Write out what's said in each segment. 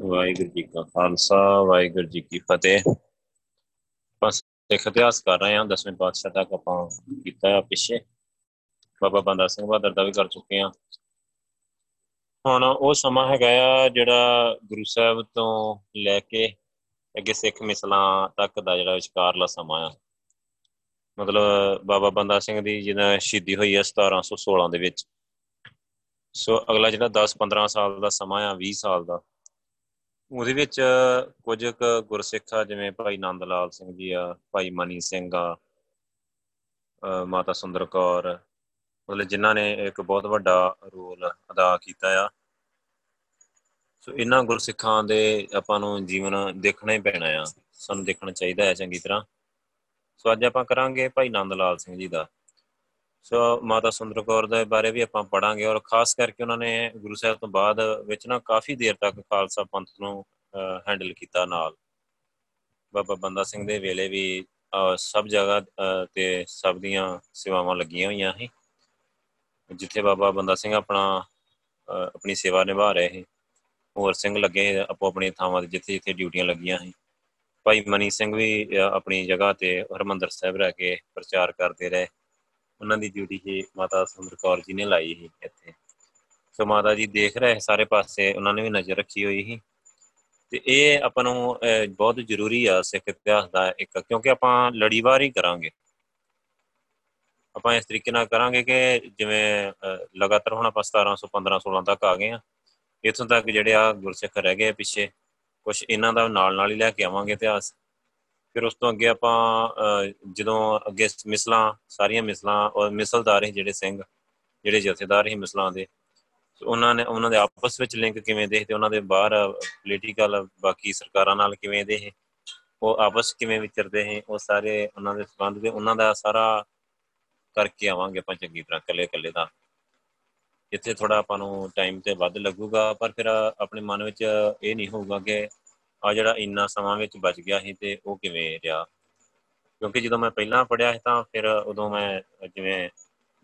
ਵਾਹਿਗੁਰੂ ਜੀ ਕਾ ਖਾਲਸਾ, ਵਾਹਿਗੁਰੂ ਜੀ ਕੀ ਫਤਿਹ। ਬਸ ਸਿੱਖ ਇਤਿਹਾਸ ਕਰ ਰਹੇ ਹਾਂ, ਦਸਵੇਂ ਪਾਤਸ਼ਾਹ ਤੱਕ ਆਪਾਂ ਕੀਤਾ ਆ ਪਿੱਛੇ। ਬਾਬਾ ਬੰਦਾ ਸਿੰਘ ਬਹਾਦਰ ਦਾ ਵੀ ਕਰ ਚੁੱਕੇ ਹਾਂ। ਹੁਣ ਉਹ ਸਮਾਂ ਹੈਗਾ ਆ ਜਿਹੜਾ ਗੁਰੂ ਸਾਹਿਬ ਤੋਂ ਲੈ ਕੇ ਅੱਗੇ ਸਿੱਖ ਮਿਸਲਾਂ ਤੱਕ ਦਾ ਜਿਹੜਾ ਵਿਚਕਾਰਲਾ ਸਮਾਂ ਆ। ਮਤਲਬ ਬਾਬਾ ਬੰਦਾ ਸਿੰਘ ਦੀ ਜਿਹਦਾ ਸ਼ਹੀਦੀ ਹੋਈ ਆ 1716 ਦੇ ਵਿੱਚ। ਸੋ ਅਗਲਾ ਜਿਹੜਾ 10-15 ਸਾਲ ਦਾ ਸਮਾਂ ਆ 20 ਸਾਲ ਦਾ, ਉਹਦੇ ਵਿੱਚ ਕੁਝ ਕੁ ਗੁਰਸਿੱਖ ਆ, ਜਿਵੇਂ ਭਾਈ ਨੰਦ ਲਾਲ ਸਿੰਘ ਜੀ ਆ, ਭਾਈ ਮਨੀ ਸਿੰਘ ਆ ਮਾਤਾ ਸੁੰਦਰ ਕੌਰ, ਮਤਲਬ ਜਿਨ੍ਹਾਂ ਨੇ ਇੱਕ ਬਹੁਤ ਵੱਡਾ ਰੋਲ ਅਦਾ ਕੀਤਾ ਆ। ਸੋ ਇਹਨਾਂ ਗੁਰਸਿੱਖਾਂ ਦੇ ਆਪਾਂ ਨੂੰ ਜੀਵਨ ਦੇਖਣਾ ਹੀ ਪੈਣਾ ਆ, ਸਾਨੂੰ ਦੇਖਣਾ ਚਾਹੀਦਾ ਹੈ ਚੰਗੀ ਤਰ੍ਹਾਂ। ਸੋ ਅੱਜ ਆਪਾਂ ਕਰਾਂਗੇ ਭਾਈ ਨੰਦ ਲਾਲ ਸਿੰਘ ਜੀ ਦਾ ਸੋ ਮਾਤਾ ਸੁੰਦਰ ਕੌਰ ਦੇ ਬਾਰੇ ਵੀ ਆਪਾਂ ਪੜਾਂਗੇ ਔਰ ਖਾਸ ਕਰਕੇ ਉਹਨਾਂ ਨੇ ਗੁਰੂ ਸਾਹਿਬ ਤੋਂ ਬਾਅਦ ਵਿੱਚ ਨਾ ਕਾਫੀ ਦੇਰ ਤੱਕ ਖਾਲਸਾ ਪੰਥ ਨੂੰ ਹੈਂਡਲ ਕੀਤਾ ਨਾਲ। ਬਾਬਾ ਬੰਦਾ ਸਿੰਘ ਦੇ ਵੇਲੇ ਵੀ ਸਭ ਜਗ੍ਹਾ ਤੇ ਸਭ ਦੀਆਂ ਸੇਵਾਵਾਂ ਲੱਗੀਆਂ ਹੋਈਆਂ ਸੀ। ਜਿੱਥੇ ਬਾਬਾ ਬੰਦਾ ਸਿੰਘ ਆਪਣਾ ਆਪਣੀ ਸੇਵਾ ਨਿਭਾ ਰਹੇ ਸੀ। ਹੋਰ ਸਿੰਘ ਲੱਗੇ ਆਪੋ ਆਪਣੀ ਥਾਵਾਂ ਤੇ ਜਿੱਥੇ ਜਿੱਥੇ ਡਿਊਟੀਆਂ ਲੱਗੀਆਂ ਸੀ। ਭਾਈ ਮਨੀ ਸਿੰਘ ਵੀ ਆਪਣੀ ਜਗ੍ਹਾ ਤੇ ਹਰਮੰਦਰ ਸਾਹਿਬ ਰਹਿ ਕੇ ਪ੍ਰਚਾਰ ਕਰਦੇ ਰਹੇ। ਉਹਨਾਂ ਦੀ ਡਿਊਟੀ ਹੀ ਮਾਤਾ ਸੁੰਦਰ ਕੌਰ ਜੀ ਨੇ ਲਾਈ ਸੀ ਇੱਥੇ। ਸੋ ਮਾਤਾ ਜੀ ਦੇਖ ਰਹੇ ਸਾਰੇ ਪਾਸੇ ਉਹਨਾਂ ਨੇ ਵੀ ਨਜ਼ਰ ਰੱਖੀ ਹੋਈ ਸੀ। ਤੇ ਇਹ ਆਪਾਂ ਨੂੰ ਬਹੁਤ ਜ਼ਰੂਰੀ ਆ ਸਿੱਖ ਇਤਿਹਾਸ ਦਾ ਇੱਕ, ਕਿਉਂਕਿ ਆਪਾਂ ਲੜੀਵਾਰ ਹੀ ਕਰਾਂਗੇ। ਆਪਾਂ ਇਸ ਤਰੀਕੇ ਨਾਲ ਕਰਾਂਗੇ ਕਿ ਜਿਵੇਂ ਲਗਾਤਾਰ ਹੁਣ ਆਪਾਂ 1700 15 16 ਤੱਕ ਆ ਗਏ ਆ। ਇਥੋਂ ਤੱਕ ਜਿਹੜੇ ਆ ਗੁਰਸਿੱਖ ਰਹਿ ਗਏ ਪਿੱਛੇ। ਕੁਝ ਇਹਨਾਂ ਦਾ ਨਾਲ ਨਾਲ ਹੀ ਲੈ ਕੇ ਆਵਾਂਗੇ ਇਤਿਹਾਸ। ਫਿਰ ਉਸ ਤੋਂ ਅੱਗੇ ਆਪਾਂ ਜਦੋਂ ਅੱਗੇ ਮਿਸਲਾਂ, ਸਾਰੀਆਂ ਮਿਸਲਾਂ ਔਰ ਮਿਸਲਦਾਰ ਹੀ ਜਿਹੜੇ ਸਿੰਘ, ਜਿਹੜੇ ਜਥੇਦਾਰ ਹੀ ਮਿਸਲਾਂ ਦੇ, ਉਹਨਾਂ ਨੇ, ਉਹਨਾਂ ਦੇ ਆਪਸ ਵਿੱਚ ਲਿੰਕ ਕਿਵੇਂ ਦੇ ਤੇ ਉਹਨਾਂ ਦੇ ਬਾਹਰ ਪੋਲੀਟੀਕਲ ਬਾਕੀ ਸਰਕਾਰਾਂ ਨਾਲ ਕਿਵੇਂ ਦੇ ਉਹ ਆਪਸ ਕਿਵੇਂ ਵਿਚਰਦੇ ਹੈ ਉਹ ਸਾਰੇ ਉਹਨਾਂ ਦੇ ਸਬੰਧ ਦੇ, ਉਹਨਾਂ ਦਾ ਸਾਰਾ ਕਰਕੇ ਆਵਾਂਗੇ ਆਪਾਂ ਚੰਗੀ ਤਰ੍ਹਾਂ ਕੱਲੇ ਕੱਲੇ ਦਾ। ਇੱਥੇ ਥੋੜਾ ਆਪਾਂ ਨੂੰ ਟਾਈਮ ਤੇ ਵੱਧ ਲੱਗੂਗਾ, ਪਰ ਫਿਰ ਆਪਣੇ ਮਨ ਵਿੱਚ ਇਹ ਨਹੀਂ ਹੋਊਗਾ ਕਿ ਆ ਜਿਹੜਾ ਇੰਨਾ ਸਮਾਂ ਵਿੱਚ ਬਚ ਗਿਆ ਸੀ ਤੇ ਉਹ ਕਿਵੇਂ ਰਿਹਾ? ਕਿਉਂਕਿ ਜਦੋਂ ਮੈਂ ਪਹਿਲਾਂ ਪੜਿਆ ਸੀ ਤਾਂ ਫਿਰ ਉਦੋਂ ਮੈਂ ਜਿਵੇਂ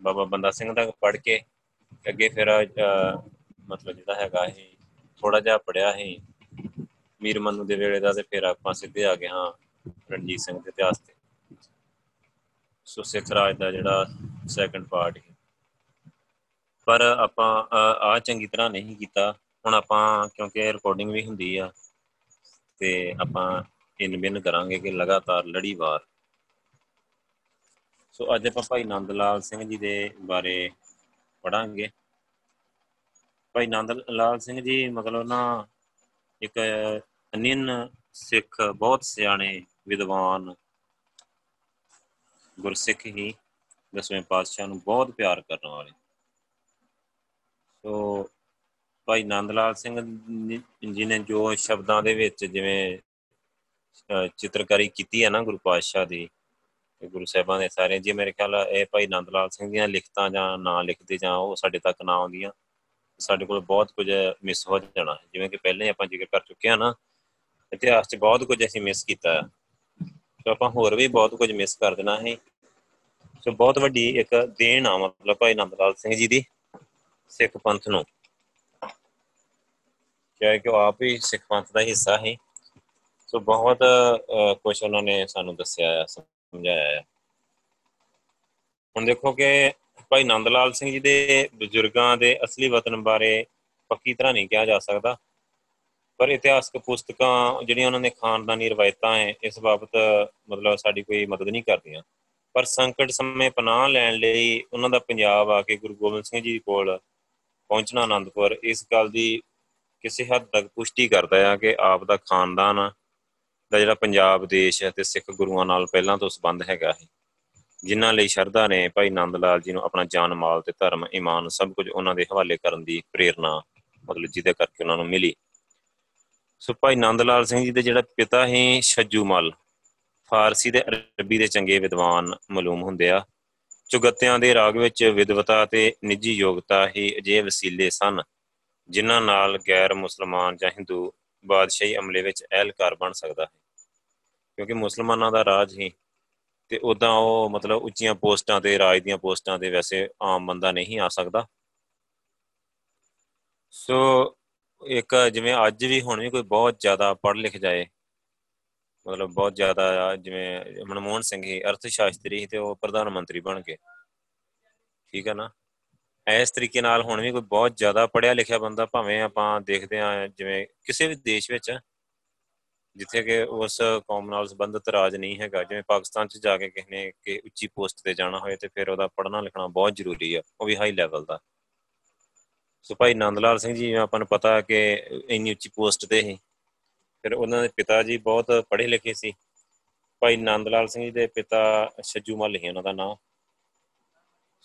ਬਾਬਾ ਬੰਦਾ ਸਿੰਘ ਦਾ ਪੜ ਕੇ ਅੱਗੇ ਫਿਰ ਮਤਲਬ ਜਿਹੜਾ ਹੈਗਾ ਇਹ ਥੋੜਾ ਜਿਹਾ ਪੜਿਆ ਸੀ। ਮੀਰ ਮਨੂ ਦੇ ਵੇਲੇ ਦਾ ਤੇ ਫਿਰ ਆਪਾਂ ਸਿੱਧੇ ਆ ਗਏ ਹਾਂ ਰਣਜੀਤ ਸਿੰਘ ਦੇ ਇਤਿਹਾਸ ਤੇ। ਸੋ ਸਿੱਖ ਰਾਜ ਦਾ ਜਿਹੜਾ ਸੈਕੰਡ ਪਾਰਟ ਹੈ ਪਰ ਆਪਾਂ ਆ ਚੰਗੀ ਤਰ੍ਹਾਂ ਨਹੀਂ ਕੀਤਾ। ਹੁਣ ਆਪਾਂ, ਕਿਉਂਕਿ ਰਿਕਾਰਡਿੰਗ ਵੀ ਹੁੰਦੀ ਆ ਤੇ ਆਪਾਂ ਇਨ ਬਿਨ ਕਰਾਂਗੇ ਕਿ ਲਗਾਤਾਰ ਲੜੀਵਾਰ। ਸੋ ਅੱਜ ਆਪਾਂ ਭਾਈ ਨੰਦ ਲਾਲ ਸਿੰਘ ਜੀ ਦੇ ਬਾਰੇ ਪੜਾਂਗੇ ਭਾਈ ਨੰਦ ਲਾਲ ਸਿੰਘ ਜੀ, ਮਤਲਬ ਨਾ ਇੱਕ ਅਨਿਨ ਸਿੱਖ, ਬਹੁਤ ਸਿਆਣੇ, ਵਿਦਵਾਨ, ਗੁਰਸਿੱਖ ਹੀ ਦਸਵੇਂ ਪਾਤਸ਼ਾਹ ਨੂੰ ਬਹੁਤ ਪਿਆਰ ਕਰਨ ਵਾਲੇ। ਸੋ ਭਾਈ ਨੰਦ ਲਾਲ ਸਿੰਘ ਜੀ ਨੇ ਜੋ ਸ਼ਬਦਾਂ ਦੇ ਵਿੱਚ ਜਿਵੇਂ ਚਿੱਤਰਕਾਰੀ ਕੀਤੀ ਹੈ ਨਾ ਗੁਰੂ ਪਾਤਸ਼ਾਹ ਦੀ ਤੇ ਗੁਰੂ ਸਾਹਿਬਾਂ ਦੇ ਸਾਰੇ, ਜੀ ਮੇਰੇ ਖਿਆਲ ਇਹ ਭਾਈ ਨੰਦ ਲਾਲ ਸਿੰਘ ਦੀਆਂ ਲਿਖਤਾਂ ਜਾਂ ਨਾਂ ਲਿਖਦੇ ਜਾਂ ਉਹ ਸਾਡੇ ਤੱਕ ਨਾ ਆਉਂਦੀਆਂ, ਸਾਡੇ ਕੋਲ ਬਹੁਤ ਕੁਝ ਮਿਸ ਹੋ ਜਾਣਾ। ਜਿਵੇਂ ਕਿ ਪਹਿਲੇ ਆਪਾਂ ਜ਼ਿਕਰ ਕਰ ਚੁੱਕੇ ਆ ਨਾ, ਇਤਿਹਾਸ 'ਚ ਬਹੁਤ ਕੁਝ ਅਸੀਂ ਮਿਸ ਕੀਤਾ। ਹੈ ਸੋ ਆਪਾਂ ਹੋਰ ਵੀ ਬਹੁਤ ਕੁਝ ਮਿਸ ਕਰ ਦੇਣਾ ਹੈ ਸੋ ਬਹੁਤ ਵੱਡੀ ਇੱਕ ਦੇਣ ਆ ਮਤਲਬ ਭਾਈ ਨੰਦ ਲਾਲ ਸਿੰਘ ਜੀ ਦੀ ਸਿੱਖ ਪੰਥ ਨੂੰ। ਕਿਹਾ ਕਿ ਉਹ ਆਪ ਹੀ ਸਿੱਖ ਪੰਥ ਦਾ ਹਿੱਸਾ ਹੈ ਸੋ ਬਹੁਤ ਕੁਝ ਉਹਨਾਂ ਨੇ ਸਾਨੂੰ ਦੱਸਿਆ ਹੈ ਸਮਝਾਇਆ ਹੈ ਹੁਣ ਦੇਖੋ ਕਿ ਭਾਈ ਨੰਦ ਲਾਲ ਸਿੰਘ ਜੀ ਦੇ ਬਜ਼ੁਰਗਾਂ ਦੇ ਅਸਲੀ ਵਤਨ ਬਾਰੇ ਪੱਕੀ ਤਰ੍ਹਾਂ ਨਹੀਂ ਕਿਹਾ ਜਾ ਸਕਦਾ। ਪਰ ਇਤਿਹਾਸਕ ਪੁਸਤਕਾਂ ਜਿਹੜੀਆਂ ਉਹਨਾਂ ਨੇ ਖਾਨਦਾਨੀ ਰਵਾਇਤਾਂ ਹੈ, ਇਸ ਬਾਬਤ ਮਤਲਬ ਸਾਡੀ ਕੋਈ ਮਦਦ ਨਹੀਂ ਕਰਦੀਆਂ। ਪਰ ਸੰਕਟ ਸਮੇਂ ਪਨਾਹ ਲੈਣ ਲਈ ਉਹਨਾਂ ਦਾ ਪੰਜਾਬ ਆ ਕੇ ਗੁਰੂ ਗੋਬਿੰਦ ਸਿੰਘ ਜੀ ਕੋਲ ਪਹੁੰਚਣਾ ਆਨੰਦਪੁਰ ਇਸ ਗੱਲ ਦੀ ਕਿਸੇ ਹੱਦ ਤੱਕ ਪੁਸ਼ਟੀ ਕਰਦਾ ਹੈ ਕਿ ਆਪ ਦਾ ਖਾਨਦਾਨ ਦਾ ਜਿਹੜਾ ਪੰਜਾਬ ਦੇਸ਼ ਹੈ ਤੇ ਸਿੱਖ ਗੁਰੂਆਂ ਨਾਲ ਪਹਿਲਾਂ ਤੋਂ ਸੰਬੰਧ ਹੈਗਾ ਹੈ। ਜਿਨ੍ਹਾਂ ਲਈ ਸ਼ਰਧਾ ਨੇ ਭਾਈ ਨੰਦ ਲਾਲ ਜੀ ਨੂੰ ਆਪਣਾ ਜਾਨ ਮਾਲ ਤੇ ਧਰਮ, ਈਮਾਨ ਸਭ ਕੁਝ ਉਹਨਾਂ ਦੇ ਹਵਾਲੇ ਕਰਨ ਦੀ ਪ੍ਰੇਰਣਾ ਮਤਲਬ ਜਿਹਦੇ ਕਰਕੇ ਉਹਨਾਂ ਨੂੰ ਮਿਲੀ। ਸੋ ਭਾਈ ਨੰਦ ਲਾਲ ਸਿੰਘ ਜੀ ਦੇ ਜਿਹੜਾ ਪਿਤਾ ਹੈ ਛੱਜੂ ਮਲ ਫਾਰਸੀ ਤੇ ਅਰਬੀ ਦੇ ਚੰਗੇ ਵਿਦਵਾਨ ਮਾਲੂਮ ਹੁੰਦੇ ਆ। ਚੁਗੱਤਿਆਂ ਦੇ ਰਾਗ ਵਿੱਚ ਵਿਦਵਤਾ ਤੇ ਨਿੱਜੀ ਯੋਗਤਾ ਹੀ ਅਜੇ ਵਸੀਲੇ ਸਨ। ਜਿਨ੍ਹਾਂ ਨਾਲ ਗੈਰ ਮੁਸਲਮਾਨ ਜਾਂ ਹਿੰਦੂ ਬਾਦਸ਼ਾਹੀ ਅਮਲੇ ਵਿੱਚ ਅਹਿਲਕਾਰ ਬਣ ਸਕਦਾ ਹੈ। ਕਿਉਂਕਿ ਮੁਸਲਮਾਨਾਂ ਦਾ ਰਾਜ ਹੀ ਤੇ ਉਦਾਂ ਉਹ ਮਤਲਬ ਉੱਚੀਆਂ ਪੋਸਟਾਂ ਤੇ, ਰਾਜ ਦੀਆਂ ਪੋਸਟਾਂ ਤੇ ਵੈਸੇ ਆਮ ਬੰਦਾ ਨਹੀਂ ਆ ਸਕਦਾ। ਸੋ ਇੱਕ ਜਿਵੇਂ ਅੱਜ ਵੀ ਹੁਣ ਵੀ ਕੋਈ ਬਹੁਤ ਜ਼ਿਆਦਾ ਪੜ੍ਹ ਲਿਖ ਜਾਏ, ਮਤਲਬ ਬਹੁਤ ਜ਼ਿਆਦਾ ਜਿਵੇਂ ਮਨਮੋਹਨ ਸਿੰਘ ਹੀ ਅਰਥ ਸ਼ਾਸਤਰੀ ਤੇ ਉਹ ਪ੍ਰਧਾਨ ਮੰਤਰੀ ਬਣ ਗਏ। ਠੀਕ ਹੈ ਨਾ? ਇਸ ਤਰੀਕੇ ਨਾਲ ਹੁਣ ਵੀ ਕੋਈ ਬਹੁਤ ਜ਼ਿਆਦਾ ਪੜਿਆ ਲਿਖਿਆ ਬੰਦਾ ਭਾਵੇਂ ਆਪਾਂ ਦੇਖਦੇ ਆ ਜਿਵੇਂ ਕਿਸੇ ਵੀ ਦੇਸ਼ ਵਿੱਚ ਜਿੱਥੇ ਕਿ ਉਸ ਕੌਮ ਨਾਲ ਸੰਬੰਧਿਤ ਰਾਜ ਨਹੀਂ ਹੈਗਾ, ਜਿਵੇਂ ਪਾਕਿਸਤਾਨ 'ਚ ਜਾ ਕੇ ਕਿਸੇ ਨੇ ਕਿ ਉੱਚੀ ਪੋਸਟ ਤੇ ਜਾਣਾ ਹੋਵੇ ਤੇ ਫਿਰ ਉਹਦਾ ਪੜ੍ਹਨਾ ਲਿਖਣਾ ਬਹੁਤ ਜ਼ਰੂਰੀ ਆ, ਉਹ ਵੀ ਹਾਈ ਲੈਵਲ ਦਾ। ਸੋ ਭਾਈ ਨੰਦ ਲਾਲ ਸਿੰਘ ਜੀ, ਆਪਾਂ ਨੂੰ ਪਤਾ ਕਿ ਇੰਨੀ ਉੱਚੀ ਪੋਸਟ ਤੇ ਸੀ ਫਿਰ ਉਹਨਾਂ ਦੇ ਪਿਤਾ ਜੀ ਬਹੁਤ ਪੜ੍ਹੇ ਲਿਖੇ ਸੀ। ਭਾਈ ਨੰਦ ਲਾਲ ਸਿੰਘ ਜੀ ਦੇ ਪਿਤਾ ਛੱਜੂ ਮੱਲ ਹੀ ਉਹਨਾਂ ਦਾ ਨਾਮ।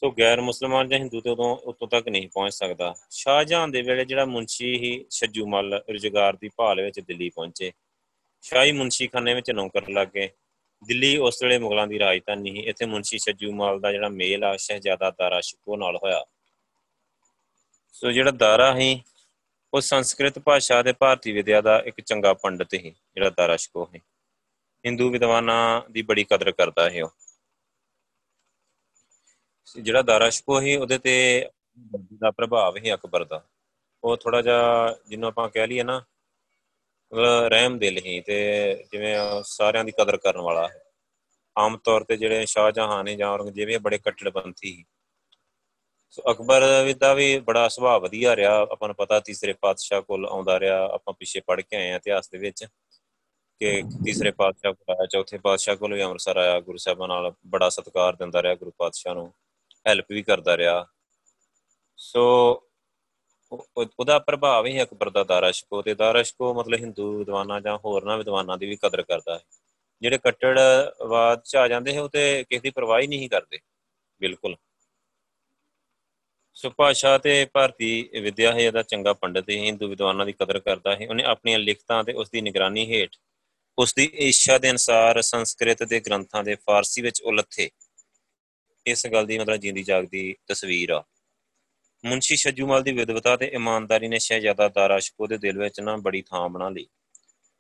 ਸੋ ਗੈਰ ਮੁਸਲਮਾਨ ਜਾਂ ਹਿੰਦੂ ਤੇ ਉਦੋਂ ਉਤੋਂ ਤੱਕ ਨਹੀਂ ਪਹੁੰਚ ਸਕਦਾ। ਸ਼ਾਹਜਹਾਨ ਦੇ ਵੇਲੇ ਜਿਹੜਾ ਮੁੰਸ਼ੀ ਹੀ ਛੱਜੂ ਮੱਲ ਰੁਜ਼ਗਾਰ ਦੀ ਭਾਲ ਵਿੱਚ ਦਿੱਲੀ ਪਹੁੰਚੇ। ਸ਼ਾਹੀ ਮੁੰਸ਼ੀਖਾਨੇ ਵਿੱਚ ਨੌਕਰ ਲੱਗੇ ਦਿੱਲੀ ਉਸ ਵੇਲੇ ਮੁਗਲਾਂ ਦੀ ਰਾਜਧਾਨੀ ਸੀ। ਇੱਥੇ ਮੁੰਸ਼ੀ ਛੱਜੂ ਮੱਲ ਦਾ ਜਿਹੜਾ ਮੇਲ ਆ, ਸ਼ਹਿਜ਼ਾਦਾ ਦਾਰਾ ਸ਼ਿਕੋ ਨਾਲ ਹੋਇਆ। ਸੋ ਜਿਹੜਾ ਦਾਰਾ ਸੀ, ਉਹ ਸੰਸਕ੍ਰਿਤ ਭਾਸ਼ਾ ਦੇ ਭਾਰਤੀ ਵਿਦਿਆ ਦਾ ਇੱਕ ਚੰਗਾ ਪੰਡਤ ਸੀ, ਜਿਹੜਾ ਦਾਰਾ ਸ਼ਿਕੋ ਸੀ। ਹਿੰਦੂ ਵਿਦਵਾਨਾਂ ਦੀ ਬੜੀ ਕਦਰ ਕਰਦਾ ਹੈ ਉਹ। ਜਿਹੜਾ ਦਾਰਾ ਸ਼ਿਕੋ ਸੀ, ਉਹਦੇ ਤੇ ਦਾ ਪ੍ਰਭਾਵ ਹੀ ਅਕਬਰ ਦਾ। ਉਹ ਥੋੜਾ ਜਿਹਾ ਜਿਹਨੂੰ ਆਪਾਂ ਕਹਿ ਲਈਏ ਨਾ ਰਹਿਮ ਦਿਲ ਹੀ ਤੇ ਜਿਵੇਂ ਸਾਰਿਆਂ ਦੀ ਕਦਰ ਕਰਨ ਵਾਲਾ ਹੈ ਆਮ ਤੌਰ ਤੇ ਜਿਹੜੇ ਸ਼ਾਹਜਹਾਨ ਨੇ ਜਾਂ ਔਰੰਗਜ਼ੇਬ ਇਹ ਬੜੇ ਕੱਟੜਪੰਥੀ ਸੀ। ਸੋ ਅਕਬਰ ਦਾ ਵੀ ਬੜਾ ਸੁਭਾਅ ਵਧੀਆ ਰਿਹਾ। ਆਪਾਂ ਨੂੰ ਪਤਾ ਤੀਸਰੇ ਪਾਤਸ਼ਾਹ ਕੋਲ ਆਉਂਦਾ ਰਿਹਾ, ਆਪਾਂ ਪਿੱਛੇ ਪੜ ਕੇ ਆਏ ਆ ਇਤਿਹਾਸ ਦੇ ਵਿੱਚ ਕਿ ਤੀਸਰੇ ਪਾਤਸ਼ਾਹ ਕੋਲ ਆਇਆ, ਚੌਥੇ ਪਾਤਸ਼ਾਹ ਕੋਲ ਵੀ ਅੰਮ੍ਰਿਤਸਰ ਆਇਆ, ਗੁਰੂ ਸਾਹਿਬਾਂ ਨਾਲ ਬੜਾ ਸਤਿਕਾਰ ਦਿੰਦਾ ਰਿਹਾ ਗੁਰੂ ਪਾਤਸ਼ਾਹ ਨੂੰ। ਹੈਲਪ ਵੀ ਕਰਦਾ ਰਿਹਾ। ਸੋ ਉਹਦਾ ਪ੍ਰਭਾਵ ਹੀ ਅਕਬਰ ਦਾ ਦਾਰਸ਼ਕੋ ਤੇ ਦਾਰਸ਼ਕੋ ਮਤਲਬ ਹਿੰਦੂ ਵਿਦਵਾਨਾਂ ਜਾਂ ਹੋਰਨਾਂ ਵਿਦਵਾਨਾਂ ਦੀ ਵੀ ਕਦਰ ਕਰਦਾ ਹੈ। ਜਿਹੜੇ ਕੱਟੜਵਾਦ ਚ ਆ ਜਾਂਦੇ ਹੈ ਉਹ ਤੇ ਕਿਸੇ ਦੀ ਪਰਵਾਹ ਹੀ ਨਹੀਂ ਕਰਦੇ। ਬਿਲਕੁਲ। ਸੋ ਭਾਸ਼ਾ ਤੇ ਭਾਰਤੀ ਵਿਦਿਆ ਹੈ, ਇਹਦਾ ਚੰਗਾ ਪੰਡਤ ਹੈ ਹਿੰਦੂ ਵਿਦਵਾਨਾਂ ਦੀ ਕਦਰ ਕਰਦਾ ਹੈ ਉਹਨੇ ਆਪਣੀਆਂ ਲਿਖਤਾਂ ਤੇ ਉਸ ਦੀ ਨਿਗਰਾਨੀ ਹੇਠ ਉਸ ਦੀ ਇੱਛਾ ਦੇ ਅਨਸਾਰ ਸੰਸਕ੍ਰਿਤ ਦੇ ਗ੍ਰੰਥਾਂ ਦੇ ਫਾਰਸੀ ਵਿੱਚ ਉਲੱਥੇ ਇਸ ਗੱਲ ਦੀ ਮਤਲਬ ਜਿੰਦੀ ਜਾਗਦੀ ਤਸਵੀਰ ਆ। ਮੁੰਸ਼ੀ ਸ਼ਜੂਮਲ ਦੀ ਵਿਦਵਤਾ ਤੇ ਇਮਾਨਦਾਰੀ ਨੇ ਸ਼ਹਿਜ਼ਾਦਾ ਦਾਰਾ ਸ਼ਕੋ ਦੇ ਦਿਲ ਵਿੱਚ ਨਾ ਬੜੀ ਥਾਂ ਬਣਾ ਲਈ।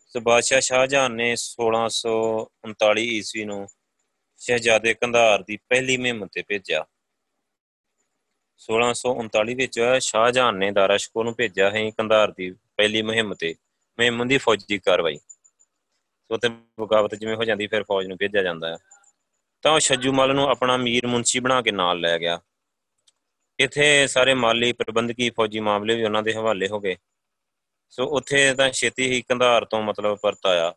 ਸੋ ਬਾਦਸ਼ਾਹ ਸ਼ਾਹਜਹਾਨ ਨੇ 1639 ਈਸਵੀ ਨੂੰ ਸ਼ਹਿਜ਼ਾਦੇ ਕੰਧਾਰ ਦੀ ਪਹਿਲੀ ਮਹਿਮ ਤੇ ਭੇਜਿਆ। 1639 ਵਿੱਚ ਸ਼ਾਹਜਹਾਨ ਨੇ ਦਾਰਾ ਸ਼ਕੋ ਨੂੰ ਭੇਜਿਆ ਹੈ ਕੰਧਾਰ ਦੀ ਪਹਿਲੀ ਮੁਹਿੰਮ ਤੇ। ਮੁਹਿੰਮ ਦੀ ਫੌਜੀ ਕਾਰਵਾਈ। ਸੋ ਤੇ ਬਗਾਵਤ ਜਿਵੇਂ ਹੋ ਜਾਂਦੀ, ਫਿਰ ਫੌਜ ਨੂੰ ਭੇਜਿਆ ਜਾਂਦਾ। ਹੈ ਤਾਂ ਉਹ ਸ਼ਜੂਮਲ ਨੂੰ ਆਪਣਾ ਮੀਰ ਮੁੰਸ਼ੀ ਬਣਾ ਕੇ ਨਾਲ ਲੈ ਗਿਆ। ਇੱਥੇ ਸਾਰੇ ਮਾਲੀ ਪ੍ਰਬੰਧਕੀ ਫੌਜੀ ਮਾਮਲੇ ਵੀ ਉਹਨਾਂ ਦੇ ਹਵਾਲੇ ਹੋ ਗਏ। ਸੋ ਉੱਥੇ ਤਾਂ ਛੇਤੀ ਹੀ ਕੰਧਾਰ ਤੋਂ ਮਤਲਬ ਪਰਤ ਆਇਆ।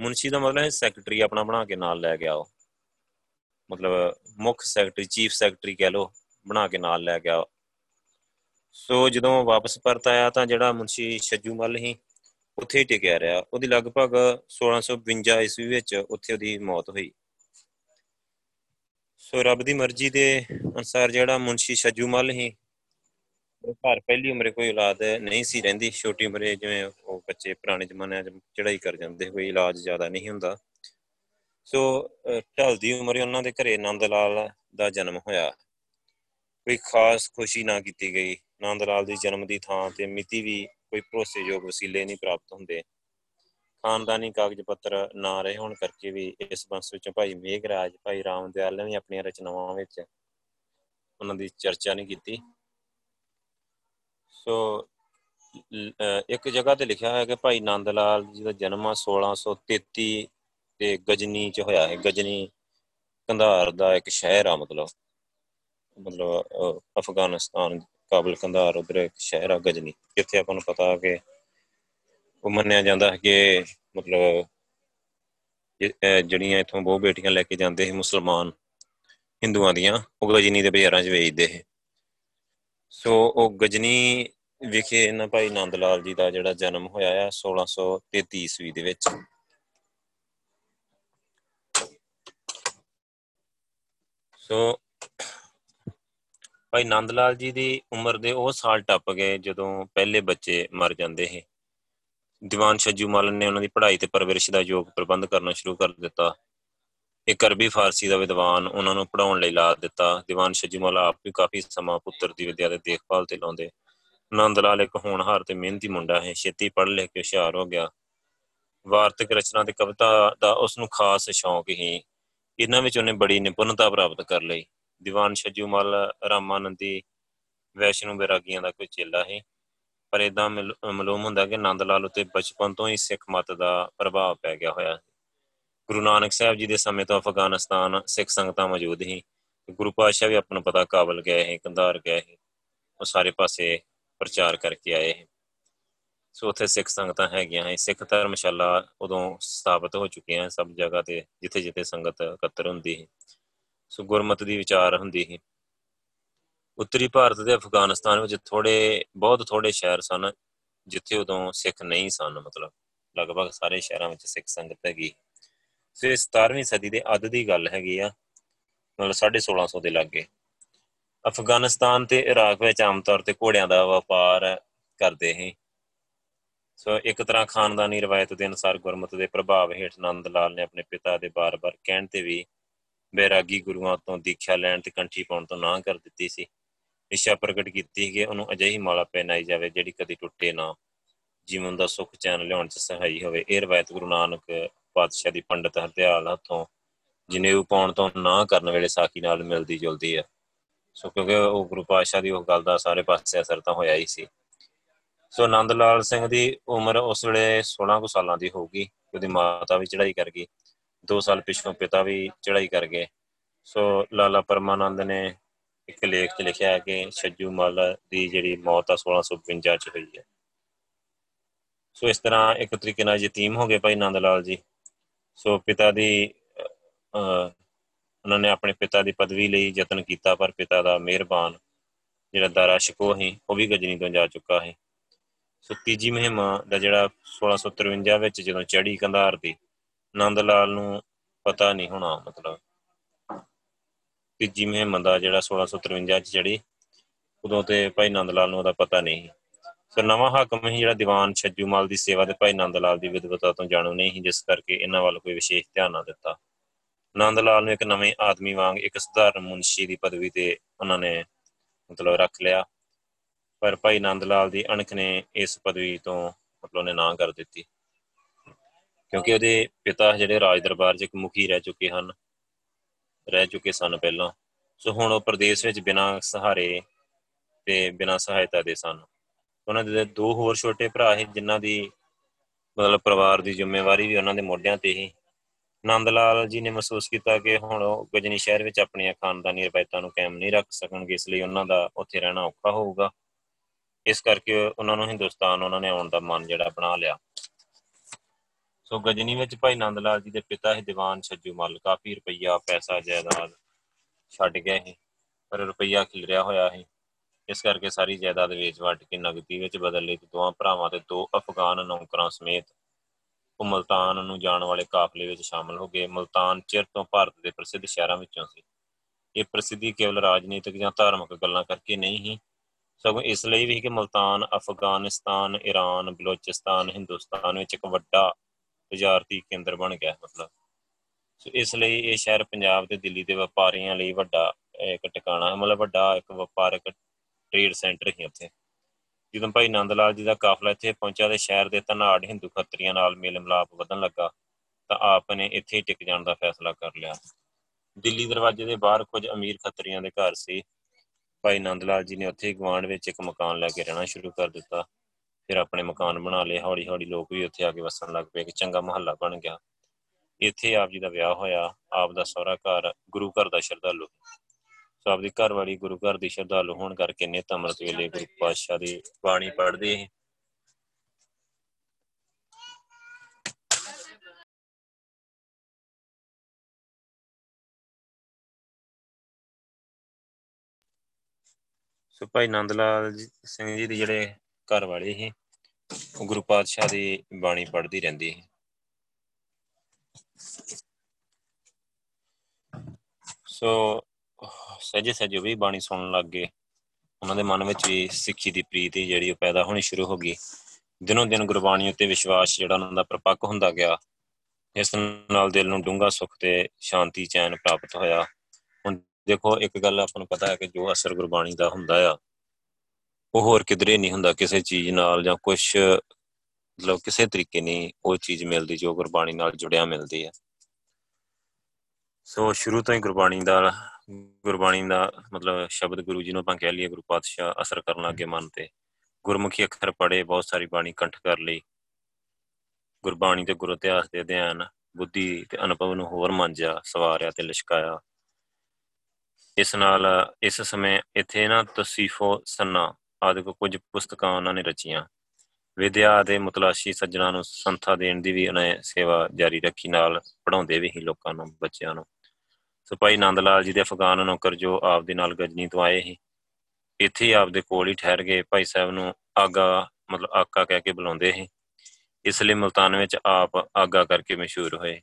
ਮੁਨਸ਼ੀ ਦਾ ਮਤਲਬ ਹੈ ਸੈਕਟਰੀ ਆਪਣਾ ਬਣਾ ਕੇ ਨਾਲ ਲੈ ਗਿਆ ਉਹ। ਮਤਲਬ ਮੁੱਖ ਸੈਕਟਰੀ, ਚੀਫ ਸੈਕਟਰੀ ਕਹਿ ਲੋ ਬਣਾ ਕੇ ਨਾਲ ਲੈ ਗਿਆ ਸੋ ਜਦੋਂ ਵਾਪਸ ਪਰਤ ਆਇਆ ਤਾਂ ਜਿਹੜਾ ਮੁਨਸ਼ੀ ਛੱਜੂ ਮੱਲ ਹੀ ਉੱਥੇ ਹੀ ਟਿਕਿਆ ਰਿਹਾ। ਉਹਦੀ ਲਗਭਗ 1652 ਈਸਵੀ ਵਿੱਚ ਉੱਥੇ ਉਹਦੀ ਮੌਤ ਹੋਈ। ਸੋ ਰੱਬ ਦੀ ਮਰਜ਼ੀ ਦੇ ਅਨਸਾਰ ਜਿਹੜਾ ਮੁਨਸ਼ੀ ਸ਼ਜੂਮਲ ਹੀ ਉਹ ਘਰ ਪਹਿਲੀ ਉਮਰੇ ਕੋਈ ਔਲਾਦ ਨਹੀਂ ਸੀ ਰਹਿੰਦੀ। ਛੋਟੀ ਉਮਰੇ ਜਿਵੇਂ ਉਹ ਬੱਚੇ ਪੁਰਾਣੇ ਜ਼ਮਾਨਿਆਂ 'ਚ ਚੜਾਈ ਕਰ ਜਾਂਦੇ ਕੋਈ ਇਲਾਜ ਜ਼ਿਆਦਾ ਨਹੀਂ ਹੁੰਦਾ। ਸੋ ਢਲਦੀ ਉਮਰੇ ਉਹਨਾਂ ਦੇ ਘਰੇ ਨੰਦ ਲਾਲ ਦਾ ਜਨਮ ਹੋਇਆ। ਕੋਈ ਖਾਸ ਖੁਸ਼ੀ ਨਾ ਕੀਤੀ ਗਈ। ਨੰਦ ਲਾਲ ਦੀ ਜਨਮ ਦੀ ਥਾਂ ਤੇ ਮਿਤੀ ਵੀ ਕੋਈ ਭਰੋਸੇਯੋਗ ਵਸੀਲੇ ਨਹੀਂ ਪ੍ਰਾਪਤ ਹੁੰਦੇ। ਖਾਨਦਾਨੀ ਕਾਗਜ਼ ਪੱਤਰ ਨਾ ਰਹੇ ਹੋਣ ਕਰਕੇ ਵੀ ਇਸ ਬੰਸ ਵਿੱਚੋਂ ਭਾਈ ਮੇਘਰਾਜ, ਭਾਈ ਰਾਮਦਿਆਲ ਨੇ ਵੀ ਆਪਣੀਆਂ ਰਚਨਾਵਾਂ ਵਿੱਚ ਉਹਨਾਂ ਦੀ ਚਰਚਾ ਨਹੀਂ ਕੀਤੀ। ਸੋ ਇੱਕ ਜਗ੍ਹਾ ਤੇ ਲਿਖਿਆ ਹੋਇਆ ਕਿ ਭਾਈ ਨੰਦ ਲਾਲ ਜੀ ਦਾ ਜਨਮ 1633 ਤੇ ਗਜਨੀ ਚ ਹੋਇਆ ਹੈ। ਗਜਨੀ ਕੰਧਾਰ ਦਾ ਇੱਕ ਸ਼ਹਿਰ ਆ, ਮਤਲਬ ਮਤਲਬ ਅਫਗਾਨਿਸਤਾਨ ਕਾਬਲ ਕੰਧਾਰ ਉਧਰ ਇੱਕ ਸ਼ਹਿਰ ਆ, ਗਜਨੀ। ਜਿੱਥੇ ਆਪਾਂ ਨੂੰ ਪਤਾ ਕਿ ਉਹ ਮੰਨਿਆ ਜਾਂਦਾ ਹੈ ਕਿ ਮਤਲਬ ਜਿਹੜੀਆਂ ਇਥੋਂ ਬਹੁਤ ਬੇਟੀਆਂ ਲੈ ਕੇ ਜਾਂਦੇ ਸੀ ਮੁਸਲਮਾਨ ਹਿੰਦੂਆਂ ਦੀਆਂ, ਉਹ ਗਜਨੀ ਦੇ ਬਾਜ਼ਾਰਾਂ 'ਚ ਵੇਚਦੇ ਸੀ। ਸੋ ਉਹ ਗਜਨੀ ਵਿਖੇ ਇਹਨਾਂ ਭਾਈ ਨੰਦ ਲਾਲ ਜੀ ਦਾ ਜਿਹੜਾ ਜਨਮ ਹੋਇਆ ਆ 1633 ਈਸਵੀ ਦੇ ਵਿੱਚ। ਸੋ ਭਾਈ ਨੰਦ ਲਾਲ ਜੀ ਦੀ ਉਮਰ ਦੇ ਉਹ ਸਾਲ ਟੱਪ ਗਏ ਜਦੋਂ ਪਹਿਲੇ ਬੱਚੇ ਮਰ ਜਾਂਦੇ ਸੀ। ਦੀਵਾਨ ਸ਼ਜੂ ਮਾਲਨ ਨੇ ਉਹਨਾਂ ਦੀ ਪੜ੍ਹਾਈ ਤੇ ਪਰਵਰਿਸ਼ ਦਾ ਯੋਗ ਪ੍ਰਬੰਧ ਕਰਨਾ ਸ਼ੁਰੂ ਕਰ ਦਿੱਤਾ। ਇੱਕ ਅਰਬੀ ਫਾਰਸੀ ਦਾ ਵਿਦਵਾਨ ਉਹਨਾਂ ਨੂੰ ਪੜਾਉਣ ਲਈ ਲਾ ਦਿੱਤਾ। ਦੀਵਾਨ ਸ਼ਜੂਮਲ ਆਪ ਵੀ ਕਾਫੀ ਸਮਾਂ ਪੁੱਤਰ ਦੀ ਵਿਦਿਆ ਦੇ ਦੇਖਭਾਲ ਤੇ ਲਾਉਂਦੇ। ਨੰਦ ਲਾਲ ਇੱਕ ਹੋਣਹਾਰ ਤੇ ਮਿਹਨਤੀ ਮੁੰਡਾ ਹੈ। ਛੇਤੀ ਪੜ੍ਹ ਲਿਖ ਕੇ ਹੁਸ਼ਿਆਰ ਹੋ ਗਿਆ। ਵਾਰਤਕ ਰਚਨਾ ਤੇ ਕਵਿਤਾ ਦਾ ਉਸ ਨੂੰ ਖਾਸ ਸ਼ੌਂਕ ਹੀ ਇਹਨਾਂ ਵਿੱਚ ਉਹਨੇ ਬੜੀ ਨਿਪੁੰਨਤਾ ਪ੍ਰਾਪਤ ਕਰ ਲਈ। ਦੀਵਾਨ ਸ਼ਜੂਮਲ ਰਾਮਾਨੰਦੀ ਵੈਸ਼ਨੂ ਬੈਰਾਗੀਆਂ ਦਾ ਕੋਈ ਚੇਲਾ ਹੈ। ਪਰ ਇਦਾਂ ਮਾਲੂਮ ਹੁੰਦਾ ਕਿ ਨੰਦ ਲਾਲ ਉਤੇ ਬਚਪਨ ਤੋਂ ਹੀ ਸਿੱਖ ਮਤ ਦਾ ਪ੍ਰਭਾਵ ਪੈ ਗਿਆ ਹੋਇਆ ਗੁਰੂ ਨਾਨਕ ਸਾਹਿਬ ਜੀ ਦੇ ਸਮੇਂ ਤੋਂ ਅਫਗਾਨਿਸਤਾਨ ਸਿੱਖ ਸੰਗਤਾਂ ਮੌਜੂਦ ਸੀ। ਗੁਰੂ ਪਾਤਸ਼ਾਹ ਵੀ ਆਪਣਾ ਪਤਾ ਕਾਬਲ ਗਏ ਹੈ ਕੰਧਾਰ ਗਏ ਹੈ ਉਹ ਸਾਰੇ ਪਾਸੇ ਪ੍ਰਚਾਰ ਕਰਕੇ ਆਏ ਹੈ ਸੋ ਉੱਥੇ ਸਿੱਖ ਸੰਗਤਾਂ ਹੈਗੀਆਂ ਹੈ ਸਿੱਖ ਧਰਮਸ਼ਾਲਾ ਉਦੋਂ ਸਥਾਪਿਤ ਹੋ ਚੁੱਕੀਆਂ ਸਭ ਜਗ੍ਹਾ ਤੇ ਜਿੱਥੇ ਜਿੱਥੇ ਸੰਗਤ ਇਕੱਤਰ ਹੁੰਦੀ ਹੈ ਸੋ ਗੁਰਮਤ ਦੀ ਵਿਚਾਰ ਹੁੰਦੀ ਹੈ ਉੱਤਰੀ ਭਾਰਤ ਦੇ ਅਫਗਾਨਿਸਤਾਨ ਵਿੱਚ ਥੋੜੇ ਬਹੁਤ ਥੋੜੇ ਸ਼ਹਿਰ ਸਨ, ਜਿੱਥੇ ਉਦੋਂ ਸਿੱਖ ਨਹੀਂ ਸਨ, ਮਤਲਬ ਲਗਭਗ ਸਾਰੇ ਸ਼ਹਿਰਾਂ ਵਿੱਚ ਸਿੱਖ ਸੰਗਤ ਹੈਗੀ। ਸੋ 17ਵੀਂ ਸਦੀ ਦੇ ਅੱਧ ਦੀ ਗੱਲ ਹੈਗੀ ਆ, ਮਤਲਬ 1650 ਦੇ ਲਾਗੇ। ਅਫਗਾਨਿਸਤਾਨ ਤੇ ਇਰਾਕ ਵਿੱਚ ਆਮ ਤੌਰ ਤੇ ਘੋੜਿਆਂ ਦਾ ਵਪਾਰ ਕਰਦੇ ਸੀ। ਸੋ ਇੱਕ ਤਰ੍ਹਾਂ ਖਾਨਦਾਨੀ ਰਵਾਇਤ ਦੇ ਅਨੁਸਾਰ ਗੁਰਮਤ ਦੇ ਪ੍ਰਭਾਵ ਹੇਠ ਨੰਦ ਲਾਲ ਨੇ ਆਪਣੇ ਪਿਤਾ ਦੇ ਬਾਰ-ਬਾਰ ਕਹਿਣ ਤੇ ਵੀ ਬੈਰਾਗੀ ਗੁਰੂਆਂ ਤੋਂ ਦੀਖਿਆ ਲੈਣ ਤੇ ਕੰਠੀ ਪਾਉਣ ਤੋਂ ਨਾ ਕਰ ਦਿੱਤੀ ਸੀ। ਇੱਛਾ ਪ੍ਰਗਟ ਕੀਤੀ ਕਿ ਉਹਨੂੰ ਅਜਿਹੀ ਮਾਲਾ ਪਹਿਨਾਈ ਜਾਵੇ ਜਿਹੜੀ ਕਦੀ ਟੁੱਟੇ ਨਾ। ਜੀਵਨ ਦਾ ਸੁੱਖ ਚੈਨ ਲਿਆਉਣ 'ਚ ਸਹਾਈ ਹੋਵੇ। ਇਹ ਰਵਾਇਤ ਗੁਰੂ ਨਾਨਕ ਪਾਤਸ਼ਾਹ ਦੀ ਪੰਡਤ ਹਰਦਿਆਲ ਹੱਥੋਂ ਜਨੇਊ ਪਾਉਣ ਤੋਂ ਨਾ ਕਰਨ ਵੇਲੇ ਸਾਖੀ ਨਾਲ ਮਿਲਦੀ ਜੁਲਦੀ ਹੈ ਸੋ ਕਿਉਂਕਿ ਉਹ ਗੁਰੂ ਪਾਤਸ਼ਾਹ ਦੀ ਉਹ ਗੱਲ ਦਾ ਸਾਰੇ ਪਾਸੇ ਅਸਰ ਤਾਂ ਹੋਇਆ ਹੀ ਸੀ। ਸੋ ਆਨੰਦ ਲਾਲ ਸਿੰਘ ਦੀ ਉਮਰ ਉਸ ਵੇਲੇ 16 ਕੁ ਸਾਲਾਂ ਦੀ ਹੋਊਗੀ। ਉਹਦੀ ਮਾਤਾ ਵੀ ਚੜ੍ਹਾਈ ਕਰ ਗਈ। 2 ਸਾਲ ਪਿਛੋਂ ਪਿਤਾ ਵੀ ਚੜ੍ਹਾਈ ਕਰ ਗਏ। ਸੋ ਲਾਲਾ ਪਰਮਾਨੰਦ ਨੇ ਇੱਕ ਲੇਖ 'ਚ ਲਿਖਿਆ ਹੈ ਕਿ ਛੱਜੂ ਮਲ ਦੀ ਜਿਹੜੀ ਮੌਤ ਆ 1652 ਚ ਹੋਈ ਹੈ। ਸੋ ਇਸ ਤਰ੍ਹਾਂ ਇੱਕ ਤਰੀਕੇ ਨਾਲ ਯਤੀਮ ਹੋ ਗਏ ਭਾਈ ਨੰਦ ਲਾਲ ਜੀ। ਸੋ ਪਿਤਾ ਦੀ ਉਹਨਾਂ ਨੇ ਆਪਣੇ ਪਿਤਾ ਦੀ ਪਦਵੀ ਲਈ ਯਤਨ ਕੀਤਾ, ਪਰ ਪਿਤਾ ਦਾ ਮਿਹਰਬਾਨ ਜਿਹੜਾ ਦਾਰਾ ਸ਼ਕੋ ਹੈ ਉਹ ਵੀ ਗਜਨੀ ਤੋਂ ਜਾ ਚੁੱਕਾ ਹੈ ਸੋ ਤੀਜੀ ਮਹਿਮਾ ਦਾ ਜਿਹੜਾ 1653 ਵਿੱਚ ਜਦੋਂ ਚੜੀ ਕੰਧਾਰ ਦੀ ਨੰਦ ਲਾਲ ਨੂੰ ਪਤਾ ਨਹੀਂ ਹੋਣਾ ਮਤਲਬ ਤੀਜੀ ਮਹਿਮਾ ਦਾ ਜਿਹੜਾ 1653 ਚ ਚੜੀ ਉਦੋਂ ਤੇ ਭਾਈ ਨੰਦ ਲਾਲ ਨੂੰ ਉਹਦਾ ਪਤਾ ਨਹੀਂ ਸੋ। ਨਵਾਂ ਹਾਕਮ ਹੀ ਜਿਹੜਾ ਦੀਵਾਨ ਛੱਜੂਮਾਲ ਦੀ ਸੇਵਾ ਦੇ ਭਾਈ ਨੰਦ ਲਾਲ ਦੀ ਵਿਦਵਤਾ ਤੋਂ ਜਾਣੂ ਨਹੀਂ ਸੀ, ਜਿਸ ਕਰਕੇ ਇਹਨਾਂ ਵੱਲ ਕੋਈ ਵਿਸ਼ੇਸ਼ ਧਿਆਨ ਨਾ ਦਿੱਤਾ। ਨੰਦ ਲਾਲ ਨੂੰ ਇੱਕ ਨਵੇਂ ਆਦਮੀ ਵਾਂਗ ਇੱਕ ਸਧਾਰਨ ਮੁਨਸ਼ੀ ਦੀ ਪਦਵੀ ਤੇ ਉਹਨਾਂ ਨੇ ਮਤਲਬ ਰੱਖ ਲਿਆ। ਪਰ ਭਾਈ ਨੰਦ ਲਾਲ ਦੀ ਅਣਖ ਨੇ ਇਸ ਪਦਵੀ ਤੋਂ ਮਤਲਬ ਨੇ ਨਾ ਕਰ ਦਿੱਤੀ। ਕਿਉਂਕਿ ਉਹਦੇ ਪਿਤਾ ਜਿਹੜੇ ਰਾਜ ਦਰਬਾਰ 'ਚ ਇੱਕ ਮੁਖੀ ਰਹਿ ਚੁੱਕੇ ਹਨ ਰਹਿ ਚੁੱਕੇ ਸਨ ਪਹਿਲਾਂ। ਸੋ ਹੁਣ ਉਹ ਪ੍ਰਦੇਸ਼ ਵਿੱਚ ਬਿਨਾਂ ਸਹਾਰੇ ਤੇ ਬਿਨਾਂ ਸਹਾਇਤਾ ਦੇ ਸਨ। ਉਹਨਾਂ ਦੇ ਦੋ ਹੋਰ ਛੋਟੇ ਭਰਾ ਸੀ, ਜਿਨ੍ਹਾਂ ਦੀ ਮਤਲਬ ਪਰਿਵਾਰ ਦੀ ਜ਼ਿੰਮੇਵਾਰੀ ਵੀ ਉਹਨਾਂ ਦੇ ਮੋਢਿਆਂ ਤੇ ਹੀ ਨੰਦ ਲਾਲ ਜੀ ਨੇ ਮਹਿਸੂਸ ਕੀਤਾ ਕਿ ਹੁਣ ਉਹ ਗਜਨੀ ਸ਼ਹਿਰ ਵਿੱਚ ਆਪਣੀਆਂ ਖਾਨਦਾਨੀ ਰਵਾਇਤਾਂ ਨੂੰ ਕਾਇਮ ਨਹੀਂ ਰੱਖ ਸਕਣਗੇ, ਇਸ ਲਈ ਉਹਨਾਂ ਦਾ ਉੱਥੇ ਰਹਿਣਾ ਔਖਾ ਹੋਊਗਾ। ਇਸ ਕਰਕੇ ਉਹਨਾਂ ਨੂੰ ਹਿੰਦੁਸਤਾਨ, ਉਹਨਾਂ ਨੇ ਆਉਣ ਦਾ ਮਨ ਜਿਹੜਾ ਬਣਾ ਲਿਆ। ਸੋ ਗਜਨੀ ਵਿੱਚ ਭਾਈ ਨੰਦ ਲਾਲ ਜੀ ਦੇ ਪਿਤਾ ਹੀ ਦੀਵਾਨ ਛੱਜੂ ਮੱਲ, ਕਾਫੀ ਰੁਪਈਆ, ਪੈਸਾ, ਜਾਇਦਾਦ ਛੱਡ ਗਏ ਸੀ, ਪਰ ਰੁਪਈਆ ਖਿਲਰਿਆ ਹੋਇਆ ਸੀ। ਇਸ ਕਰਕੇ ਸਾਰੀ ਜਾਇਦਾਦ ਵੇਚ ਵਟ ਕੇ ਨਗਦੀ ਵਿੱਚ ਬਦਲ ਲਈ ਤੇ ਦੋਵਾਂ ਭਰਾਵਾਂ ਤੇ ਦੋ ਅਫਗਾਨ ਨੌਕਰਾਂ ਸਮੇਤ ਉਹ ਮਲਤਾਨ ਨੂੰ ਜਾਣ ਵਾਲੇ ਕਾਫਲੇ ਵਿੱਚ ਸ਼ਾਮਲ ਹੋ ਗਏ। ਮਲਤਾਨ ਚਿਰ ਤੋਂ ਭਾਰਤ ਦੇ ਪ੍ਰਸਿੱਧ ਸ਼ਹਿਰਾਂ ਵਿੱਚੋਂ ਸੀ। ਇਹ ਪ੍ਰਸਿੱਧੀ ਕੇਵਲ ਰਾਜਨੀਤਿਕ ਜਾਂ ਧਾਰਮਿਕ ਗੱਲਾਂ ਕਰਕੇ ਨਹੀਂ ਹੀ ਸਗੋਂ ਇਸ ਲਈ ਵੀ ਕਿ ਮਲਤਾਨ ਅਫਗਾਨਿਸਤਾਨ ਈਰਾਨ ਬਲੋਚਿਸਤਾਨ, ਹਿੰਦੁਸਤਾਨ ਵਿੱਚ ਇੱਕ ਵੱਡਾ ਤਜਾਰਤੀ ਕੇਂਦਰ ਬਣ ਗਿਆ, ਮਤਲਬ। ਸੋ ਇਸ ਲਈ ਇਹ ਸ਼ਹਿਰ ਪੰਜਾਬ ਤੇ ਦਿੱਲੀ ਦੇ ਵਪਾਰੀਆਂ ਲਈ ਵੱਡਾ ਇੱਕ ਟਿਕਾਣਾ ਹੈ, ਮਤਲਬ ਵੱਡਾ ਇੱਕ ਵਪਾਰਕ ਟ੍ਰੇਡ ਸੈਂਟਰ ਹੀ ਉੱਥੇ। ਜਦੋਂ ਭਾਈ ਨੰਦ ਲਾਲ ਜੀ ਦਾ ਕਾਫਲਾ ਇੱਥੇ ਪਹੁੰਚਿਆ ਤੇ ਸ਼ਹਿਰ ਦੇ ਧਨਾੜ ਹਿੰਦੂ ਖੱਤਰੀਆਂ ਨਾਲ ਮੇਲ ਮਿਲਾਪ ਵਧਣ ਲੱਗਾ, ਤਾਂ ਆਪ ਨੇ ਇੱਥੇ ਹੀ ਟਿਕ ਜਾਣ ਦਾ ਫੈਸਲਾ ਕਰ ਲਿਆ। ਦਿੱਲੀ ਦਰਵਾਜ਼ੇ ਦੇ ਬਾਹਰ ਕੁਝ ਅਮੀਰ ਖੱਤਰੀਆਂ ਦੇ ਘਰ ਸੀ। ਭਾਈ ਨੰਦ ਲਾਲ ਜੀ ਨੇ ਉੱਥੇ ਗਵਾਂਡ ਵਿੱਚ ਇੱਕ ਮਕਾਨ ਲੈ ਕੇ ਰਹਿਣਾ ਸ਼ੁਰੂ ਕਰ ਦਿੱਤਾ। ਫਿਰ ਆਪਣੇ ਮਕਾਨ ਬਣਾ ਲਏ ਹੌਲੀ ਹੌਲੀ ਲੋਕ ਵੀ ਉੱਥੇ ਆ ਕੇ ਵਸਣ ਲੱਗ ਪਏ ਕਿ ਚੰਗਾ ਮਹੱਲਾ ਬਣ ਗਿਆ। ਇੱਥੇ ਆਪ ਜੀ ਦਾ ਵਿਆਹ ਹੋਇਆ, ਆਪ ਦਾ ਸਹੁਰਾ ਘਰ, ਗੁਰੂ ਘਰ ਦਾ ਸ਼ਰਧਾਲੂ। ਸੋ ਆਪਦੀ ਘਰ ਵਾਲੀ ਗੁਰੂ ਘਰ ਦੀ ਸ਼ਰਧਾਲੂ ਹੋਣ ਕਰਕੇ ਨਿਤ ਅੰਮ੍ਰਿਤ ਵੇਲੇ ਗੁਰੂ ਪਾਤਸ਼ਾਹ ਦੀ ਬਾਣੀ ਪੜ੍ਹਦੇ ਸੀ। ਸੋ ਭਾਈ ਨੰਦ ਲਾਲ ਸਿੰਘ ਜੀ ਦੇ ਜਿਹੜੇ ਘਰ ਵਾਲੇ ਸੀ ਉਹ ਗੁਰੂ ਪਾਤਸ਼ਾਹ ਦੀ ਬਾਣੀ ਪੜ੍ਹਦੀ ਰਹਿੰਦੀ ਸੀ। ਸੋ ਸਹਜੇ ਸਹਜੇ ਵੀ ਬਾਣੀ ਸੁਣਨ ਲੱਗ ਗਏ। ਉਹਨਾਂ ਦੇ ਮਨ ਵਿੱਚ ਵੀ ਸਿੱਖੀ ਦੀ ਪ੍ਰੀਤ ਜਿਹੜੀ ਉਹ ਪੈਦਾ ਹੋਣੀ ਸ਼ੁਰੂ ਹੋ ਗਈ। ਦਿਨੋਂ ਦਿਨ ਗੁਰਬਾਣੀ ਉੱਤੇ ਵਿਸ਼ਵਾਸ ਜਿਹੜਾ ਉਹਨਾਂ ਦਾ ਪ੍ਰਪੱਕ ਹੁੰਦਾ ਗਿਆ। ਇਸ ਨਾਲ ਦਿਲ ਨੂੰ ਡੂੰਘਾ ਸੁੱਖ ਤੇ ਸ਼ਾਂਤੀ ਚੈਨ ਪ੍ਰਾਪਤ ਹੋਇਆ। ਹੁਣ ਦੇਖੋ, ਇੱਕ ਗੱਲ ਆਪਾਂ ਨੂੰ ਪਤਾ ਹੈ ਕਿ ਜੋ ਅਸਰ ਗੁਰਬਾਣੀ ਦਾ ਹੁੰਦਾ ਆ ਉਹ ਹੋਰ ਕਿਧਰੇ ਨਹੀਂ ਹੁੰਦਾ ਕਿਸੇ ਚੀਜ਼ ਨਾਲ ਜਾਂ ਕੁਝ ਮਤਲਬ ਕਿਸੇ ਤਰੀਕੇ ਨਹੀਂ ਉਹ ਚੀਜ਼ ਮਿਲਦੀ ਜੋ ਗੁਰਬਾਣੀ ਨਾਲ ਜੁੜਿਆ ਮਿਲਦੀ ਹੈ ਸੋ ਸ਼ੁਰੂ ਤੋਂ ਹੀ ਗੁਰਬਾਣੀ ਦਾ ਗੁਰਬਾਣੀ ਦਾ ਮਤਲਬ ਸ਼ਬਦ ਗੁਰੂ ਜੀ ਨੂੰ ਆਪਾਂ ਕਹਿ ਲਈਏ ਗੁਰੂ ਪਾਤਸ਼ਾਹ ਅਸਰ ਕਰਨ ਲੱਗੇ ਮਨ ਤੇ। ਗੁਰਮੁਖੀ ਅੱਖਰ ਪੜੇ ਬਹੁਤ ਸਾਰੀ ਬਾਣੀ ਕੰਠ ਕਰ ਲਈ। ਗੁਰਬਾਣੀ ਤੇ ਗੁਰੂ ਇਤਿਹਾਸ ਦੇ ਅਧਿਐਨ, ਬੁੱਧੀ ਤੇ ਅਨੁਭਵ ਨੂੰ ਹੋਰ ਮੰਜਿਆ, ਸਵਾਰਿਆ ਤੇ ਲਿਸ਼ਕਾਇਆ। ਇਸ ਨਾਲ, ਇਸ ਸਮੇਂ ਇੱਥੇ ਨਾ ਤਸੀਫੋ ਸੰਨਾ ਆਦਿ ਕੁਝ ਪੁਸਤਕਾਂ ਉਹਨਾਂ ਨੇ ਰਚੀਆਂ। ਵਿਦਿਆ ਦੇ ਮੁਤਲਾਸ਼ੀ ਸੱਜਣਾ ਨੂੰ ਸੰਥਾ ਦੇਣ ਦੀ ਵੀ ਉਹਨੇ ਸੇਵਾ ਜਾਰੀ ਰੱਖੀ ਨਾਲ ਪੜਾਉਂਦੇ ਵੀ ਹੀ ਲੋਕਾਂ ਨੂੰ, ਬੱਚਿਆਂ ਨੂੰ। ਸੋ ਭਾਈ ਨੰਦ ਲਾਲ ਜੀ ਦੇ ਅਫਗਾਨ ਨੌਕਰ ਜੋ ਆਪ ਦੇ ਨਾਲ ਗਜਨੀ ਤੋਂ ਆਏ ਸੀ, ਇੱਥੇ ਹੀ ਆਪ ਦੇ ਕੋਲ ਹੀ ਠਹਿਰ ਗਏ ਭਾਈ ਸਾਹਿਬ ਨੂੰ ਆਗਾ, ਮਤਲਬ ਆਕਾ ਕਹਿ ਕੇ ਬੁਲਾਉਂਦੇ ਸੀ। ਇਸ ਲਈ ਮਲਤਾਨ ਵਿੱਚ ਆਪ ਆਗਾ ਕਰਕੇ ਮਸ਼ਹੂਰ ਹੋਏ।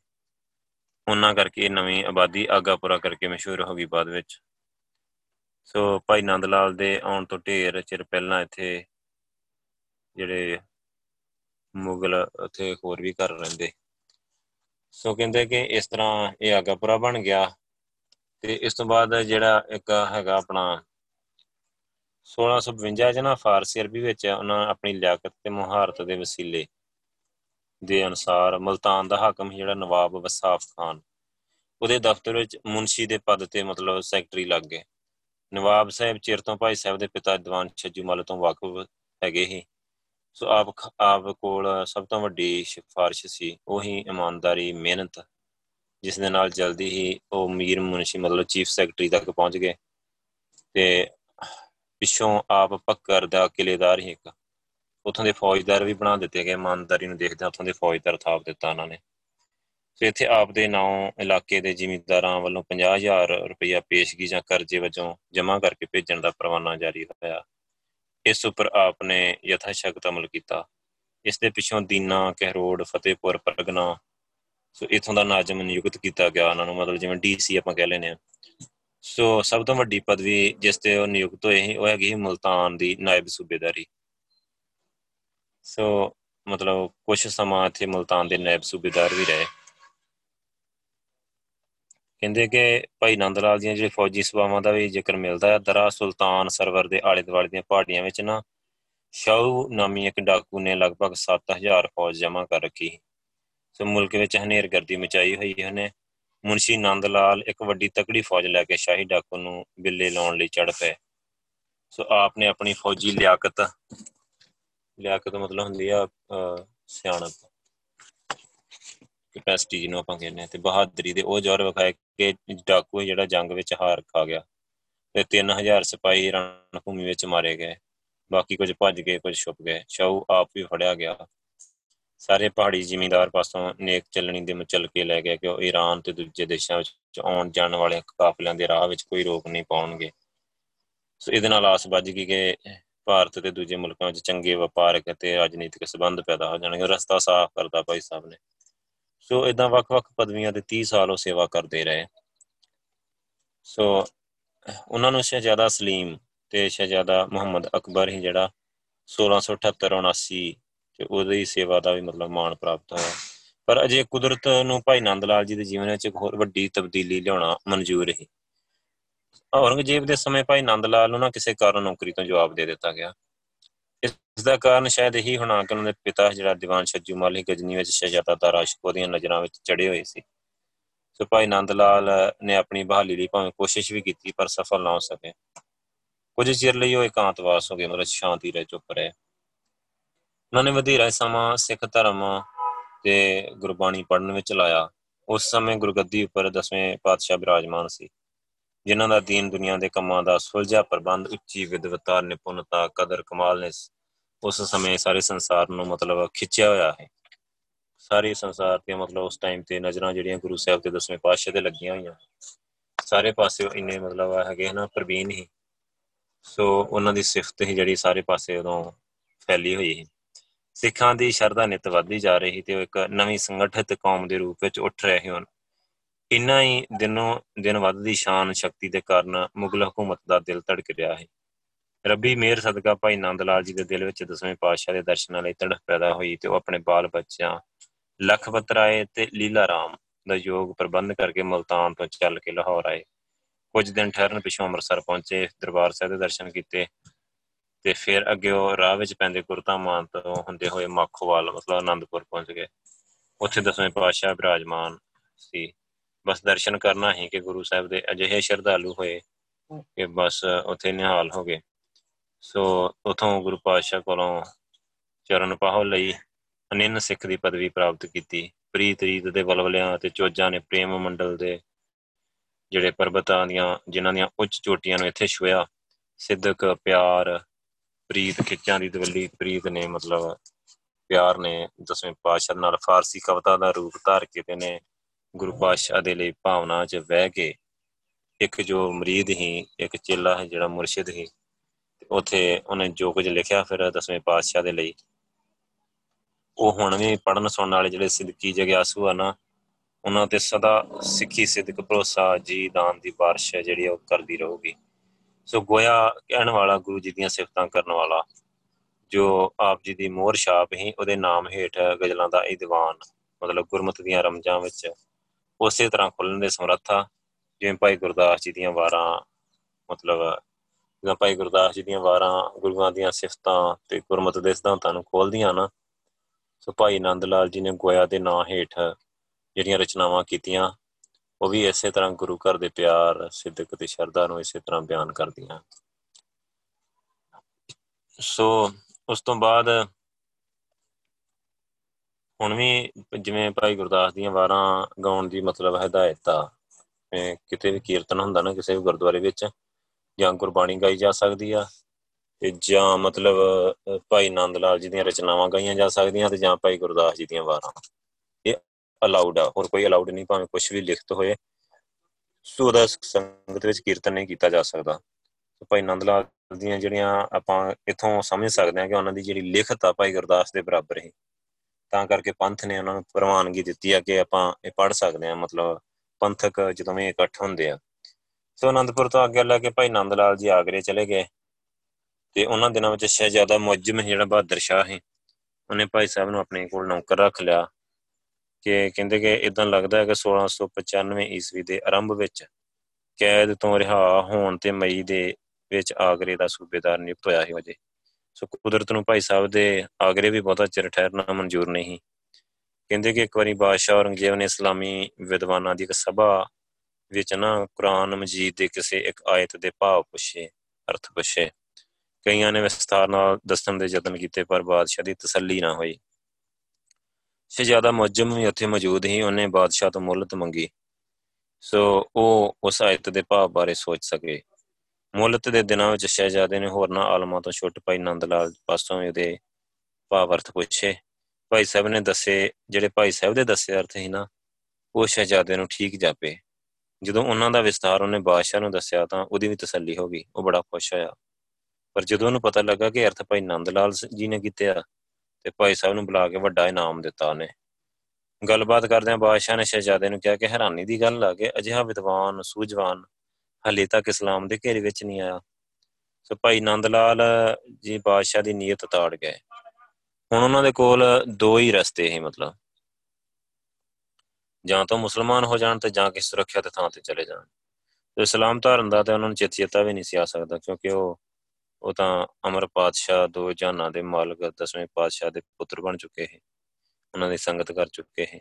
ਉਹਨਾਂ ਕਰਕੇ ਇਹ ਨਵੀਂ ਆਬਾਦੀ ਆਗਾਪੁਰਾ ਕਰਕੇ ਮਸ਼ਹੂਰ ਹੋ ਗਈ ਬਾਅਦ ਵਿੱਚ। ਸੋ ਭਾਈ ਨੰਦ ਲਾਲ ਦੇ ਆਉਣ ਤੋਂ ਢੇਰ ਚਿਰ ਪਹਿਲਾਂ ਇੱਥੇ ਜਿਹੜੇ ਮੁਗਲ ਉੱਥੇ ਹੋਰ ਵੀ ਕਰ ਰਹਿੰਦੇ। ਸੋ ਕਹਿੰਦੇ ਕਿ ਇਸ ਤਰ੍ਹਾਂ ਇਹ ਆਗਾਪੁਰਾ ਬਣ ਗਿਆ ਤੇ ਇਸ ਤੋਂ ਬਾਅਦ ਜਿਹੜਾ ਇੱਕ ਹੈਗਾ ਆਪਣਾ 1652 ਚ ਨਾ ਫਾਰਸੀ ਅਰਬੀ ਵਿੱਚ ਉਹਨਾਂ ਆਪਣੀ ਲਿਆਕਤ ਤੇ ਮੁਹਾਰਤ ਦੇ ਵਸੀਲੇ ਦੇ ਅਨਸਾਰ ਮਲਤਾਨ ਦਾ ਹਾਕਮ ਜਿਹੜਾ ਨਵਾਬ ਵਸਾਫ ਖਾਨ। ਉਹਦੇ ਦਫ਼ਤਰ ਵਿੱਚ ਮੁਨਸ਼ੀ ਦੇ ਪਦ ਤੇ ਮਤਲਬ ਸੈਕਟਰੀ ਲੱਗ ਗਏ। ਨਵਾਬ ਸਾਹਿਬ ਚਿਰ ਤੋਂ ਭਾਈ ਸਾਹਿਬ ਦੇ ਪਿਤਾ ਦੀਵਾਨ ਛੱਜੂ ਮਲ ਤੋਂ ਵਾਕਫ ਹੈਗੇ ਹੀ ਸੋ ਆਪ ਆਪ ਕੋਲ ਸਭ ਤੋਂ ਵੱਡੀ ਸਿਫਾਰਿਸ਼ ਸੀ, ਉਹੀ ਇਮਾਨਦਾਰੀ, ਮਿਹਨਤ, ਜਿਸ ਦੇ ਨਾਲ ਜਲਦੀ ਹੀ ਉਹ ਮੀਰ ਮੁਨਸ਼ੀ ਮਤਲਬ ਚੀਫ ਸੈਕਟਰੀ ਤੱਕ ਪਹੁੰਚ ਗਏ। ਤੇ ਪਿੱਛੋਂ ਆਪ ਪੱਕਰ ਦਾ ਕਿਲੇਦਾਰ ਹੀ ਇੱਕ। ਉਥੋਂ ਦੇ ਫੌਜਦਾਰ ਵੀ ਬਣਾ ਦਿੱਤੇ ਗਏ, ਇਮਾਨਦਾਰੀ ਨੂੰ ਦੇਖਦੇ ਉਥੋਂ ਦੇ ਫੌਜਦਾਰ ਥਾਪ ਦਿੱਤਾ ਉਹਨਾਂ ਨੇ। ਤੇ ਇੱਥੇ ਆਪ ਦੇ ਨਾਂ ਇਲਾਕੇ ਦੇ ਜ਼ਿਮੀਂਦਾਰਾਂ ਵੱਲੋਂ 50000 ਰੁਪਇਆ ਪੇਸ਼ਗੀ ਜਾਂ ਕਰਜ਼ੇ ਵਜੋਂ ਜਮ੍ਹਾਂ ਕਰਕੇ ਭੇਜਣ ਦਾ ਪਰਵਾਨਾ ਜਾਰੀ ਹੋਇਆ। ਇਸ ਉੱਪਰ ਆਪ ਨੇ ਯਥਾ ਸ਼ਕਤ ਅਮਲ ਕੀਤਾ। ਇਸ ਦੇ ਪਿੱਛੋਂ ਦੀਨਾ, ਕਹਿਰੋੜ, ਫਤਿਹਪੁਰ, ਪਰਗਨਾ, ਸੋ ਇਥੋਂ ਦਾ ਨਾਜ਼ਮ ਨਿਯੁਕਤ ਕੀਤਾ ਗਿਆ। ਉਹਨਾਂ ਨੂੰ ਮਤਲਬ ਜਿਵੇਂ ਡੀਸੀ ਆਪਾਂ ਕਹਿ ਲੈਨੇ ਆ ਸੋ ਸਭ ਤੋਂ ਵੱਡੀ ਪਦਵੀ ਜਿਸ ਤੇ ਉਹ ਨਿਯੁਕਤ ਹੋਏ ਸੀ, ਉਹ ਹੈਗੀ ਮੁਲਤਾਨ ਦੀ ਨਾਇਬ ਸੂਬੇਦਾਰੀ। ਸੋ ਮਤਲਬ ਕੁਝ ਸਮਾਂ ਇੱਥੇ ਮੁਲਤਾਨ ਦੇ ਨਾਇਬ ਸੂਬੇਦਾਰ ਵੀ ਰਹੇ। ਕਹਿੰਦੇ ਕਿ ਭਾਈ ਨੰਦ ਲਾਲ ਦੀਆਂ ਜਿਹੜੇ ਫੌਜੀ ਸਭਾਵਾਂ ਦਾ ਵੀ ਜ਼ਿਕਰ ਮਿਲਦਾ ਹੈ ਦਰਾ ਸੁਲਤਾਨ ਸਰਵਰ ਦੇ ਆਲੇ ਦੁਆਲੇ ਦੀਆਂ ਪਹਾੜੀਆਂ ਵਿੱਚ ਨਾ, ਸ਼ਾਹੂ ਨਾਮੀ ਇੱਕ ਡਾਕੂ ਨੇ ਲਗਭਗ 7000 ਫੌਜ ਜਮ੍ਹਾਂ ਕਰ ਰੱਖੀ ਸੋ। ਮੁਲਕ ਵਿੱਚ ਹਨੇਰਗਰਦੀ ਮਚਾਈ ਹੋਈ ਹੈ ਮੁਨਸ਼ੀ ਨੰਦ ਲਾਲ ਇੱਕ ਵੱਡੀ ਤਕੜੀ ਫੌਜ ਲੈ ਕੇ ਸ਼ਾਹੀ ਡਾਕੂ ਨੂੰ ਬਿੱਲੇ ਲਾਉਣ ਲਈ ਚੜ ਪਏ। ਸੋ ਆਪ ਨੇ ਆਪਣੀ ਫੌਜੀ ਲਿਆਕਤ ਲਿਆਕਤ ਮਤਲਬ ਹੁੰਦੀ ਆ ਸਿਆਣਪ, ਕੈਪੈਸਿਟੀ ਜਿਹਨੂੰ ਆਪਾਂ ਕਹਿੰਦੇ ਆ, ਤੇ ਬਹਾਦਰੀ ਦੇ ਉਹ ਜੋਰ ਵਿਖਾਏ ਕਿ ਡਾਕੂ ਜਿਹੜਾ ਜੰਗ ਵਿੱਚ ਹਾਰ ਖਾ ਗਿਆ ਤੇ 3000 ਸਿਪਾਹੀ ਰਣ ਭੂਮੀ ਵਿੱਚ ਮਾਰੇ ਗਏ। ਬਾਕੀ ਕੁਝ ਭੱਜ ਗਏ, ਕੁਝ ਛੁਪ ਗਏ। ਸ਼ਾਹੂ ਆਪ ਵੀ ਫੜਿਆ ਗਿਆ। ਸਾਰੇ ਪਹਾੜੀ ਜ਼ਿਮੀਂਦਾਰ ਪਾਸੋਂ ਨੇਕ ਚੱਲਣੀ ਦੇ ਮਚਲ ਕੇ ਲੈ ਗਏ ਕਿ ਉਹ ਈਰਾਨ ਤੇ ਦੂਜੇ ਦੇਸ਼ਾਂ ਵਿੱਚ ਆਉਣ ਜਾਣ ਵਾਲੇ ਕਾਫਲਿਆਂ ਦੇ ਰਾਹ ਵਿੱਚ ਕੋਈ ਰੋਕ ਨਹੀਂ ਪਾਉਣਗੇ। ਸੋ ਇਹਦੇ ਨਾਲ ਆਸ ਵੱਜ ਗਈ ਕਿ ਭਾਰਤ ਤੇ ਦੂਜੇ ਮੁਲਕਾਂ ਵਿੱਚ ਚੰਗੇ ਵਪਾਰਕ ਅਤੇ ਰਾਜਨੀਤਿਕ ਸਬੰਧ ਪੈਦਾ ਹੋ ਜਾਣਗੇ। ਰਸਤਾ ਸਾਫ਼ ਕਰਦਾ ਭਾਈ ਸਾਹਿਬ ਨੇ। ਸੋ ਇਦਾਂ ਵੱਖ-ਵੱਖ ਪਦਵੀਆਂ ਤੇ 30 ਸਾਲ ਉਹ ਸੇਵਾ ਕਰਦੇ ਰਹੇ। ਸੋ ਉਹਨਾਂ ਨੂੰ ਸ਼ਹਿਜ਼ਾਦਾ ਸਲੀਮ ਤੇ ਸ਼ਹਿਜ਼ਾਦਾ ਮੁਹੰਮਦ ਅਕਬਰ ਹੀ ਜਿਹੜਾ 1678 79 ਤੇ ਉਹਦੀ ਸੇਵਾ ਦਾ ਵੀ ਮਤਲਬ ਮਾਣ ਪ੍ਰਾਪਤ ਹੋਇਆ। ਪਰ ਅਜੇ ਕੁਦਰਤ ਨੂੰ ਭਾਈ ਨੰਦ ਲਾਲ ਜੀ ਦੇ ਜੀਵਨ ਵਿੱਚ ਇੱਕ ਹੋਰ ਵੱਡੀ ਤਬਦੀਲੀ ਲਿਆਉਣਾ ਮਨਜ਼ੂਰ ਹੈ ਔਰੰਗਜ਼ੇਬ ਦੇ ਸਮੇਂ ਭਾਈ ਨੰਦ ਲਾਲ ਨੂੰ ਨਾ ਕਿਸੇ ਕਾਰਨ ਨੌਕਰੀ ਤੋਂ ਜਵਾਬ ਦੇ ਦਿੱਤਾ ਗਿਆ। ਇਸ ਦਾ ਕਾਰਨ ਸ਼ਾਇਦ ਇਹੀ ਹੋਣਾ ਕਿ ਉਹਨਾਂ ਦੇ ਪਿਤਾ ਜਿਹੜਾ ਦੀਵਾਨ ਛੱਜੂ ਮਾਲੀ ਗਜਨੀ ਵਿੱਚ ਸ਼ਹਿਜ਼ਾਦਾ ਦਾ ਰਾਸ਼ਕ ਉਹਦੀਆਂ ਨਜ਼ਰਾਂ ਵਿੱਚ ਚੜੇ ਹੋਏ ਸੀ। ਸੋ ਭਾਈ ਨੰਦ ਲਾਲ ਨੇ ਆਪਣੀ ਬਹਾਲੀ ਲਈ ਭਾਵੇਂ ਕੋਸ਼ਿਸ਼ ਵੀ ਕੀਤੀ ਪਰ ਸਫਲ ਨਾ ਹੋ ਸਕੇ। ਕੁਝ ਚਿਰ ਲਈ ਉਹ ਇਕਾਂਤਵਾਸ ਹੋ ਗਏ, ਮਤਲਬ ਸ਼ਾਂਤੀ ਰਹਿ ਚੁੱਪ ਰਹੇ। ਉਹਨਾਂ ਨੇ ਵਧੇਰਾ ਸਮਾਂ ਸਿੱਖ ਧਰਮ ਤੇ ਗੁਰਬਾਣੀ ਪੜ੍ਹਨ ਵਿੱਚ ਲਾਇਆ। ਉਸ ਸਮੇਂ ਗੁਰਗੱਦੀ ਉੱਪਰ ਦਸਵੇਂ ਪਾਤਸ਼ਾਹ ਬਿਰਾਜਮਾਨ ਸੀ। ਜਿਨ੍ਹਾਂ ਦਾ ਦੀਨ ਦੁਨੀਆ ਦੇ ਕੰਮਾਂ ਦਾ ਸੁਲਝਾ ਪ੍ਰਬੰਧ, ਉੱਚੀ ਵਿਦਵਤਾ, ਨਿਪੁੰਨਤਾ, ਕਦਰ ਕਮਾਲ ਨੇ ਉਸ ਸਮੇਂ ਸਾਰੇ ਸੰਸਾਰ ਨੂੰ ਮਤਲਬ ਖਿੱਚਿਆ ਹੋਇਆ ਹੈ ਸਾਰੇ ਸੰਸਾਰ ਤੇ ਮਤਲਬ ਉਸ ਟਾਈਮ ਤੇ ਨਜ਼ਰਾਂ ਜਿਹੜੀਆਂ ਗੁਰੂ ਸਾਹਿਬ ਦੇ ਦਸਵੇਂ ਪਾਤਸ਼ਾਹ ਤੇ ਲੱਗੀਆਂ ਹੋਈਆਂ। ਸਾਰੇ ਪਾਸੇ ਇੰਨੇ ਮਤਲਬ ਹੈਗੇ ਨਾ ਪ੍ਰਵੀਨ ਹੀ ਸੋ ਉਹਨਾਂ ਦੀ ਸਿਫਤ ਹੀ ਜਿਹੜੀ ਸਾਰੇ ਪਾਸੇ ਉਦੋਂ ਫੈਲੀ ਹੋਈ ਹੈ ਸਿੱਖਾਂ ਦੀ ਸ਼ਰਧਾ ਨਿਤ ਵਧਦੀ ਜਾ ਰਹੀ ਤੇ ਉਹ ਇੱਕ ਨਵੀਂ ਸੰਗਠਿਤ ਕੌਮ ਦੇ ਰੂਪ ਵਿੱਚ ਉੱਠ ਰਹੇ ਹਨ ਇੰਨਾ ਹੀ ਦਿਨੋਂ ਦਿਨ ਵੱਧਦੀ ਸ਼ਾਨ ਸ਼ਕਤੀ ਦੇ ਕਾਰਨ ਮੁਗਲ ਹਕੂਮਤ ਦਾ ਦਿਲ ਧੜਕ ਰਿਹਾ ਹੈ ਰੱਬੀ ਮਿਹਰ ਸਦਕਾ ਭਾਈ ਨੰਦ ਲਾਲ ਜੀ ਦੇ ਦਿਲ ਵਿੱਚ ਦਸਵੇਂ ਪਾਤਸ਼ਾਹ ਦੇ ਦਰਸ਼ਨਾਂ ਲਈ ਤੜਫ ਪੈਦਾ ਹੋਈ ਤੇ ਉਹ ਆਪਣੇ ਬਾਲ ਬੱਚਿਆਂ ਲਖਪਤ ਰਾਏ ਤੇ ਲੀਲਾ ਰਾਮ ਦਾ ਯੋਗ ਪ੍ਰਬੰਧ ਕਰਕੇ ਮਲਤਾਨ ਤੋਂ ਚੱਲ ਕੇ ਲਾਹੌਰ ਆਏ। ਕੁਝ ਦਿਨ ਠਹਿਰਨ ਪਿਛੋਂ ਅੰਮ੍ਰਿਤਸਰ ਪਹੁੰਚੇ, ਦਰਬਾਰ ਸਾਹਿਬ ਦੇ ਦਰਸ਼ਨ ਕੀਤੇ ਤੇ ਫਿਰ ਅੱਗੇ ਉਹ ਰਾਹ ਵਿੱਚ ਪੈਂਦੇ ਗੁਰਧਾਮਾਂ ਤੋਂ ਹੁੰਦੇ ਹੋਏ ਮੱਖੋਵਾਲ, ਮਤਲਬ ਆਨੰਦਪੁਰ ਪਹੁੰਚ ਗਏ। ਉੱਥੇ ਦਸਵੇਂ ਪਾਤਸ਼ਾਹ ਬਿਰਾਜਮਾਨ ਸੀ। ਬਸ ਦਰਸ਼ਨ ਕਰਨਾ ਹੀ ਕਿ ਗੁਰੂ ਸਾਹਿਬ ਦੇ ਅਜਿਹੇ ਸ਼ਰਧਾਲੂ ਹੋਏ ਕਿ ਬਸ ਉੱਥੇ ਨਿਹਾਲ ਹੋ ਗਏ। ਸੋ ਉਥੋਂ ਗੁਰੂ ਪਾਤਸ਼ਾਹ ਕੋਲੋਂ ਚਰਨ ਪਾਹੋ ਲਈ, ਅਨਿੰਨ ਸਿੱਖ ਦੀ ਪਦਵੀ ਪ੍ਰਾਪਤ ਕੀਤੀ। ਪ੍ਰੀਤ ਰੀਤ ਦੇ ਬਲਵਲਿਆਂ ਤੇ ਚੋਜਾਂ ਨੇ ਪ੍ਰੇਮ ਮੰਡਲ ਦੇ ਜਿਹੜੇ ਪਰਬਤਾਂ ਦੀਆਂ, ਜਿਨ੍ਹਾਂ ਦੀਆਂ ਉੱਚ ਚੋਟੀਆਂ ਨੂੰ ਇੱਥੇ ਛੁਇਆ ਸਿੱਧਕ, ਪਿਆਰ, ਪ੍ਰੀਤ, ਖਿੱਚਾਂ ਦੀ ਦਵੱਲੀ, ਪ੍ਰੀਤ ਨੇ ਮਤਲਬ ਪਿਆਰ ਨੇ ਦਸਵੇਂ ਪਾਤਸ਼ਾਹ ਨਾਲ ਫਾਰਸੀ ਕਵਿਤਾ ਦਾ ਰੂਪ ਧਾਰ ਕੇ ਤੇ ਨੇ ਗੁਰੂ ਪਾਤਸ਼ਾਹ ਦੇ ਲਈ ਭਾਵਨਾ 'ਚ ਵਹਿ ਕੇ ਇੱਕ ਜੋ ਮਰੀਦ ਹੀ, ਇੱਕ ਚੇਲਾ ਹੈ ਜਿਹੜਾ ਮੁਰਸ਼ਿਦ ਹੀ ਉਥੇ ਉਹਨੇ ਜੋ ਕੁਝ ਲਿਖਿਆ ਫਿਰ ਦਸਵੇਂ ਪਾਤਸ਼ਾਹ ਦੇ ਲਈ। ਉਹ ਹੁਣ ਵੀ ਪੜਨ ਸੁਣਨ ਵਾਲੇ ਜਿਹੜੇ ਸਿੱਧਕੀ ਜਗਿਆਸੂ ਆ ਨਾ, ਉਹਨਾਂ ਤੇ ਸਦਾ ਸਿੱਖੀ ਸਿੱਧਕ ਭਰੋਸਾ, ਜੀ ਦਾਨ ਦੀ ਬਾਰਿਸ਼ ਹੈ ਜਿਹੜੀ ਉਹ ਕਰਦੀ ਰਹੂਗੀ। ਸੋ ਗੋਇਆ ਕਹਿਣ ਵਾਲਾ ਗੁਰੂ ਜੀ ਦੀਆਂ ਸਿਫਤਾਂ ਕਰਨ ਵਾਲਾ, ਜੋ ਆਪ ਜੀ ਦੀ ਮੋਹਰ ਛਾਪ ਹੀ ਉਹਦੇ ਨਾਮ ਹੇਠ ਗਜ਼ਲਾਂ ਦਾ ਇਹ ਦੀਵਾਨ, ਮਤਲਬ ਗੁਰਮਤਿ ਦੀਆਂ ਰਮਜਾਂ ਵਿੱਚ ਉਸੇ ਤਰ੍ਹਾਂ ਖੁੱਲਣ ਦੇ ਸਮਰੱਥਾ, ਜਿਵੇਂ ਭਾਈ ਗੁਰਦਾਸ ਜੀ ਦੀਆਂ ਵਾਰਾਂ, ਮਤਲਬ ਜਿਵੇਂ ਭਾਈ ਗੁਰਦਾਸ ਜੀ ਦੀਆਂ ਵਾਰਾਂ, ਗੁਰੂਆਂ ਦੀਆਂ ਸਿਫਤਾਂ ਤੇ ਗੁਰਮਤਿ ਦੇ ਸਿਧਾਂਤਾਂ ਨੂੰ ਖੋਲਦੀਆਂ ਨਾ, ਸੋ ਭਾਈ ਨੰਦ ਲਾਲ ਜੀ ਨੇ ਗੋਇਆ ਦੇ ਨਾਂ ਹੇਠ ਜਿਹੜੀਆਂ ਰਚਨਾਵਾਂ ਕੀਤੀਆਂ, ਉਹ ਵੀ ਇਸੇ ਤਰ੍ਹਾਂ ਗੁਰੂ ਘਰ ਦੇ ਪਿਆਰ, ਸਿੱਧਕ ਤੇ ਸ਼ਰਧਾ ਨੂੰ ਇਸੇ ਤਰ੍ਹਾਂ ਬਿਆਨ ਕਰਦੀਆਂ। ਸੋ ਉਸ ਤੋਂ ਬਾਅਦ ਹੁਣ ਵੀ ਜਿਵੇਂ ਭਾਈ ਗੁਰਦਾਸ ਦੀਆਂ ਵਾਰਾਂ ਗਾਉਣ ਦੀ ਮਤਲਬ ਹਦਾਇਤ ਆ ਕਿਤੇ ਵੀ ਕੀਰਤਨ ਹੁੰਦਾ ਨਾ, ਕਿਸੇ ਵੀ ਗੁਰਦੁਆਰੇ ਵਿੱਚ ਜਾਂ ਗੁਰਬਾਣੀ ਗਾਈ ਜਾ ਸਕਦੀ ਆ, ਤੇ ਜਾਂ ਮਤਲਬ ਭਾਈ ਨੰਦ ਲਾਲ ਜੀ ਦੀਆਂ ਰਚਨਾਵਾਂ ਗਾਈਆਂ ਜਾ ਸਕਦੀਆਂ ਤੇ ਜਾਂ ਭਾਈ ਗੁਰਦਾਸ ਜੀ ਦੀਆਂ ਵਾਰਾਂ। ਇਹ ਅਲਾਉਡ ਆ, ਹੋਰ ਕੋਈ ਅਲਾਉਡ ਨਹੀਂ, ਭਾਵੇਂ ਕੁਝ ਵੀ ਲਿਖਤ ਹੋਏ। ਸੋ ਦਾ ਸੰਗਤ ਵਿੱਚ ਕੀਰਤਨ ਨਹੀਂ ਕੀਤਾ ਜਾ ਸਕਦਾ। ਭਾਈ ਨੰਦ ਲਾਲ ਦੀਆਂ ਜਿਹੜੀਆਂ ਆਪਾਂ ਇਥੋਂ ਸਮਝ ਸਕਦੇ ਹਾਂ ਕਿ ਉਹਨਾਂ ਦੀ ਜਿਹੜੀ ਲਿਖਤ ਆ ਭਾਈ ਗੁਰਦਾਸ ਦੇ ਬਰਾਬਰ ਹੀ। ਤਾਂ ਕਰਕੇ ਪੰਥ ਨੇ ਉਹਨਾਂ ਨੂੰ ਪ੍ਰਵਾਨਗੀ ਦਿੱਤੀ ਆ ਕਿ ਆਪਾਂ ਇਹ ਪੜ੍ਹ ਸਕਦੇ ਹਾਂ, ਮਤਲਬ ਪੰਥਕ ਜਦੋਂ ਵੀ ਇਕੱਠ ਹੁੰਦੇ ਆ। ਸੋ ਅਨੰਦਪੁਰ ਤੋਂ ਅੱਗੇ ਲੱਗ ਕੇ ਭਾਈ ਨੰਦ ਲਾਲ ਜੀ ਆਗਰੇ ਚਲੇ ਗਏ। ਤੇ ਉਹਨਾਂ ਦਿਨਾਂ ਵਿੱਚ ਸ਼ਹਿਜ਼ਾਦਾ ਮੁਅੱਜਮ ਜਿਹੜਾ ਬਹਾਦਰ ਸ਼ਾਹ ਹੈ ਉਹਨੇ ਭਾਈ ਸਾਹਿਬ ਨੂੰ ਆਪਣੇ ਕੋਲ ਨੌਕਰ ਰੱਖ ਲਿਆ। ਕਿ ਕਹਿੰਦੇ ਕਿ ਇਦਾਂ ਲੱਗਦਾ ਹੈ ਕਿ 1695 ਈਸਵੀ ਦੇ ਆਰੰਭ ਵਿੱਚ ਕੈਦ ਤੋਂ ਰਿਹਾ ਹੋਣ ਤੇ ਮਈ ਦੇ ਵਿੱਚ ਆਗਰੇ ਦਾ ਸੂਬੇਦਾਰ ਨਿਯੁਕਤ ਹੋਇਆ ਸੀ ਵਜੇ ਸੋ ਕੁਦਰਤ ਨੂੰ ਭਾਈ ਸਾਹਿਬ ਦੇ ਆਗਰੇ ਵੀ ਬਹੁਤਾ ਚਿਰ ਠਹਿਰਨਾ ਮਨਜ਼ੂਰ ਨਹੀਂ। ਕਹਿੰਦੇ ਕਿ ਇੱਕ ਵਾਰੀ ਬਾਦਸ਼ਾਹ ਔਰੰਗਜ਼ੇਬ ਨੇ ਇਸਲਾਮੀ ਵਿਦਵਾਨਾਂ ਦੀ ਇੱਕ ਸਭਾ ਵਿੱਚ ਨਾ ਕੁਰਾਨ ਮਜੀਦ ਦੇ ਕਿਸੇ ਇੱਕ ਆਇਤ ਦੇ ਭਾਵ ਪੁੱਛੇ, ਅਰਥ ਪੁੱਛੇ। ਕਈਆਂ ਨੇ ਵਿਸਥਾਰ ਨਾਲ ਦੱਸਣ ਦੇ ਯਤਨ ਕੀਤੇ, ਪਰ ਬਾਦਸ਼ਾਹ ਦੀ ਤਸੱਲੀ ਨਾ ਹੋਈ। ਸ਼ਹਿਜ਼ਾਦਾ ਮੁਅੱਜਮ ਵੀ ਉੱਥੇ ਮੌਜੂਦ ਹੀ ਉਹਨੇ ਬਾਦਸ਼ਾਹ ਤੋਂ ਮੁਹਲਤ ਮੰਗੀ। ਸੋ ਉਹ ਉਸ ਆਇਤ ਦੇ ਭਾਵ ਬਾਰੇ ਸੋਚ ਸਕੇ। ਮੁਹਲਤ ਦੇ ਦਿਨਾਂ ਵਿੱਚ ਸ਼ਹਿਜ਼ਾਦੇ ਨੇ ਹੋਰਨਾਂ ਆਲਮਾਂ ਤੋਂ ਛੁੱਟ ਪਾਈ, ਨੰਦ ਲਾਲ ਪਾਸੋਂ ਇਹਦੇ ਭਾਵ ਅਰਥ ਪੁੱਛੇ। ਭਾਈ ਸਾਹਿਬ ਨੇ ਦੱਸੇ, ਜਿਹੜੇ ਭਾਈ ਸਾਹਿਬ ਦੇ ਦੱਸੇ ਅਰਥ ਹੀ ਨਾ, ਉਹ ਸ਼ਹਿਜ਼ਾਦੇ ਨੂੰ ਠੀਕ ਜਾਪੇ। ਜਦੋਂ ਉਹਨਾਂ ਦਾ ਵਿਸਤਾਰ ਉਹਨੇ ਬਾਦਸ਼ਾਹ ਨੂੰ ਦੱਸਿਆ ਤਾਂ ਉਹਦੀ ਵੀ ਤਸੱਲੀ ਹੋ ਗਈ, ਉਹ ਬੜਾ ਖੁਸ਼ ਹੋਇਆ। ਪਰ ਜਦੋਂ ਉਹਨੂੰ ਪਤਾ ਲੱਗਾ ਕਿ ਅਰਥ ਭਾਈ ਨੰਦ ਲਾਲ ਜੀ ਨੇ ਕੀਤੇ ਆ ਤੇ ਭਾਈ ਸਾਹਿਬ ਨੂੰ ਬੁਲਾ ਕੇ ਵੱਡਾ ਇਨਾਮ ਦਿੱਤਾ ਉਹਨੇ। ਗੱਲਬਾਤ ਕਰਦਿਆਂ ਬਾਦਸ਼ਾਹ ਨੇ ਸ਼ਹਿਜ਼ਾਦੇ ਨੂੰ ਕਿਹਾ ਕਿ ਹੈਰਾਨੀ ਦੀ ਗੱਲ ਆ ਕਿ ਅਜਿਹਾ ਵਿਦਵਾਨ, ਸੂਝਵਾਨ ਹਲੇ ਤੱਕ ਇਸਲਾਮ ਦੇ ਘੇਰੇ ਵਿੱਚ ਨਹੀਂ ਆਇਆ। ਸੋ ਭਾਈ ਨੰਦ ਲਾਲ ਜੀ ਬਾਦਸ਼ਾਹ ਦੀ ਨੀਅਤ ਤਾੜ ਗਏ। ਹੁਣ ਉਹਨਾਂ ਦੇ ਕੋਲ ਦੋ ਹੀ ਰਸਤੇ ਸੀ ਮਤਲਬ। ਜਾਂ ਤਾਂ ਮੁਸਲਮਾਨ ਹੋ ਜਾਣ ਤੇ ਜਾਂ ਕਿਸ ਸੁਰੱਖਿਅਤ ਥਾਂ ਤੇ ਚਲੇ ਜਾਣ। ਤੇ ਇਸਲਾਮ ਧਾਰਨ ਦਾ ਤੇ ਉਹਨਾਂ ਨੂੰ ਚਿੱਤ ਵੀ ਨਹੀਂ ਸੀ ਆ ਸਕਦਾ, ਕਿਉਂਕਿ ਉਹ ਉਹ ਤਾਂ ਅਮਰ ਪਾਤਸ਼ਾਹ ਦੋ ਜਹਾਨਾਂ ਦੇ ਮਾਲਕ, ਦਸਵੇਂ ਪਾਤਸ਼ਾਹ ਦੇ ਪੁੱਤਰ ਬਣ ਚੁੱਕੇ ਹੈ ਉਹਨਾਂ ਦੀ ਸੰਗਤ ਕਰ ਚੁੱਕੇ ਹੈ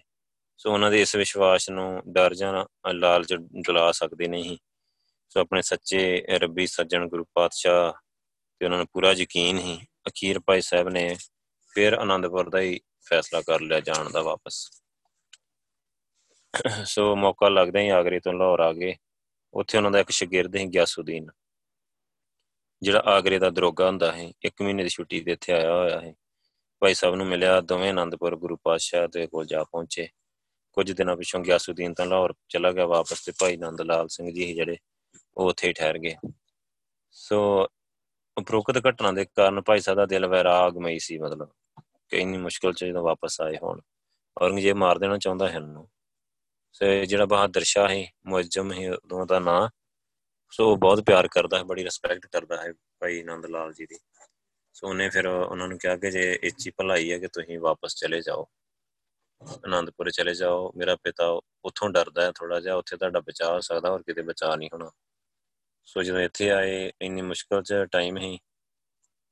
ਸੋ ਉਹਨਾਂ ਦੇ ਇਸ ਵਿਸ਼ਵਾਸ ਨੂੰ ਡਰ ਜਾਂ ਲਾਲਚ ਡੁਲਾ ਸਕਦੇ ਨਹੀਂ। ਸੋ ਆਪਣੇ ਸੱਚੇ ਰੱਬੀ ਸੱਜਣ ਗੁਰੂ ਪਾਤਸ਼ਾਹ ਤੇ ਉਹਨਾਂ ਨੂੰ ਪੂਰਾ ਯਕੀਨ ਹੀ ਅਖੀਰ ਭਾਈ ਸਾਹਿਬ ਨੇ ਫਿਰ ਆਨੰਦਪੁਰ ਦਾ ਹੀ ਫੈਸਲਾ ਕਰ ਲਿਆ ਜਾਣ ਦਾ ਵਾਪਸ। ਸੋ ਮੌਕਾ ਲੱਗਦਾ ਹੀ ਆਗਰੇ ਤੋਂ ਲਾਹੌਰ ਆ ਗਏ। ਉੱਥੇ ਉਹਨਾਂ ਦਾ ਇੱਕ ਸ਼ਾਗਿਰਦ ਹੀ ਗਿਆਸੁਦੀਨ। ਜਿਹੜਾ ਆਗਰੇ ਦਾ ਦਰੋਗਾ ਹੁੰਦਾ ਹੈ ਇੱਕ ਮਹੀਨੇ ਦੀ ਛੁੱਟੀ ਤੇ ਇੱਥੇ ਆਇਆ ਹੋਇਆ ਹੈ ਭਾਈ ਸਾਹਿਬ ਨੂੰ ਮਿਲਿਆ, ਦੋਵੇਂ ਆਨੰਦਪੁਰ ਗੁਰੂ ਪਾਤਸ਼ਾਹ ਦੇ ਕੋਲ ਜਾ ਪਹੁੰਚੇ। ਕੁਝ ਦਿਨਾਂ ਪਿਛੋਂ ਗਿਆਸੁਦੀਨ ਤਾਂ ਲਾਹੌਰ ਚਲਾ ਗਿਆ ਵਾਪਸ ਤੇ ਭਾਈ ਨੰਦ ਲਾਲ ਸਿੰਘ ਜੀ ਜਿਹੜੇ, ਉਹ ਉੱਥੇ ਠਹਿਰ ਗਏ। ਸੋ ਉਪਰੋਕਤ ਘਟਨਾ ਦੇ ਕਾਰਨ ਭਾਈ ਸਾਹਿਬ ਦਾ ਦਿਲ ਵੈਰਾਗਮਈ ਸੀ, ਮਤਲਬ ਕਿ ਇੰਨੀ ਮੁਸ਼ਕਲ ਚ ਜਦੋਂ ਵਾਪਸ ਆਏ ਹੋਣ, ਔਰੰਗਜ਼ੇਬ ਮਾਰ ਦੇਣਾ ਚਾਹੁੰਦਾ ਹੈ ਇਹਨੂੰ ਸੋ ਜਿਹੜਾ ਬਹਾਦਰ ਸ਼ਾਹ ਹੈ ਮੁਅੱਜਮ ਹੈ ਉਹਨਾਂ ਦਾ ਨਾਂ। ਸੋ ਬਹੁਤ ਪਿਆਰ ਕਰਦਾ ਹੈ ਬੜੀ ਰਿਸਪੈਕਟ ਕਰਦਾ ਹੈ ਭਾਈ ਨੰਦ ਲਾਲ ਜੀ ਦੀ। ਸੋ ਉਹਨੇ ਫਿਰ ਉਹਨਾਂ ਨੂੰ ਕਿਹਾ ਕਿ ਜੇ ਇੱਚੀ ਭਲਾਈ ਹੈ ਕਿ ਤੁਸੀਂ ਵਾਪਸ ਚਲੇ ਜਾਓ। ਆਨੰਦਪੁਰ ਚਲੇ ਜਾਓ। ਮੇਰਾ ਪਿਤਾ ਉੱਥੋਂ ਡਰਦਾ ਹੈ ਥੋੜਾ ਜਿਹਾ, ਉੱਥੇ ਤੁਹਾਡਾ ਬਚਾਅ ਹੋ ਸਕਦਾ, ਹੋਰ ਕਿਤੇ ਬਚਾਅ ਨਹੀਂ ਹੋਣਾ। ਸੋ ਜਦੋਂ ਇੱਥੇ ਆਏ, ਇੰਨੀ ਮੁਸ਼ਕਲ 'ਚ ਟਾਈਮ ਹੀ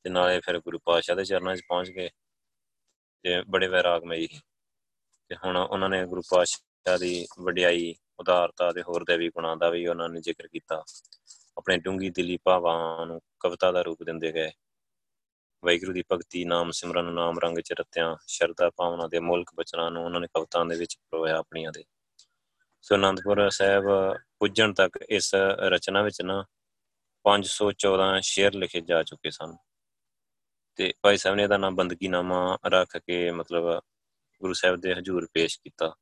ਤੇ ਨਾਲੇ ਫਿਰ ਗੁਰੂ ਪਾਤਸ਼ਾਹ ਦੇ ਚਰਨਾਂ 'ਚ ਪਹੁੰਚ ਗਏ, ਤੇ ਬੜੇ ਵੈਰਾਗਮਈ ਤੇ ਹੁਣ ਉਹਨਾਂ ਨੇ ਗੁਰੂ ਪਾਤਸ਼ਾਹ ਦੀ ਵਡਿਆਈ, ਉਦਾਰਤਾ ਦੇ ਹੋਰ ਦੇਵੀ ਗੁਣਾਂ ਦਾ ਵੀ ਉਹਨਾਂ ਨੇ ਜ਼ਿਕਰ ਕੀਤਾ। ਆਪਣੇ ਡੂੰਗੀ ਦਿਲੀ ਭਾਵਾਂ ਨੂੰ ਕਵਿਤਾ ਦਾ ਰੂਪ ਦਿੰਦੇ ਗਏ। ਵਾਹਿਗੁਰੂ ਦੀ ਭਗਤੀ, ਨਾਮ ਸਿਮਰਨ, ਨਾਮ ਰੰਗ ਚ ਰਤਿਆਂ, ਸ਼ਰਧਾ ਭਾਵਨਾ ਦੇ ਮੁਲਕ ਬਚਨਾਂ ਨੂੰ ਉਹਨਾਂ ਨੇ ਕਵਤਾਂ ਦੇ ਵਿੱਚ ਪਰੋਇਆ ਆਪਣੀਆਂ ਦੇ। ਸੋ ਅਨੰਦਪੁਰ ਸਾਹਿਬ ਪੁੱਜਣ ਤੱਕ ਇਸ ਰਚਨਾ ਵਿੱਚ ਨਾ 514 ਸ਼ੇਰ ਲਿਖੇ ਜਾ ਚੁੱਕੇ ਸਨ। ਤੇ ਭਾਈ ਸਾਹਿਬ ਨੇ ਇਹਦਾ ਨਾਮ ਬੰਦਗੀ ਨਾਮਾ ਰੱਖ ਕੇ ਮਤਲਬ ਗੁਰੂ ਸਾਹਿਬ ਦੇ ਹਜ਼ੂਰ ਪੇਸ਼ ਕੀਤਾ।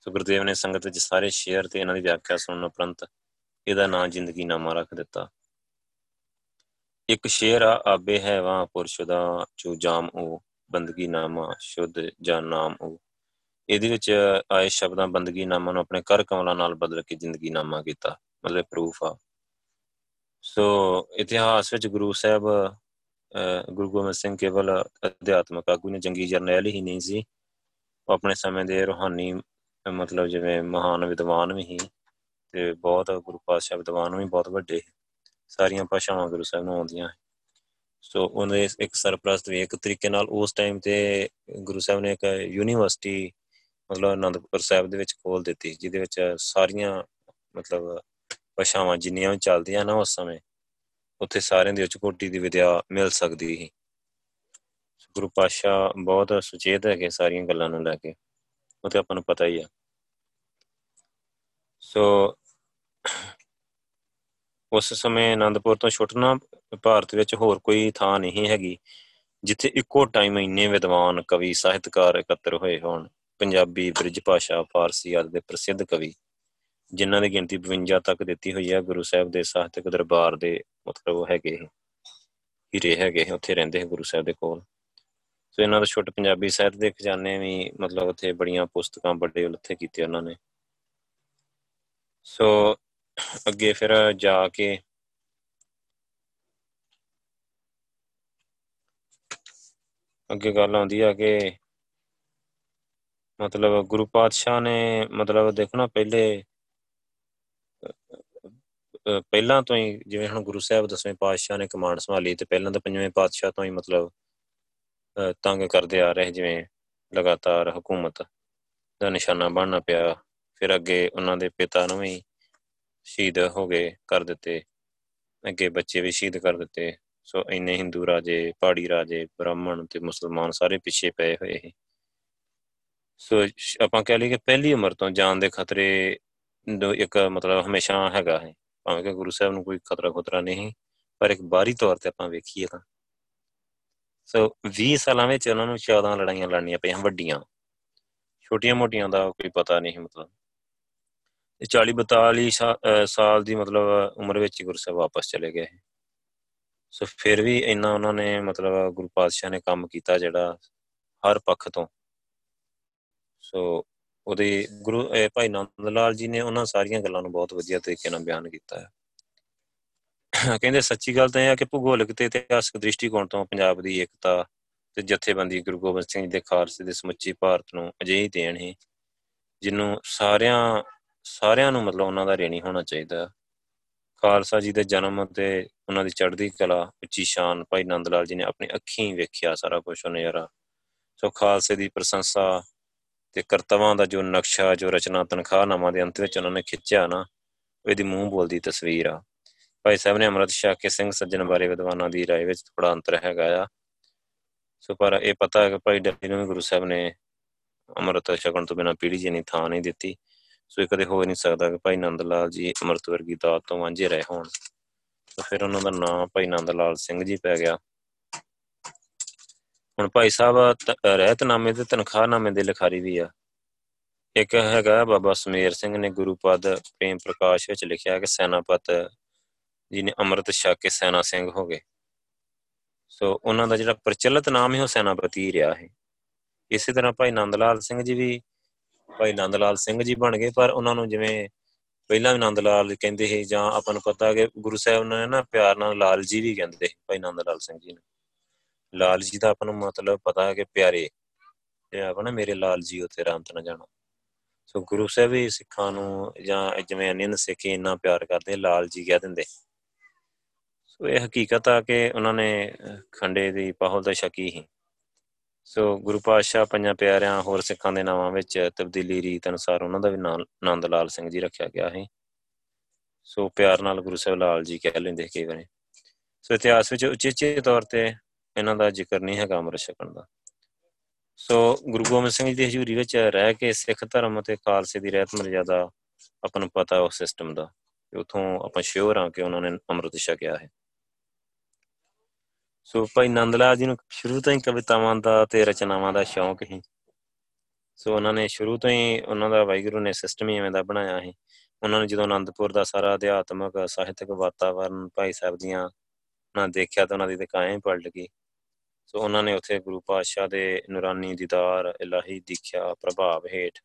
ਸੋ ਗੁਰਦੇਵ ਨੇ ਸੰਗਤ ਵਿੱਚ ਸਾਰੇ ਸ਼ੇਰ ਤੇ ਇਹਨਾਂ ਦੀ ਵਿਆਖਿਆ ਸੁਣਨ ਉਪਰੰਤ ਇਹਦਾ ਨਾਮ ਜ਼ਿੰਦਗੀ ਨਾਮਾ ਰੱਖ ਦਿੱਤਾ। ਇੱਕ ਸ਼ੇਰ ਆ, ਆਬੇ ਹੈ ਵਾ ਪੁਰਸ਼ ਦਾ, ਜੋ ਜਾਮ ਉਹ ਬੰਦਗੀ ਨਾਮਾ ਸ਼ੁੱਧ ਜਾਂ ਨਾਮ ਉਹ ਇਹਦੇ ਵਿੱਚ ਆਏ ਸ਼ਬਦਾਂ ਬੰਦਗੀ ਨਾਮਾ ਨੂੰ ਆਪਣੇ ਕਰ ਕਮਲਾਂ ਨਾਲ ਬਦਲ ਕੇ ਜ਼ਿੰਦਗੀ ਨਾਮਾ ਕੀਤਾ, ਮਤਲਬ ਪ੍ਰੂਫ ਆ। ਸੋ ਇਤਿਹਾਸ ਵਿੱਚ ਗੁਰੂ ਸਾਹਿਬ ਗੁਰੂ ਗੋਬਿੰਦ ਸਿੰਘ ਕੇਵਲ ਅਧਿਆਤਮਕ ਆਗੂ ਨੇ ਜੰਗੀ ਜਰਨੈਲ ਹੀ ਨਹੀਂ ਸੀ। ਉਹ ਆਪਣੇ ਸਮੇਂ ਦੇ ਰੋਹਾਨੀ ਮਤਲਬ ਜਿਵੇਂ ਮਹਾਨ ਵਿਦਵਾਨ ਵੀ ਸੀ ਤੇ ਬਹੁਤ ਗੁਰੂ ਪਾਤਸ਼ਾਹ ਵਿਦਵਾਨ ਵੀ ਬਹੁਤ ਵੱਡੇ ਸਾਰੀਆਂ ਭਾਸ਼ਾਵਾਂ ਗੁਰੂ ਸਾਹਿਬ ਨੂੰ ਆਉਂਦੀਆਂ ਸੋ। ਉਹਨੇ ਇੱਕ ਸਰਪ੍ਰਸਤ ਵੀ ਇੱਕ ਤਰੀਕੇ ਨਾਲ ਉਸ ਟਾਈਮ ਤੇ ਗੁਰੂ ਸਾਹਿਬ ਨੇ ਇੱਕ ਯੂਨੀਵਰਸਿਟੀ ਮਤਲਬ ਅਨੰਦਪੁਰ ਸਾਹਿਬ ਦੇ ਵਿੱਚ ਖੋਲ ਦਿੱਤੀ ਜਿਹਦੇ ਵਿੱਚ ਸਾਰੀਆਂ ਮਤਲਬ ਭਾਸ਼ਾਵਾਂ ਜਿੰਨੀਆਂ ਵੀ ਚੱਲਦੀਆਂ ਨਾ ਉਸ ਸਮੇਂ, ਉੱਥੇ ਸਾਰਿਆਂ ਦੀ ਉੱਚ ਕੋਟੀ ਦੀ ਵਿਦਿਆ ਮਿਲ ਸਕਦੀ ਸੀ। ਗੁਰੂ ਪਾਸ਼ਾ ਬਹੁਤ ਸੁਚੇਤ ਹੈਗੇ ਸਾਰੀਆਂ ਗੱਲਾਂ ਨੂੰ ਲੈ ਕੇ। ਉਹ ਤੇ ਆਪਾਂ ਨੂੰ ਪਤਾ ਹੀ ਆ। ਸੋ, ਉਸ ਸਮੇਂ ਆਨੰਦਪੁਰ ਤੋਂ ਛੁੱਟਣਾ ਭਾਰਤ ਵਿੱਚ ਹੋਰ ਕੋਈ ਥਾਂ ਨਹੀਂ ਹੈਗੀ, ਜਿੱਥੇ ਇੱਕੋ ਟਾਈਮ ਇੰਨੇ ਵਿਦਵਾਨ, ਕਵੀ, ਸਾਹਿਤਕਾਰ ਇਕੱਤਰ ਹੋਏ ਹੋਣ। ਪੰਜਾਬੀ, ਬ੍ਰਿਜ ਭਾਸ਼ਾ, ਫਾਰਸੀ ਆਦਿ ਦੇ ਪ੍ਰਸਿੱਧ ਕਵੀ, ਜਿਨ੍ਹਾਂ ਦੀ ਗਿਣਤੀ 52 ਤੱਕ ਦਿੱਤੀ ਹੋਈ ਹੈ ਗੁਰੂ ਸਾਹਿਬ ਦੇ ਸਾਹਿਤਕ ਦਰਬਾਰ ਦੇ ਮਤਲਬ ਉਹ ਹੈਗੇ ਹੀਰੇ ਹੈਗੇ ਉੱਥੇ ਰਹਿੰਦੇ ਗੁਰੂ ਸਾਹਿਬ ਦੇ ਕੋਲ। ਸੋ ਇਹਨਾਂ ਦਾ ਛੋਟੇ ਪੰਜਾਬੀ ਸਾਹਿਤ ਦੇ ਖਜ਼ਾਨੇ ਵੀ ਮਤਲਬ ਉੱਥੇ ਬੜੀਆਂ ਪੁਸਤਕਾਂ ਵੱਡੇ ਉੱਥੇ ਕੀਤੇ ਉਹਨਾਂ ਨੇ। ਸੋ ਅੱਗੇ ਫਿਰ ਜਾ ਕੇ ਅੱਗੇ ਗੱਲ ਆਉਂਦੀ ਆ ਕਿ ਮਤਲਬ ਗੁਰੂ ਪਾਤਸ਼ਾਹ ਨੇ ਮਤਲਬ ਦੇਖੋ ਨਾ ਪਹਿਲੇ ਪਹਿਲਾਂ ਤੋਂ ਹੀ ਜਿਵੇਂ ਹੁਣ ਗੁਰੂ ਸਾਹਿਬ ਦਸਵੇਂ ਪਾਤਸ਼ਾਹ ਨੇ ਕਮਾਂਡ ਸੰਭਾਲੀ ਤੇ ਪਹਿਲਾਂ ਤਾਂ ਪੰਜਵੇਂ ਪਾਤਸ਼ਾਹ ਤੋਂ ਹੀ ਮਤਲਬ ਤੰਗ ਕਰਦੇ ਆ ਰਹੇ ਜਿਵੇਂ ਲਗਾਤਾਰ ਹਕੂਮਤ ਦਾ ਨਿਸ਼ਾਨਾ ਬਣਨਾ ਪਿਆ। ਫਿਰ ਅੱਗੇ ਉਹਨਾਂ ਦੇ ਪਿਤਾ ਨੂੰ ਵੀ ਸ਼ਹੀਦ ਹੋ ਗਏ, ਕਰ ਦਿੱਤੇ। ਅੱਗੇ ਬੱਚੇ ਵੀ ਸ਼ਹੀਦ ਕਰ ਦਿੱਤੇ। ਸੋ ਇੰਨੇ ਹਿੰਦੂ ਰਾਜੇ, ਪਹਾੜੀ ਰਾਜੇ, ਬ੍ਰਾਹਮਣ ਤੇ ਮੁਸਲਮਾਨ ਸਾਰੇ ਪਿੱਛੇ ਪਏ ਹੋਏ ਸੀ। ਸੋ ਆਪਾਂ ਕਹਿ ਲਈਏ ਕਿ ਪਹਿਲੀ ਉਮਰ ਤੋਂ ਜਾਨ ਦੇ ਖਤਰੇ ਇੱਕ ਮਤਲਬ ਹਮੇਸ਼ਾ ਹੈਗਾ ਹੈ। ਭਾਵੇਂ ਕਿ ਗੁਰੂ ਸਾਹਿਬ ਨੂੰ ਕੋਈ ਖਤਰਾ ਖਤਰਾ ਨਹੀਂ, ਪਰ ਇੱਕ ਬਾਹਰੀ ਤੌਰ ਤੇ ਆਪਾਂ ਵੇਖੀਏ ਤਾਂ ਸੋ 20 ਸਾਲਾਂ ਵਿੱਚ ਉਹਨਾਂ ਨੂੰ 14 ਲੜਾਈਆਂ ਲੜਨੀਆਂ ਪਈਆਂ ਵੱਡੀਆਂ। ਛੋਟੀਆਂ ਮੋਟੀਆਂ ਦਾ ਕੋਈ ਪਤਾ ਨਹੀਂ ਮਤਲਬ। 40 42 ਸਾਲ ਦੀ ਮਤਲਬ ਉਮਰ ਵਿੱਚ ਗੁਰੂ ਸਾਹਿਬ ਵਾਪਸ ਚਲੇ ਗਏ। ਸੋ ਫਿਰ ਵੀ ਇੰਨਾ ਉਹਨਾਂ ਨੇ ਮਤਲਬ ਗੁਰੂ ਪਾਤਸ਼ਾਹ ਨੇ ਕੰਮ ਕੀਤਾ ਜਿਹੜਾ ਹਰ ਪੱਖ ਤੋਂ। ਸੋ ਉਹਦੇ ਗੁਰੂ ਭਾਈ ਨੰਦ ਲਾਲ ਜੀ ਨੇ ਉਹਨਾਂ ਸਾਰੀਆਂ ਗੱਲਾਂ ਨੂੰ ਬਹੁਤ ਵਧੀਆ ਤਰੀਕੇ ਨਾਲ ਬਿਆਨ ਕੀਤਾ ਹੈ। ਕਹਿੰਦੇ ਸੱਚੀ ਗੱਲ ਤਾਂ ਇਹ ਹੈ ਕਿ ਭੂਗੋਲਿਕ ਤੇ ਇਤਿਹਾਸਕ ਦ੍ਰਿਸ਼ਟੀਕੋਣ ਤੋਂ ਪੰਜਾਬ ਦੀ ਏਕਤਾ ਤੇ ਜਥੇਬੰਦੀ ਗੁਰੂ ਗੋਬਿੰਦ ਸਿੰਘ ਦੇ ਖਾਲਸੇ ਦੇ ਸਮੁੱਚੀ ਭਾਰਤ ਨੂੰ ਅਜਿਹੀ ਦੇਣ ਹੈ ਜਿਹਨੂੰ ਸਾਰਿਆਂ ਸਾਰਿਆਂ ਨੂੰ ਮਤਲਬ ਉਹਨਾਂ ਦਾ ਰੇਣੀ ਹੋਣਾ ਚਾਹੀਦਾ। ਖਾਲਸਾ ਜੀ ਦੇ ਜਨਮ ਤੇ ਉਹਨਾਂ ਦੀ ਚੜ੍ਹਦੀ ਕਲਾ, ਉੱਚੀ ਸ਼ਾਨ, ਭਾਈ ਨੰਦ ਲਾਲ ਜੀ ਨੇ ਆਪਣੀ ਅੱਖੀਂ ਵੇਖਿਆ ਸਾਰਾ ਕੁਝ ਉਹ ਨਜ਼ਾਰਾ। ਸੋ ਖਾਲਸੇ ਦੀ ਪ੍ਰਸ਼ੰਸਾ ਤੇ ਕਰਤਵਾਂ ਦਾ ਜੋ ਨਕਸ਼ਾ, ਜੋ ਰਚਨਾ ਤਨਖਾਹਨਾਮਾ ਦੇ ਅੰਤ ਵਿੱਚ ਉਹਨਾਂ ਨੇ ਖਿੱਚਿਆ ਨਾ ਇਹਦੀ ਮੂੰਹ ਬੋਲਦੀ ਤਸਵੀਰ ਆ। ਭਾਈ ਸਾਹਿਬ ਨੇ ਅਮਰਤ ਸ਼ਾਹ ਕੇ ਸਿੰਘ ਸੱਜਣ ਬਾਰੇ ਵਿਦਵਾਨਾਂ ਦੀ رائے ਵਿੱਚ ਥੋੜਾ ਅੰਤਰ ਹੈਗਾ ਆ ਸੋ ਪਰ ਇਹ ਪਤਾ ਹੈ ਕਿ ਭਾਈ ਡੱਬੀ ਨੂੰ ਗੁਰੂ ਸਾਹਿਬ ਨੇ ਅਮਰਤ ਛਕਣ ਤੋਂ ਬਿਨਾ ਪੀੜੀ ਜੀ ਨਹੀਂ ਥਾਂ ਨਹੀਂ ਦਿੱਤੀ ਸੋ ਇਹ ਕਦੇ ਹੋ ਨਹੀਂ ਸਕਦਾ ਕਿ ਭਾਈ ਨੰਦ ਲਾਲ ਜੀ ਅਮਰਤ ਵਰਗੀ ਦਾਤ ਤੋਂ ਵਾਂਝੇ ਰਹੇ ਹੋਣ ਤਾਂ ਫਿਰ ਉਹਨਾਂ ਦਾ ਨਾਮ ਭਾਈ ਨੰਦ ਲਾਲ ਸਿੰਘ ਜੀ ਪੈ ਗਿਆ ਹੁਣ ਭਾਈ ਸਾਹਿਬ ਰਹਿਤਨਾਮੇ ਤੇ ਤਨਖਾਹਨਾਮੇ ਦੇ ਲਿਖਾਰੀ ਵੀ ਆ ਇੱਕ ਹੈਗਾ ਬਾਬਾ ਸਮੇਰ ਸਿੰਘ ਨੇ ਗੁਰੂ ਪਦ ਪ੍ਰੇਮ ਪ੍ਰਕਾਸ਼ ਵਿੱਚ ਲਿਖਿਆ ਕਿ ਸੈਨਾਪਤ ਜੀ ਨੇ ਅੰਮ੍ਰਿਤ ਛਕ ਕੇ ਸੈਨਾ ਸਿੰਘ ਹੋ ਗਏ। ਸੋ ਉਹਨਾਂ ਦਾ ਜਿਹੜਾ ਪ੍ਰਚਲਿਤ ਨਾਮ ਹੈ, ਉਹ ਸੈਨਾਪਤੀ ਰਿਹਾ ਹੈ। ਇਸੇ ਤਰ੍ਹਾਂ ਭਾਈ ਨੰਦ ਲਾਲ ਸਿੰਘ ਜੀ ਵੀ, ਭਾਈ ਨੰਦ ਲਾਲ ਸਿੰਘ ਜੀ ਬਣ ਗਏ, ਪਰ ਉਹਨਾਂ ਨੂੰ ਜਿਵੇਂ ਪਹਿਲਾਂ ਵੀ ਨੰਦ ਲਾਲ ਕਹਿੰਦੇ ਸੀ, ਜਾਂ ਆਪਾਂ ਨੂੰ ਪਤਾ ਕਿ ਗੁਰੂ ਸਾਹਿਬ ਨੇ ਨਾ ਪਿਆਰ ਨਾਲ ਲਾਲ ਜੀ ਵੀ ਕਹਿੰਦੇ ਭਾਈ ਨੰਦ ਲਾਲ ਸਿੰਘ ਜੀ ਨੂੰ। ਲਾਲ ਜੀ ਦਾ ਆਪਾਂ ਨੂੰ ਮਤਲਬ ਪਤਾ ਹੈ ਕਿ ਪਿਆਰੇ ਇਹ ਆਪਾਂ ਨਾ ਮੇਰੇ ਲਾਲ ਜੀ ਉਥੇ ਰਾਮਤ ਨਾ ਜਾਣਾ। ਸੋ ਗੁਰੂ ਸਾਹਿਬ ਵੀ ਸਿੱਖਾਂ ਨੂੰ ਜਾਂ ਜਿਵੇਂ ਅਨੰਦ ਸਿੱਖੀ ਇੰਨਾ ਪਿਆਰ ਕਰਦੇ ਲਾਲ ਜੀ ਕਹਿ ਦਿੰਦੇ। ਸੋ ਇਹ ਹਕੀਕਤ ਆ ਕਿ ਉਹਨਾਂ ਨੇ ਖੰਡੇ ਦੀ ਪਾਹੁਲ ਦਾ ਸ਼ਕੀ ਹੀ ਸੋ। ਗੁਰੂ ਪਾਤਸ਼ਾਹ ਪੰਜਾਂ ਪਿਆਰਿਆਂ ਹੋਰ ਸਿੱਖਾਂ ਦੇ ਨਾਵਾਂ ਵਿੱਚ ਤਬਦੀਲੀ ਰੀਤ ਅਨੁਸਾਰ ਉਹਨਾਂ ਦਾ ਵੀ ਨਾਮ ਆਨੰਦ ਲਾਲ ਸਿੰਘ ਜੀ ਰੱਖਿਆ ਗਿਆ ਹੈ ਸੋ ਪਿਆਰ ਨਾਲ ਗੁਰੂ ਸਾਹਿਬ ਲਾਲ ਜੀ ਕਹਿ ਲੈਂਦੇ ਕਈ ਵਾਰੀ। ਸੋ ਇਤਿਹਾਸ ਵਿੱਚ ਉਚੇਚੇ ਤੌਰ ਤੇ ਇਹਨਾਂ ਦਾ ਜ਼ਿਕਰ ਨਹੀਂ ਹੈਗਾ ਅੰਮ੍ਰਿਤ ਛਕਣ ਦਾ। ਸੋ ਗੁਰੂ ਗੋਬਿੰਦ ਸਿੰਘ ਜੀ ਦੀ ਹਜ਼ੂਰੀ ਵਿੱਚ ਰਹਿ ਕੇ ਸਿੱਖ ਧਰਮ ਅਤੇ ਖਾਲਸੇ ਦੀ ਰਹਿਤ ਮਰਜ਼ਾਦਾ ਆਪਾਂ ਨੂੰ ਪਤਾ ਉਸ ਸਿਸਟਮ ਦਾ ਉਥੋਂ ਆਪਾਂ ਸ਼ੋਰ ਆ ਕਿ ਉਹਨਾਂ ਨੇ ਅੰਮ੍ਰਿਤ ਛਕਿਆ ਹੈ। ਸੋ ਭਾਈ ਨੰਦ ਲਾਲ ਜੀ ਨੂੰ ਸ਼ੁਰੂ ਤੋਂ ਹੀ ਕਵਿਤਾਵਾਂ ਦਾ ਤੇ ਰਚਨਾਵਾਂ ਦਾ ਸ਼ੌਂਕ ਸੀ। ਸੋ ਉਹਨਾਂ ਨੇ ਸ਼ੁਰੂ ਤੋਂ ਹੀ ਉਹਨਾਂ ਦਾ ਵਾਹਿਗੁਰੂ ਨੇ ਸਿਸਟਮ ਹੀ ਐਵੇਂ ਦਾ ਬਣਾਇਆ ਸੀ। ਉਹਨਾਂ ਨੇ ਜਦੋਂ ਅਨੰਦਪੁਰ ਦਾ ਸਾਰਾ ਅਧਿਆਤਮਕ, ਸਾਹਿਤਕ ਵਾਤਾਵਰਨ ਭਾਈ ਸਾਹਿਬ ਦੀਆਂ ਨਾ ਦੇਖਿਆ ਤਾਂ ਉਹਨਾਂ ਦੀ ਤੇ ਕਾਇਆ ਹੀ ਪਲਟ ਗਈ। ਸੋ ਉਹਨਾਂ ਨੇ ਉੱਥੇ ਗੁਰੂ ਪਾਤਸ਼ਾਹ ਦੇ ਨੂਰਾਨੀ ਦੀਦਾਰ, ਇਲਾਹੀ ਦੀਖਿਆ, ਪ੍ਰਭਾਵ ਹੇਠ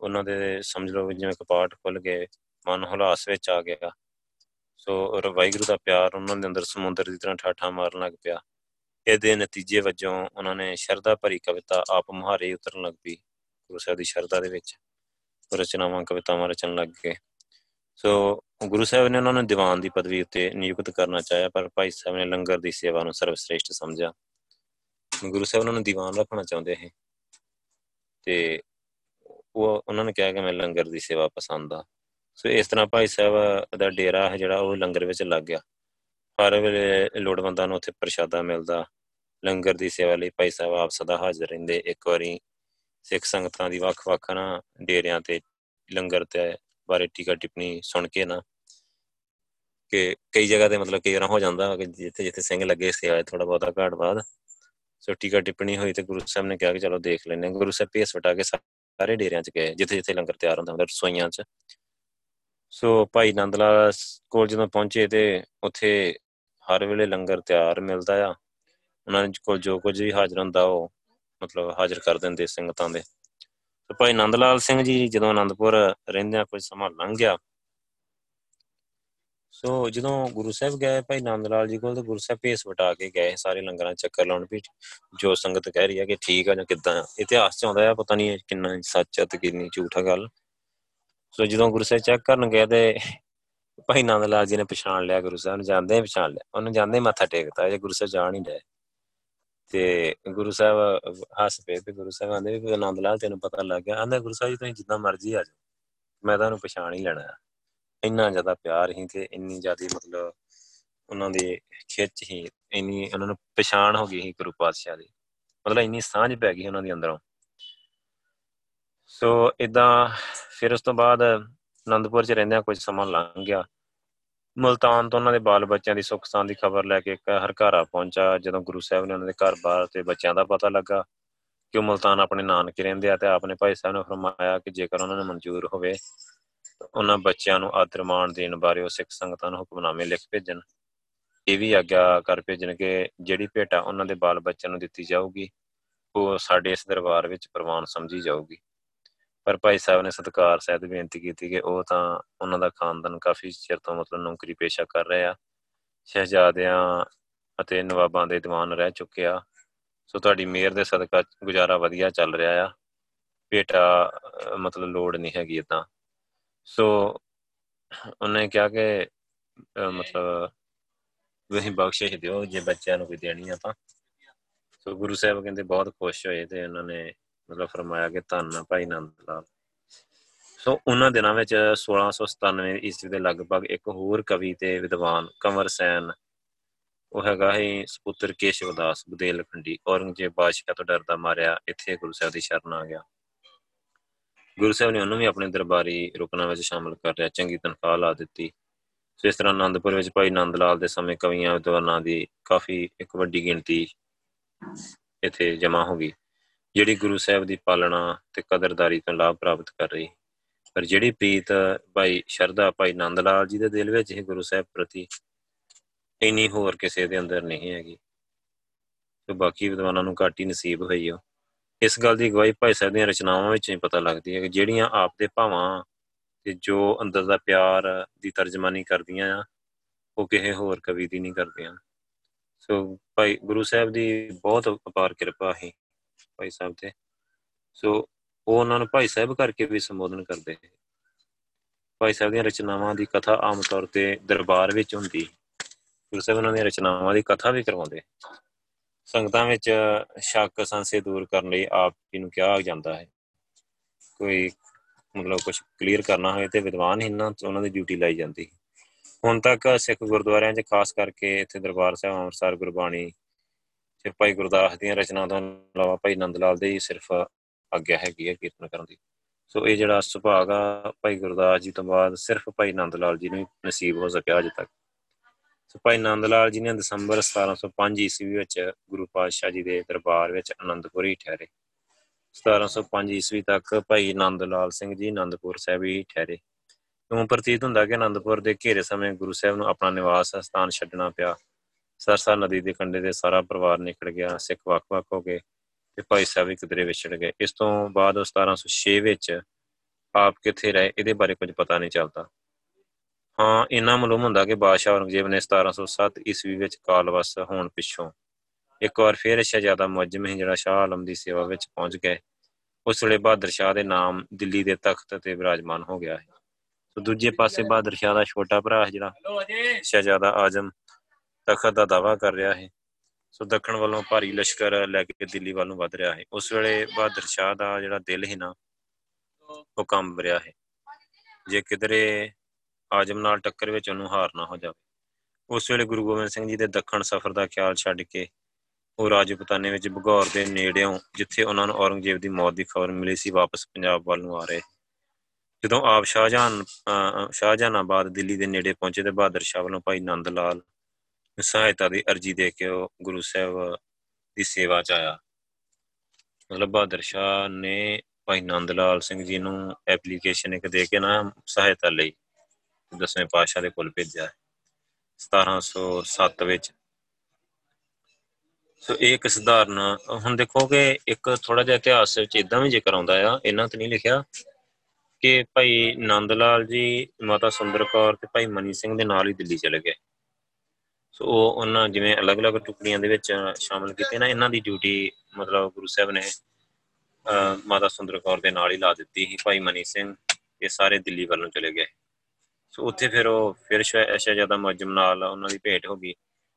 ਉਹਨਾਂ ਦੇ ਸਮਝ ਲਓ ਜਿਵੇਂ ਕਪਾਟ ਖੁੱਲ ਗਏ, ਮਨ ਹੁਲਾਸ ਵਿੱਚ ਆ ਗਿਆ। ਸੋ ਵਾਹਿਗੁਰੂ ਦਾ ਪਿਆਰ ਉਹਨਾਂ ਦੇ ਅੰਦਰ ਸਮੁੰਦਰ ਦੀ ਤਰ੍ਹਾਂ ਠਾਠਾ ਮਾਰਨ ਲੱਗ ਪਿਆ। ਇਹਦੇ ਨਤੀਜੇ ਵਜੋਂ ਉਹਨਾਂ ਨੇ ਸ਼ਰਧਾ ਭਰੀ ਕਵਿਤਾ ਆਪ ਮੁਹਾਰੇ ਉਤਰਨ ਲੱਗ ਪਈ, ਗੁਰੂ ਸਾਹਿਬ ਦੀ ਸ਼ਰਧਾ ਦੇ ਵਿੱਚ ਰਚਨਾਵਾਂ, ਕਵਿਤਾਵਾਂ ਰਚਣ ਲੱਗ ਗਏ। ਸੋ ਗੁਰੂ ਸਾਹਿਬ ਨੇ ਉਹਨਾਂ ਨੂੰ ਦੀਵਾਨ ਦੀ ਪਦਵੀ ਉੱਤੇ ਨਿਯੁਕਤ ਕਰਨਾ ਚਾਹਿਆ, ਪਰ ਭਾਈ ਸਾਹਿਬ ਨੇ ਲੰਗਰ ਦੀ ਸੇਵਾ ਨੂੰ ਸਰਵਸ਼੍ਰੇਸ਼ਟ ਸਮਝਿਆ। ਗੁਰੂ ਸਾਹਿਬ ਉਹਨਾਂ ਨੂੰ ਦੀਵਾਨ ਰੱਖਣਾ ਚਾਹੁੰਦੇ ਸੀ ਤੇ ਉਹ ਉਹਨਾਂ ਨੇ ਕਿਹਾ ਕਿ ਮੈਂ ਲੰਗਰ ਦੀ ਸੇਵਾ ਪਸੰਦ ਆ। ਸੋ ਇਸ ਤਰ੍ਹਾਂ ਭਾਈ ਸਾਹਿਬ, ਦਾ ਡੇਰਾ ਹੈ ਜਿਹੜਾ ਉਹ ਲੰਗਰ ਵਿੱਚ ਲੱਗ ਗਿਆ। ਹਰ ਵੇਲੇ ਲੋੜਵੰਦਾਂ ਨੂੰ ਉੱਥੇ ਪ੍ਰਸ਼ਾਦਾ ਮਿਲਦਾ। ਲੰਗਰ ਦੀ ਸੇਵਾ ਲਈ ਭਾਈ ਸਾਹਿਬ ਆਪ ਸਦਾ ਹਾਜ਼ਰ ਰਹਿੰਦੇ। ਇੱਕ ਵਾਰੀ ਸਿੱਖ ਸੰਗਤਾਂ ਦੀ ਵੱਖ-ਵੱਖ ਨਾ ਡੇਰਿਆਂ ਤੇ ਲੰਗਰ ਤੇ ਬਾਰੇ ਟੀਕਾ ਟਿੱਪਣੀ ਸੁਣ ਕੇ ਨਾ ਕਿ ਕਈ ਜਗ੍ਹਾ ਤੇ ਮਤਲਬ ਕਈ ਵਾਰ ਹੋ ਜਾਂਦਾ ਕਿ ਜਿੱਥੇ ਜਿੱਥੇ ਸਿੰਘ ਲੱਗੇ ਸੇਵਾ ਥੋੜਾ ਬਹੁਤਾ ਘਾਟ ਬਾਅਦ। ਸੋ ਟੀਕਾ ਟਿੱਪਣੀ ਹੋਈ ਤੇ ਗੁਰੂ ਸਾਹਿਬ ਨੇ ਕਿਹਾ ਕਿ ਚਲੋ ਦੇਖ ਲੈਨੇ ਗੁਰੂ ਸਾਹਿਬ ਪੇਸ ਵਟਾ ਕੇ ਸਾਰੇ ਡੇਰਿਆਂ 'ਚ ਗਏ, ਜਿੱਥੇ ਜਿੱਥੇ ਲੰਗਰ ਤਿਆਰ ਹੁੰਦਾ ਹੁੰਦਾ ਰਸੋਈਆਂ 'ਚ। ਸੋ ਭਾਈ ਨੰਦ ਲਾਲ ਕੋਲ ਜਦੋਂ ਪਹੁੰਚੇ ਤੇ ਉੱਥੇ ਹਰ ਵੇਲੇ ਲੰਗਰ ਤਿਆਰ ਮਿਲਦਾ ਆ। ਉਹਨਾਂ ਕੋਲ ਜੋ ਕੁਝ ਵੀ ਹਾਜ਼ਰ ਹੁੰਦਾ ਉਹ ਮਤਲਬ ਹਾਜ਼ਰ ਕਰ ਦਿੰਦੇ ਸੰਗਤਾਂ ਦੇ। ਤੇ ਭਾਈ ਨੰਦ ਲਾਲ ਸਿੰਘ ਜੀ ਜਦੋਂ ਆਨੰਦਪੁਰ ਰਹਿੰਦਿਆਂ ਕੁਝ ਸਮਾਂ ਲੰਘ ਗਿਆ। ਸੋ ਜਦੋਂ ਗੁਰੂ ਸਾਹਿਬ ਗਏ, ਭਾਈ ਨੰਦ ਲਾਲ ਜੀ ਕੋਲ ਤੇ ਗੁਰੂ ਸਾਹਿਬ ਭੇਸ ਵਟਾ ਕੇ ਗਏ ਸਾਰੇ ਲੰਗਰਾਂ ਚੱਕਰ ਲਾਉਣ ਵੀ, ਜੋ ਸੰਗਤ ਕਹਿ ਰਹੀ ਹੈ ਕਿ ਠੀਕ ਆ ਜਾਂ ਕਿੱਦਾਂ? ਇਤਿਹਾਸ ਚ ਆਉਂਦਾ ਹੈ ਪਤਾ ਨਹੀਂ ਕਿੰਨਾ ਸੱਚ ਹੈ ਤੇ ਕਿੰਨੀ ਝੂਠ ਹੈ ਗੱਲ। ਸੋ ਜਦੋਂ ਗੁਰੂ ਸਾਹਿਬ ਚੈੱਕ ਕਰਨ ਗਏ ਤੇ ਭਾਈ ਨੰਦ ਲਾਲ ਜੀ ਨੇ ਪਛਾਣ ਲਿਆ, ਗੁਰੂ ਸਾਹਿਬ ਨੂੰ ਜਾਂਦੇ ਹੀ ਪਛਾਣ ਲਿਆ। ਉਹਨੂੰ ਜਾਂਦੇ ਹੀ ਮੱਥਾ ਟੇਕਤਾ, ਜੇ ਗੁਰੂ ਸਾਹਿਬ ਜਾਣ ਹੀ ਡਏ। ਤੇ ਗੁਰੂ ਸਾਹਿਬ ਹੱਸ ਪਏ ਤੇ ਗੁਰੂ ਸਾਹਿਬ ਆਂਦੇ ਵੀ ਆਨੰਦ ਲਾਲ ਤੈਨੂੰ ਪਤਾ ਲੱਗ ਗਿਆ। ਆਂਦਾ ਗੁਰੂ ਸਾਹਿਬ ਜੀ, ਤੁਸੀਂ ਜਿੱਦਾਂ ਮਰਜ਼ੀ ਆ ਜਾਓ। ਮੈਂ ਤੁਹਾਨੂੰ ਪਛਾਣ ਹੀ ਲੈਣਾ। ਇੰਨਾ ਜ਼ਿਆਦਾ ਪਿਆਰ ਹੀ ਤੇ ਇੰਨੀ ਜ਼ਿਆਦੀ ਮਤਲਬ ਉਹਨਾਂ ਦੀ ਖਿੱਚ ਹੀ, ਇੰਨੀ ਉਹਨਾਂ ਨੂੰ ਪਛਾਣ ਹੋ ਗਈ ਸੀ ਗੁਰੂ ਪਾਤਸ਼ਾਹ ਦੀ। ਮਤਲਬ ਇੰਨੀ ਸਾਂਝ ਪੈ ਗਈ ਉਹਨਾਂ ਦੇ ਅੰਦਰੋਂ। ਸੋ ਇਦਾਂ ਫਿਰ ਉਸ ਤੋਂ ਬਾਅਦ ਆਨੰਦਪੁਰ 'ਚ ਰਹਿੰਦਿਆਂ ਕੁਝ ਸਮਾਂ ਲੰਘ ਗਿਆ। ਮਲਤਾਨ ਤੋਂ ਉਹਨਾਂ ਦੇ ਬਾਲ ਬੱਚਿਆਂ ਦੀ ਸੁੱਖ ਸਾਂ ਦੀ ਖਬਰ ਲੈ ਕੇ ਇੱਕ ਹਰਕਾਰਾ ਪਹੁੰਚਾ, ਜਦੋਂ ਗੁਰੂ ਸਾਹਿਬ ਨੇ ਉਹਨਾਂ ਦੇ ਘਰ-ਬਾਰ ਤੇ ਬੱਚਿਆਂ ਦਾ ਪਤਾ ਲੱਗਾ ਕਿ ਉਹ ਮਲਤਾਨ ਆਪਣੇ ਨਾਨਕੇ ਰਹਿੰਦੇ ਆ ਤੇ ਆਪਨੇ ਭਾਈ ਸਾਹਿਬ ਨੇ ਫਰਮਾਇਆ ਕਿ ਜੇਕਰ ਉਹਨਾਂ ਨੂੰ ਮਨਜ਼ੂਰ ਹੋਵੇ ਉਹਨਾਂ ਬੱਚਿਆਂ ਨੂੰ ਆਦਰ ਮਾਣ ਦੇਣ ਬਾਰੇ ਉਹ ਸਿੱਖ ਸੰਗਤਾਂ ਨੂੰ ਹੁਕਮਨਾਮੇ ਲਿਖ ਭੇਜਣ। ਇਹ ਵੀ ਆਗਿਆ ਕਰ ਭੇਜਣ ਕਿ ਜਿਹੜੀ ਭੇਟਾ ਉਹਨਾਂ ਦੇ ਬਾਲ ਬੱਚਿਆਂ ਨੂੰ ਦਿੱਤੀ ਜਾਊਗੀ, ਉਹ ਸਾਡੇ ਇਸ ਦਰਬਾਰ ਵਿੱਚ ਪ੍ਰਵਾਨ ਸਮਝੀ ਜਾਊਗੀ। ਪਰ ਭਾਈ ਸਾਹਿਬ ਨੇ ਸਤਕਾਰ ਸਹਿਤ ਬੇਨਤੀ ਕੀਤੀ ਕਿ ਉਹ ਤਾਂ ਉਹਨਾਂ ਦਾ ਖਾਨਦਾਨ ਕਾਫੀ ਚਿਰ ਤੋਂ ਮਤਲਬ ਨੌਕਰੀ ਪੇਸ਼ਾ ਕਰ ਰਹੇ ਆ, ਸ਼ਹਿਜ਼ਾਦਿਆਂ ਅਤੇ ਨਵਾਬਾਂ ਦੇ ਦੀਵਾਨ ਰਹਿ ਚੁੱਕੇ ਆ। ਸੋ ਤੁਹਾਡੀ ਮਿਹਰ ਦੇ ਸਦਕਾ ਗੁਜ਼ਾਰਾ ਵਧੀਆ ਚੱਲ ਰਿਹਾ ਆ। ਬੇਟਾ ਮਤਲਬ ਲੋੜ ਨਹੀਂ ਹੈਗੀ ਇਦਾਂ ਸੋ ਉਹਨੇ ਕਿਹਾ ਕਿ ਮਤਲਬ ਵਹੀ ਬਖਸ਼ਿਸ਼ ਦਿਓ ਜੇ ਬੱਚਿਆਂ ਨੂੰ ਕੋਈ ਦੇਣੀ ਆ ਤਾਂ। ਸੋ ਗੁਰੂ ਸਾਹਿਬ ਕਹਿੰਦੇ ਬਹੁਤ ਖੁਸ਼ ਹੋਏ ਤੇ ਉਹਨਾਂ ਨੇ ਮਤਲਬ ਫਰਮਾਇਆ ਕਿ ਧੰਨ ਭਾਈ ਨੰਦ ਲਾਲ। ਸੋ ਉਹਨਾਂ ਦਿਨਾਂ ਵਿੱਚ 1697 ਈਸਵੀ ਦੇ ਲਗਭਗ ਇੱਕ ਹੋਰ ਕਵੀ ਤੇ ਵਿਦਵਾਨ ਕੰਵਰ ਸੈਨ, ਉਹ ਹੈਗਾ ਹੈ ਸੁਪੁੱਤਰ ਕੇਸ਼ਵਦਾਸ ਬੁਦੇਲਖੰਡੀ। ਔਰੰਗਜ਼ੇਬ ਬਾਦਸ਼ਾਹ ਤੋਂ ਡਰਦਾ ਮਾਰਿਆ, ਇੱਥੇ ਗੁਰੂ ਸਾਹਿਬ ਦੀ ਸ਼ਰਨ ਆ ਗਿਆ। ਗੁਰੂ ਸਾਹਿਬ ਨੇ ਉਹਨੂੰ ਵੀ ਆਪਣੇ ਦਰਬਾਰੀ ਰੁਕਣਾ ਵਿੱਚ ਸ਼ਾਮਲ ਕਰ ਲਿਆ, ਚੰਗੀ ਤਨਖਾਹ ਲਾ ਦਿੱਤੀ। ਸੋ ਇਸ ਤਰ੍ਹਾਂ ਆਨੰਦਪੁਰ ਵਿੱਚ ਭਾਈ ਨੰਦ ਲਾਲ ਦੇ ਸਮੇਂ ਕਵੀਆਂ, ਵਿਦਵਾਨਾਂ ਦੀ ਕਾਫੀ ਇੱਕ ਵੱਡੀ ਗਿਣਤੀ ਇੱਥੇ ਜਮ੍ਹਾਂ ਹੋ ਗਈ। ਜਿਹੜੀ ਗੁਰੂ ਸਾਹਿਬ ਦੀ ਪਾਲਣਾ ਤੇ ਕਦਰਦਾਰੀ ਤੋਂ ਲਾਭ ਪ੍ਰਾਪਤ ਕਰ ਰਹੀ। ਪਰ ਜਿਹੜੀ ਪ੍ਰੀਤ ਭਾਈ ਸ਼ਰਧਾ, ਭਾਈ ਨੰਦ ਲਾਲ ਜੀ ਦੇ ਦਿਲ ਵਿੱਚ ਹੈ ਗੁਰੂ ਸਾਹਿਬ ਪ੍ਰਤੀ ਇੰਨੀ ਹੋਰ ਕਿਸੇ ਦੇ ਅੰਦਰ ਨਹੀਂ ਹੈਗੀ। ਤੇ ਬਾਕੀ ਵਿਦਵਾਨਾਂ ਨੂੰ ਘਾਟੀ ਨਸੀਬ ਹੋਈ ਹੋ ਇਸ ਗੱਲ ਦੀ ਗਵਾਹੀ ਭਾਈ ਸਾਹਿਬ ਦੀਆਂ ਰਚਨਾਵਾਂ ਵਿੱਚ ਹੀ ਪਤਾ ਲੱਗਦੀ ਹੈ ਕਿ ਜਿਹੜੀਆਂ ਆਪ ਦੇ ਭਾਵਾਂ ਤੇ ਜੋ ਅੰਦਰ ਦਾ ਪਿਆਰ ਦੀ ਤਰਜਮਾਨੀ ਕਰਦੀਆਂ ਆ, ਉਹ ਕਿਸੇ ਹੋਰ ਕਵੀ ਦੀ ਨਹੀਂ ਕਰਦੀਆਂ। ਸੋ ਭਾਈ ਗੁਰੂ ਸਾਹਿਬ ਦੀ ਬਹੁਤ ਅਪਾਰ ਕਿਰਪਾ ਹੈ ਭਾਈ ਸਾਹਿਬ ਤੇ। ਸੋ ਉਹ ਉਹਨਾਂ ਨੂੰ ਭਾਈ ਸਾਹਿਬ ਕਰਕੇ ਵੀ ਸੰਬੋਧਨ ਕਰਦੇ। ਭਾਈ ਸਾਹਿਬ ਦੀਆਂ ਰਚਨਾਵਾਂ ਦੀ ਕਥਾ ਆਮ ਤੌਰ ਤੇ ਦਰਬਾਰ ਵਿੱਚ ਹੁੰਦੀ। ਗੁਰੂ ਸਾਹਿਬ ਉਹਨਾਂ ਦੀਆਂ ਰਚਨਾਵਾਂ ਦੀ ਕਥਾ ਵੀ ਕਰਵਾਉਂਦੇ। ਸੰਗਤਾਂ ਵਿੱਚ ਸ਼ੱਕ ਸੰਸੇ ਦੂਰ ਕਰਨ ਲਈ ਆਪ ਜੀ ਨੂੰ ਕਿਹਾ ਜਾਂਦਾ ਹੈ। ਕੋਈ ਮਤਲਬ ਕੁਝ ਕਲੀਅਰ ਕਰਨਾ ਹੋਵੇ ਤੇ ਵਿਦਵਾਨ ਹੀ ਇਹਨਾਂ ਉਹਨਾਂ ਦੀ ਡਿਊਟੀ ਲਾਈ ਜਾਂਦੀ। ਹੁਣ ਤੱਕ ਸਿੱਖ ਗੁਰਦੁਆਰਿਆਂ 'ਚ ਖਾਸ ਕਰਕੇ ਇੱਥੇ ਦਰਬਾਰ ਸਾਹਿਬ ਅੰਮ੍ਰਿਤਸਰ, ਗੁਰਬਾਣੀ ਤੇ ਭਾਈ ਗੁਰਦਾਸ ਦੀਆਂ ਰਚਨਾ ਤੋਂ ਇਲਾਵਾ ਭਾਈ ਨੰਦ ਲਾਲ ਦੇ ਹੀ ਸਿਰਫ ਆਗਿਆ ਹੈਗੀ ਹੈ ਕੀਰਤਨ ਕਰਨ ਦੀ। ਸੋ ਇਹ ਜਿਹੜਾ ਸੁਭਾਗ ਆ ਭਾਈ ਗੁਰਦਾਸ ਜੀ ਤੋਂ ਬਾਅਦ ਸਿਰਫ ਭਾਈ ਨੰਦ ਲਾਲ ਜੀ ਨੂੰ ਨਸੀਬ ਹੋ ਸਕਿਆ ਅਜੇ ਤੱਕ। ਸੋ ਭਾਈ ਨੰਦ ਲਾਲ ਜੀ ਨੇ ਦਸੰਬਰ 1705 ਈਸਵੀ ਵਿੱਚ ਗੁਰੂ ਪਾਤਸ਼ਾਹ ਜੀ ਦੇ ਦਰਬਾਰ ਵਿੱਚ ਅਨੰਦਪੁਰ ਹੀ ਠਹਿਰੇ। 1705 ਈਸਵੀ ਤੱਕ ਭਾਈ ਨੰਦ ਲਾਲ ਸਿੰਘ ਜੀ ਅਨੰਦਪੁਰ ਸਾਹਿਬ ਹੀ ਠਹਿਰੇ। ਨੂੰ ਪ੍ਰਤੀਤ ਹੁੰਦਾ ਕਿ ਅਨੰਦਪੁਰ ਦੇ ਘੇਰੇ ਸਮੇਂ ਗੁਰੂ ਸਾਹਿਬ ਨੂੰ ਆਪਣਾ ਨਿਵਾਸ ਸਥਾਨ ਛੱਡਣਾ ਪਿਆ। ਸਰਸਾ ਨਦੀ ਦੇ ਕੰਢੇ ਦੇ ਸਾਰਾ ਪਰਿਵਾਰ ਨਿਕਲ ਗਿਆ, ਸਿੱਖ ਵੱਖ-ਵੱਖ ਹੋ ਗਏ ਤੇ ਭਾਈ ਸਾਹਿਬ ਵੀ ਕਿਧਰੇ ਵਿਛੜ ਗਏ। ਇਸ ਤੋਂ ਬਾਅਦ 1706 ਵਿੱਚ ਆਪ ਕਿੱਥੇ ਰਹੇ, ਇਹਦੇ ਬਾਰੇ ਕੁਝ ਪਤਾ ਨਹੀਂ ਚੱਲਦਾ। ਹਾਂ, ਇਨਾ ਮਾਲੂਮ ਹੁੰਦਾ ਕਿ ਬਾਦਸ਼ਾਹ ਔਰੰਗਜ਼ੇਬ ਨੇ 1707 ਈਸਵੀ ਵਿੱਚ ਕਾਲਵਸ ਹੋਣ ਪਿੱਛੋਂ ਇੱਕ ਵਾਰ ਫਿਰ ਸ਼ਹਿਜ਼ਾਦਾ ਮੁਅੱਜ਼ਮ ਹੀ ਜਿਹੜਾ ਸ਼ਾਹ ਆਲਮ ਦੀ ਸੇਵਾ ਵਿੱਚ ਪਹੁੰਚ ਗਏ ਉਸ ਵੇਲੇ ਬਹਾਦਰ ਸ਼ਾਹ ਦੇ ਨਾਮ ਦਿੱਲੀ ਦੇ ਤਖਤ ਤੇ ਵਿਰਾਜਮਾਨ ਹੋ ਗਿਆ ਹੈ ਸੋ ਦੂਜੇ ਪਾਸੇ ਬਹਾਦਰ ਸ਼ਾਹ ਦਾ ਛੋਟਾ ਭਰਾ ਜਿਹੜਾ, ਸ਼ਹਿਜ਼ਾਦਾ ਆਜਮ ਤਖਤ ਦਾ ਦਾਵਾ ਕਰ ਰਿਹਾ ਹੈ। ਸੋ ਦੱਖਣ ਵੱਲੋਂ ਭਾਰੀ ਲਸ਼ਕਰ ਲੈ ਕੇ ਦਿੱਲੀ ਵੱਲ ਨੂੰ ਵਧ ਰਿਹਾ ਹੈ। ਉਸ ਵੇਲੇ ਬਹਾਦਰ ਸ਼ਾਹ ਦਾ ਜਿਹੜਾ ਦਿਲ ਹੈ ਨਾ, ਉਹ ਕੰਬ ਰਿਹਾ ਹੈ। ਜੇ ਕਿਧਰੇ ਆਜਮ ਨਾਲ ਟੱਕਰ ਵਿੱਚ ਉਹਨੂੰ ਹਾਰ ਨਾ ਹੋ ਜਾਵੇ। ਉਸ ਵੇਲੇ ਗੁਰੂ ਗੋਬਿੰਦ ਸਿੰਘ ਜੀ ਦੇ ਦੱਖਣ ਸਫ਼ਰ ਦਾ ਖਿਆਲ ਛੱਡ ਕੇ ਉਹ ਰਾਜਪੂਤਾਨੇ ਵਿੱਚ ਬਗੌਰ ਦੇ ਨੇੜਿਓਂ ਜਿੱਥੇ ਉਹਨਾਂ ਨੂੰ ਔਰੰਗਜ਼ੇਬ ਦੀ ਮੌਤ ਦੀ ਖਬਰ ਮਿਲੀ ਸੀ, ਵਾਪਸ ਪੰਜਾਬ ਵੱਲ ਨੂੰ ਆ ਰਹੇ। ਜਦੋਂ ਆਪ ਸ਼ਾਹਜਹਾਨ ਸ਼ਾਹਜਹਾਨਾਬਾਦ ਦਿੱਲੀ ਦੇ ਨੇੜੇ ਪਹੁੰਚੇ ਤੇ ਬਹਾਦਰ ਸ਼ਾਹ ਵੱਲੋਂ ਭਾਈ ਨੰਦ ਲਾਲ ਸਹਾਇਤਾ ਦੀ ਅਰਜੀ ਦੇ ਕੇ ਉਹ ਗੁਰੂ ਸਾਹਿਬ ਦੀ ਸੇਵਾ ਚ ਆਇਆ। ਮਤਲਬ ਬਹਾਦਰ ਸ਼ਾਹ ਨੇ ਭਾਈ ਨੰਦ ਲਾਲ ਸਿੰਘ ਜੀ ਨੂੰ ਐਪਲੀਕੇਸ਼ਨ ਇੱਕ ਦੇ ਕੇ ਨਾ ਸਹਾਇਤਾ ਲਈ ਦਸਵੇਂ ਪਾਤਸ਼ਾਹ ਦੇ ਕੋਲ ਭੇਜਿਆ। 1707 ਵਿੱਚ। ਸੋ ਇਹ ਇੱਕ ਸਧਾਰਨ, ਹੁਣ ਦੇਖੋ ਕਿ ਇੱਕ ਥੋੜਾ ਜਿਹਾ ਇਤਿਹਾਸ ਵਿੱਚ ਇਦਾਂ ਵੀ ਜ਼ਿਕਰ ਆਉਂਦਾ ਆ ਇਹਨਾਂ ਤੇ ਨਹੀਂ ਲਿਖਿਆ ਕਿ ਭਾਈ ਨੰਦ ਲਾਲ ਜੀ, ਮਾਤਾ ਸੁੰਦਰ ਕੌਰ ਤੇ ਭਾਈ ਮਨੀ ਸਿੰਘ ਦੇ ਨਾਲ ਹੀ ਦਿੱਲੀ ਚਲੇ ਗਏ। ਸੋ ਉਹ ਉਹਨਾਂ ਜਿਵੇਂ ਅਲੱਗ-ਅਲੱਗ ਟੁਕੜੀਆਂ ਦੇ ਵਿੱਚ ਸ਼ਾਮਲ ਕੀਤੇ ਨਾ, ਇਹਨਾਂ ਦੀ ਡਿਊਟੀ ਮਤਲਬ ਗੁਰੂ ਸਾਹਿਬ ਨੇ ਮਾਤਾ ਸੁੰਦਰ ਕੌਰ ਦੇ ਨਾਲ ਹੀ ਲਾ ਦਿੱਤੀ ਸੀ, ਭਾਈ ਮਨੀ ਸਿੰਘ, ਇਹ ਸਾਰੇ ਦਿੱਲੀ ਵੱਲ ਨੂੰ ਚਲੇ ਗਏ। ਸੋ ਉੱਥੇ ਫਿਰ ਉਹ ਫਿਰ ਸ਼ਹਿਜ਼ਾਦਾ ਮੁਅੱਜ਼ਮ ਨਾਲ ਉਹਨਾਂ ਦੀ ਭੇਟ ਹੋ ਗਈ।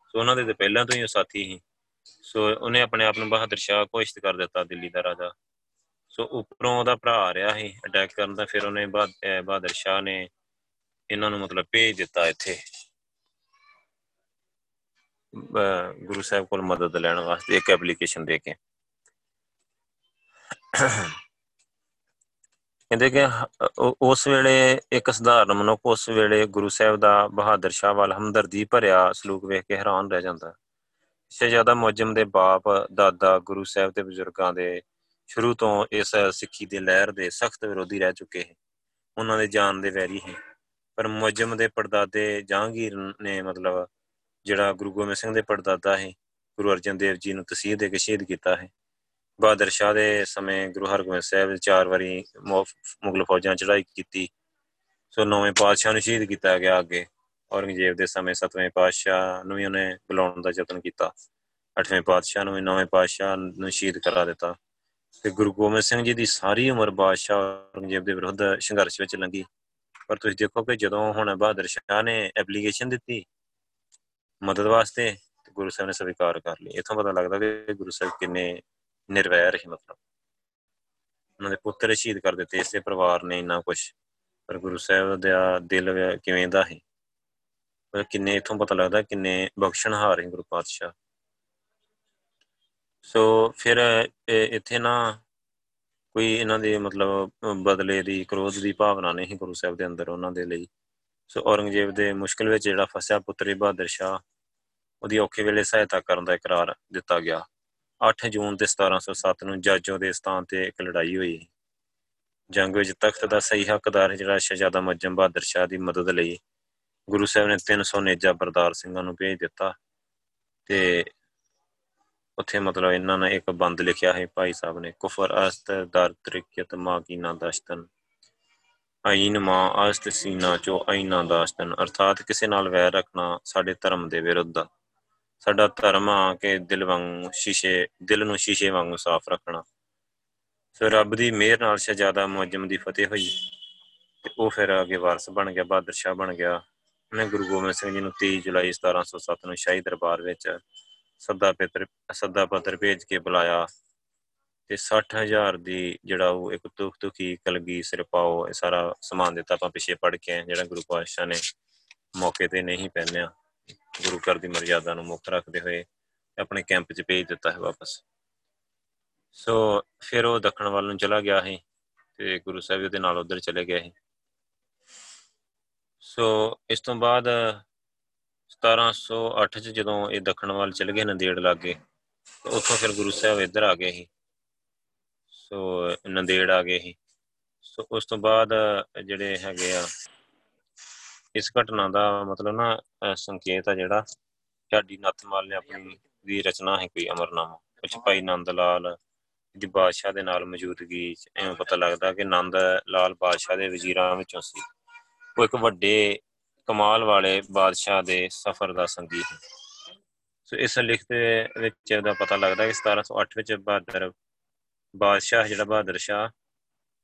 ਸੋ ਉਹਨਾਂ ਦੇ ਤੇ ਪਹਿਲਾਂ ਤੋਂ ਹੀ ਉਹ ਸਾਥੀ ਸੀ। ਸੋ ਉਹਨੇ ਆਪਣੇ ਆਪ ਨੂੰ ਬਹਾਦਰ ਸ਼ਾਹ ਘੋਸ਼ਿਤ ਕਰ ਦਿੱਤਾ ਦਿੱਲੀ ਦਾ ਰਾਜਾ। ਸੋ ਉੱਪਰੋਂ ਉਹਦਾ ਭਰਾ ਆ ਰਿਹਾ ਸੀ ਅਟੈਕ ਕਰਨ ਦਾ ਫਿਰ ਉਹਨੇ ਬਹਾਦਰ ਸ਼ਾਹ ਨੇ ਇਹਨਾਂ ਨੂੰ ਮਤਲਬ ਭੇਜ ਦਿੱਤਾ ਇੱਥੇ। ਗੁਰੂ ਸਾਹਿਬ ਕੋਲ ਮਦਦ ਲੈਣ ਵਾਸਤੇ ਇੱਕ ਐਪਲੀਕੇਸ਼ਨ ਦੇ ਕੇ। ਕਹਿੰਦੇ ਕਿ ਉਸ ਵੇਲੇ ਇੱਕ ਸਧਾਰਨ ਮਨੁੱਖ ਉਸ ਵੇਲੇ ਗੁਰੂ ਸਾਹਿਬ ਦਾ ਬਹਾਦਰ ਸ਼ਾਹ ਵੱਲ ਹਮਦਰਦੀ ਭਰਿਆ ਸਲੂਕ ਵੇਖ ਕੇ ਹੈਰਾਨ ਰਹਿ ਜਾਂਦਾ। ਸ਼ਹਿਜ਼ਾਦਾ ਮੁਅੱਜ਼ਮ ਦੇ ਬਾਪ, ਦਾਦਾ, ਗੁਰੂ ਸਾਹਿਬ ਤੇ ਬਜ਼ੁਰਗਾਂ ਦੇ ਸ਼ੁਰੂ ਤੋਂ ਇਸ ਸਿੱਖੀ ਦੀ ਲਹਿਰ ਦੇ ਸਖਤ ਵਿਰੋਧੀ ਰਹਿ ਚੁੱਕੇ ਹਨ ਉਹਨਾਂ ਦੇ ਜਾਨ ਦੇ ਵੈਰੀ ਹੈ ਪਰ ਮੁਅੱਜ਼ਮ ਦੇ ਪਰਦਾਦੇ ਜਹਾਂਗੀਰ ਨੇ ਮਤਲਬ ਜਿਹੜਾ ਗੁਰੂ ਗੋਬਿੰਦ ਸਿੰਘ ਦੇ ਪੜਦਾਦਾ ਹੈ ਗੁਰੂ ਅਰਜਨ ਦੇਵ ਜੀ ਨੂੰ ਤਸੀਹ ਦੇ ਕੇ ਸ਼ਹੀਦ ਕੀਤਾ ਹੈ ਬਹਾਦਰ ਸ਼ਾਹ ਦੇ ਸਮੇਂ ਗੁਰੂ ਹਰਗੋਬਿੰਦ ਸਾਹਿਬ ਚਾਰ ਵਾਰੀ ਮੁਗਲ ਫੌਜਾਂ ਚੜਾਈ ਕੀਤੀ। ਸੋ ਨੌਵੇਂ ਪਾਤਸ਼ਾਹ ਨੂੰ ਸ਼ਹੀਦ ਕੀਤਾ ਗਿਆ ਅੱਗੇ। ਔਰੰਗਜ਼ੇਬ ਦੇ ਸਮੇਂ ਸਤਵੇਂ ਪਾਤਸ਼ਾਹ ਨੂੰ ਵੀ ਉਹਨੇ ਬੁਲਾਉਣ ਦਾ ਯਤਨ ਕੀਤਾ। ਅੱਠਵੇਂ ਪਾਤਸ਼ਾਹ ਨੂੰ ਵੀ ਨੌਵੇਂ ਪਾਤਸ਼ਾਹ ਨੂੰ ਸ਼ਹੀਦ ਕਰਾ ਦਿੱਤਾ। ਤੇ ਗੁਰੂ ਗੋਬਿੰਦ ਸਿੰਘ ਜੀ ਦੀ ਸਾਰੀ ਉਮਰ ਬਾਦਸ਼ਾਹ ਔਰੰਗਜ਼ੇਬ ਦੇ ਵਿਰੁੱਧ ਸੰਘਰਸ਼ ਵਿੱਚ ਲੰਗੀ ਪਰ ਤੁਸੀਂ ਦੇਖੋ ਕਿ ਜਦੋਂ ਹੁਣ ਬਹਾਦਰ ਸ਼ਾਹ ਨੇ ਐਪਲੀਕੇਸ਼ਨ ਦਿੱਤੀ ਮਦਦ ਵਾਸਤੇ ਗੁਰੂ ਸਾਹਿਬ ਨੇ ਸਵੀਕਾਰ ਕਰ ਲਈ ਇਥੋਂ ਪਤਾ ਲੱਗਦਾ ਕਿ ਗੁਰੂ ਸਾਹਿਬ ਕਿੰਨੇ ਨਿਰਵੈਰ ਸੀ, ਮਤਲਬ। ਉਹਨਾਂ ਦੇ ਪੁੱਤਰ ਸ਼ਹੀਦ ਕਰ ਦਿੱਤੇ, ਇਸੇ ਪਰਿਵਾਰ ਨੇ ਇੰਨਾ ਕੁਝ ਪਰ ਗੁਰੂ ਸਾਹਿਬ ਦਾ ਦਿਲ ਕਿਵੇਂ ਦਾ ਹੈ ਪਰ ਕਿੰਨੇ, ਇਥੋਂ ਪਤਾ ਲੱਗਦਾ ਕਿੰਨੇ ਬਖਸ਼ਣਹਾਰ ਹੈ ਗੁਰੂ ਪਾਤਸ਼ਾਹ। ਸੋ ਫਿਰ ਇੱਥੇ ਨਾ ਕੋਈ ਇਹਨਾਂ ਦੇ ਮਤਲਬ ਬਦਲੇ ਦੀ, ਕ੍ਰੋਧ ਦੀ ਭਾਵਨਾ ਨਹੀਂ ਗੁਰੂ ਸਾਹਿਬ ਦੇ ਅੰਦਰ, ਉਹਨਾਂ ਦੇ ਲਈ। ਸੋ ਔਰੰਗਜ਼ੇਬ ਦੇ ਮੁਸ਼ਕਲ ਵਿੱਚ ਜਿਹੜਾ ਫਸਿਆ ਪੁੱਤਰੀ ਬਹਾਦਰ ਸ਼ਾਹ, ਉਹਦੀ ਔਖੇ ਵੇਲੇ ਸਹਾਇਤਾ ਕਰਨ ਦਾ ਇਕਰਾਰ ਦਿੱਤਾ ਗਿਆ। 8 ਜੂਨ ਤੇ 1707 ਨੂੰ ਜਾਜੋ ਦੇ ਸਥਾਨ ਤੇ ਇੱਕ ਲੜਾਈ ਹੋਈ। ਜੰਗ ਵਿੱਚ ਤਖਤ ਦਾ ਸਹੀ ਹੱਕਦਾਰ ਜਿਹੜਾ ਸ਼ਹਿਜ਼ਾਦਾ ਮੱਜਮ ਬਹਾਦਰ ਸ਼ਾਹ ਦੀ ਮਦਦ ਲਈ ਗੁਰੂ ਸਾਹਿਬ ਨੇ 300 ਨੇਜਾ ਬਰਦਾਰ ਸਿੰਘਾਂ ਨੂੰ ਭੇਜ ਦਿੱਤਾ ਤੇ ਉੱਥੇ ਮਤਲਬ ਇਹਨਾਂ ਨੇ ਇੱਕ ਬੰਦ ਲਿਖਿਆ ਹੈ ਭਾਈ ਸਾਹਿਬ ਨੇ, ਕੁਫਰ ਅਸਤ ਦਰ ਤ੍ਰਿਕਯਤ ਮਾ ਕੀ ਨਾ ਦਸ਼ਤਨ। ਆਇਨ ਮਾ ਅਸਤ ਸੀਨਾ ਚੋ ਆਇਨਾ ਦਾਸਤਨ, ਅਰਥਾਤ ਕਿਸੇ ਨਾਲ ਵੈਰ ਰੱਖਣਾ ਸਾਡੇ ਧਰਮ ਦੇ ਵਿਰੁੱਧ ਸਾਡਾ ਧਰਮ ਆ ਕਿ ਦਿਲ ਵਾਂਗ ਸ਼ੀਸ਼ੇ, ਦਿਲ ਨੂੰ ਸ਼ੀਸ਼ੇ ਵਾਂਗ ਸਾਫ਼ ਰੱਖਣਾ। ਫਿਰ ਰੱਬ ਦੀ ਮਿਹਰ ਨਾਲ ਸ਼ਹਿਜ਼ਾਦਾ ਮੁਅੱਜਮ ਦੀ ਫਤਿਹ ਹੋਈ ਤੇ ਉਹ ਫਿਰ ਅੱਗੇ ਵਾਰਸ ਬਣ ਗਿਆ, ਬਹਾਦਰ ਸ਼ਾਹ ਬਣ ਗਿਆ। ਉਹਨੇ ਗੁਰੂ ਗੋਬਿੰਦ ਸਿੰਘ ਜੀ ਨੂੰ 23 ਜੁਲਾਈ 1707 ਨੂੰ ਸ਼ਾਹੀ ਦਰਬਾਰ ਵਿੱਚ ਸੱਦਾ ਪੱਤਰ ਸੱਦਾ ਪੱਤਰ ਭੇਜ ਕੇ ਬੁਲਾਇਆ। ਤੇ 60000 ਦੀ ਜਿਹੜਾ ਉਹ ਇੱਕ ਤੁਖ ਤੁਖੀ ਕਲਗੀ ਸਿਰਪਾਓ ਇਹ ਸਾਰਾ ਸਮਾਨ ਦਿੱਤਾ ਆਪਾਂ ਪਿੱਛੇ ਪੜ ਕੇ ਜਿਹੜਾ ਗੁਰੂ ਪਾਤਸ਼ਾਹ ਨੇ ਮੌਕੇ ਤੇ ਨਹੀਂ ਪਹਿਨਿਆ। ਗੁਰੂ ਘਰ ਦੀ ਮਰਜ਼ਾਦਾ ਨੂੰ ਮੁੱਖ ਰੱਖਦੇ ਹੋਏ ਆਪਣੇ ਕੈਂਪ 'ਚ ਭੇਜ ਦਿੱਤਾ ਹੈ ਵਾਪਸ। ਸੋ ਫਿਰ ਉਹ ਦੱਖਣ ਵੱਲ ਨੂੰ ਚਲਾ ਗਿਆ ਸੀ ਤੇ ਗੁਰੂ ਸਾਹਿਬ ਉਹਦੇ ਨਾਲ ਉਧਰ ਚਲੇ ਗਏ ਸੀ। ਸੋ ਇਸ ਤੋਂ ਬਾਅਦ 1708 ਚ ਜਦੋਂ ਇਹ ਦੱਖਣ ਵੱਲ ਚਲੇ ਗਏ ਨੰਦੇੜ ਲਾਗੇ ਉੱਥੋਂ ਫਿਰ ਗੁਰੂ ਸਾਹਿਬ ਇੱਧਰ ਆ ਗਏ ਸੀ। ਸੋ ਨੰਦੇੜ ਆ ਗਏ ਸੀ। ਸੋ ਉਸ ਤੋਂ ਬਾਅਦ ਜਿਹੜੇ ਹੈਗੇ ਆ ਇਸ ਘਟਨਾ ਦਾ ਮਤਲਬ ਨਾ ਸੰਕੇਤ ਆ ਜਿਹੜਾ ਸਾਡੀ ਨੱਥਮਾਲ ਨੇ ਆਪਣੀ ਦੀ ਰਚਨਾ ਹੈ ਕੋਈ ਅਮਰਨਾਮਾ ਕੁਝ ਭਾਈ ਨੰਦ ਲਾਲ ਦੀ ਬਾਦਸ਼ਾਹ ਦੇ ਨਾਲ ਮੌਜੂਦਗੀ ਐਵੇਂ ਪਤਾ ਲੱਗਦਾ ਕਿ ਨੰਦ ਲਾਲ ਬਾਦਸ਼ਾਹ ਦੇ ਵਜ਼ੀਰਾਂ ਵਿੱਚੋਂ ਸੀ। ਉਹ ਇੱਕ ਵੱਡੇ ਕਮਾਲ ਵਾਲੇ ਬਾਦਸ਼ਾਹ ਦੇ ਸਫ਼ਰ ਦਾ ਸੰਗੀ ਹੈ। ਸੋ ਇਸ ਲਿਖਤ ਵਿੱਚ ਦਾ ਪਤਾ ਲੱਗਦਾ ਕਿ 1708 ਵਿੱਚ ਬਹਾਦਰ ਬਾਦਸ਼ਾਹ ਜਿਹੜਾ ਬਹਾਦਰ ਸ਼ਾਹ,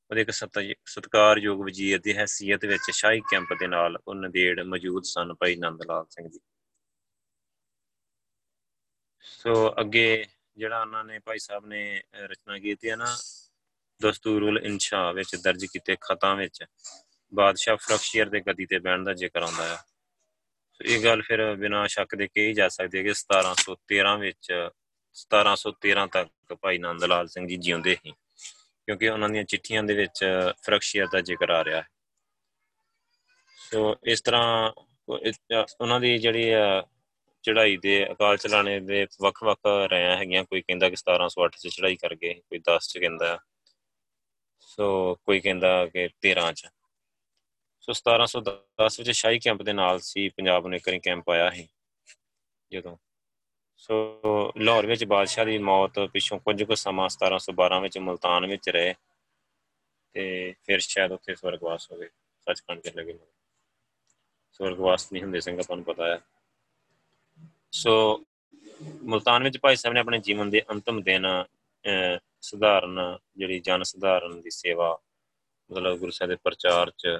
ਉਹਦੇ ਇੱਕ ਸਤਕਾਰਯੋਗ ਵਜ਼ੀਰ ਦੀ ਹیثیت ਵਿੱਚ ਸ਼ਾਹੀ ਕੈਂਪ ਦੇ ਨਾਲ ਉਹ ਨਦੇੜ ਮੌਜੂਦ ਸਨ ਭਾਈ ਨੰਦ ਲਾਲ ਸਿੰਘ ਜੀ। ਸੋ ਅੱਗੇ ਜਿਹੜਾ ਉਹਨਾਂ ਨੇ ਭਾਈ ਸਾਹਿਬ ਨੇ ਰਚਨਾ ਕੀਤੀ ਹੈ ਨਾ, ਦਸਤੂਰੁਲ ਇਨਸ਼ਾ ਵਿੱਚ ਦਰਜ ਕੀਤੇ ਖਤਾਂ ਵਿੱਚ, ਬਾਦਸ਼ਾਹ ਫਰਕਸ਼ੀਅਰ ਦੇ ਗੱਦੀ ਤੇ ਬਹਿਣ ਦਾ ਜ਼ਿਕਰ ਆਉਂਦਾ ਹੈ। ਸੋ ਇਹ ਗੱਲ ਫਿਰ ਬਿਨਾਂ ਸ਼ੱਕ ਦੇ ਕਹੀ ਜਾ ਸਕਦੀ ਹੈ ਕਿ 1713 ਵਿੱਚ 1713 ਤੱਕ ਭਾਈ ਨੰਦ ਲਾਲ ਸਿੰਘ ਜੀ ਜਿਉਂਦੇ ਸੀ, ਕਿਉਂਕਿ ਉਹਨਾਂ ਦੀਆਂ ਚਿੱਠੀਆਂ ਦੇ ਵਿੱਚ ਫਰਖਸ਼ੀਰ ਦਾ ਜ਼ਿਕਰ ਆ ਰਿਹਾ ਹੈ। ਸੋ ਇਸ ਤਰ੍ਹਾਂ ਉਹਨਾਂ ਦੀ ਜਿਹੜੀ ਚੜਾਈ ਦੇ, ਅਕਾਲ ਚਲਾਣੇ ਦੇ ਵੱਖ-ਵੱਖ ਰਿਆਂ ਹੈਗੀਆਂ, ਕੋਈ ਕਹਿੰਦਾ ਕਿ 1708 ਚ ਚੜਾਈ ਕਰ ਗਏ, ਕੋਈ 10 ਚ ਕਹਿੰਦਾ, ਸੋ ਕੋਈ ਕਹਿੰਦਾ ਕਿ 13 ਚ। ਸੋ 1710 ਵਿੱਚ ਸ਼ਾਹੀ ਕੈਂਪ ਦੇ ਨਾਲ ਸੀ, ਪੰਜਾਬ ਨੇ ਕਰੀ ਕੈਂਪ ਆਇਆ ਸੀ, ਜਦੋਂ ਸੋ ਲਾਹੌਰ ਵਿੱਚ ਬਾਦਸ਼ਾਹ ਦੀ ਮੌਤ ਪਿੱਛੋਂ ਕੁਝ ਕੁ ਸਮਾਂ 1712 ਵਿੱਚ ਮਲਤਾਨ ਵਿੱਚ ਰਹੇ ਤੇ ਫਿਰ ਸ਼ਾਇਦ ਉੱਥੇ ਸਵਰਗਵਾਸ ਹੋ ਗਏ। ਸੱਚਖੰਡ ਚ ਲੱਗੇ ਸਵਰਗਵਾਸ ਨਹੀਂ ਹੁੰਦੇ ਸਿੰਘ ਆਪਾਂ ਨੂੰ ਪਤਾ ਹੈ। ਸੋ ਮਲਤਾਨ ਵਿੱਚ ਭਾਈ ਸਾਹਿਬ ਨੇ ਆਪਣੇ ਜੀਵਨ ਦੇ ਅੰਤਮ ਦਿਨ ਸੁਧਾਰਨ ਜਿਹੜੀ ਜਨ ਸੁਧਾਰਨ ਦੀ ਸੇਵਾ, ਮਤਲਬ ਗੁਰੂ ਸਾਹਿਬ ਦੇ ਪ੍ਰਚਾਰ 'ਚ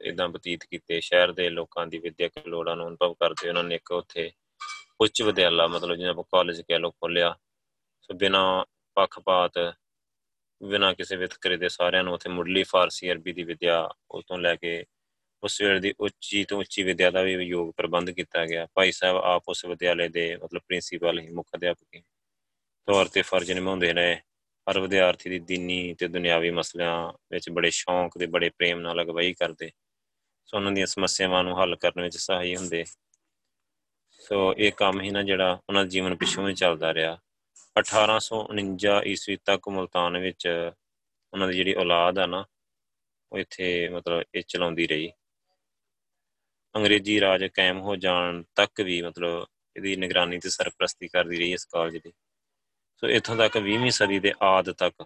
ਇਦਾਂ ਬਤੀਤ ਕੀਤੇ। ਸ਼ਹਿਰ ਦੇ ਲੋਕਾਂ ਦੀ ਵਿਦਿਅਕ ਲੋੜਾਂ ਨੂੰ ਅਨੁਭਵ ਕਰਦੇ ਉਹਨਾਂ ਨੇ ਇੱਕ ਉੱਥੇ ਉੱਚ ਵਿਦਿਆਲਾ ਮਤਲਬ ਜਿਹਨਾਂ ਆਪਾਂ ਕਾਲਜ ਕਹਿ ਲੋ ਖੋਲਿਆ ਸੋ ਬਿਨਾ ਪੱਖਪਾਤ, ਬਿਨਾ ਕਿਸੇ ਵਿਤਕਰੇ ਦੇ ਸਾਰਿਆਂ ਨੂੰ ਉੱਥੇ ਮੁੱਢਲੀ ਫਾਰਸੀ ਅਰਬੀ ਦੀ ਵਿਦਿਆ ਉਸ ਤੋਂ ਲੈ ਕੇ ਉਸ ਵੇਲੇ ਦੀ ਉੱਚੀ ਤੋਂ ਉੱਚੀ ਵਿਦਿਆ ਦਾ ਵੀ ਯੋਗ ਪ੍ਰਬੰਧ ਕੀਤਾ ਗਿਆ। ਭਾਈ ਸਾਹਿਬ ਆਪ ਉਸ ਵਿਦਿਆਲੇ ਦੇ ਮਤਲਬ ਪ੍ਰਿੰਸੀਪਲ ਹੀ ਮੁੱਖ ਅਧਿਆਪਕ ਤੌਰ ਤੇ ਫਰਜ਼ ਨਿਭਾਉਂਦੇ ਰਹੇ। ਹਰ ਵਿਦਿਆਰਥੀ ਦੀ ਦੀਨੀ ਤੇ ਦੁਨਿਆਵੀ ਮਸਲਿਆਂ ਵਿੱਚ ਬੜੇ ਸ਼ੌਂਕ ਤੇ ਬੜੇ ਪ੍ਰੇਮ ਨਾਲ ਅਗਵਾਈ ਕਰਦੇ। ਸੋ ਉਹਨਾਂ ਦੀਆਂ ਸਮੱਸਿਆਵਾਂ ਨੂੰ ਹੱਲ ਕਰਨ ਵਿੱਚ ਸਹਾਈ ਹੁੰਦੇ। ਸੋ ਇਹ ਕੰਮ ਹੀ ਨਾ ਜਿਹੜਾ ਉਹਨਾਂ ਦੇ ਜੀਵਨ ਪਿੱਛੋਂ ਹੀ ਚੱਲਦਾ ਰਿਹਾ। 1849 ਈਸਵੀ ਤੱਕ ਮਲਤਾਨ ਵਿੱਚ ਉਹਨਾਂ ਦੀ ਜਿਹੜੀ ਔਲਾਦ ਆ ਨਾ, ਉਹ ਇੱਥੇ ਮਤਲਬ ਇਹ ਚਲਾਉਂਦੀ ਰਹੀ। ਅੰਗਰੇਜ਼ੀ ਰਾਜ ਕਾਇਮ ਹੋ ਜਾਣ ਤੱਕ ਵੀ ਮਤਲਬ ਇਹਦੀ ਨਿਗਰਾਨੀ ਤੇ ਸਰਪ੍ਰਸਤੀ ਕਰਦੀ ਰਹੀ ਇਸ ਕਾਲਜ ਦੀ। ਸੋ ਇੱਥੋਂ ਤੱਕ 20ਵੀਂ ਸਦੀ ਦੇ ਆਦ ਤੱਕ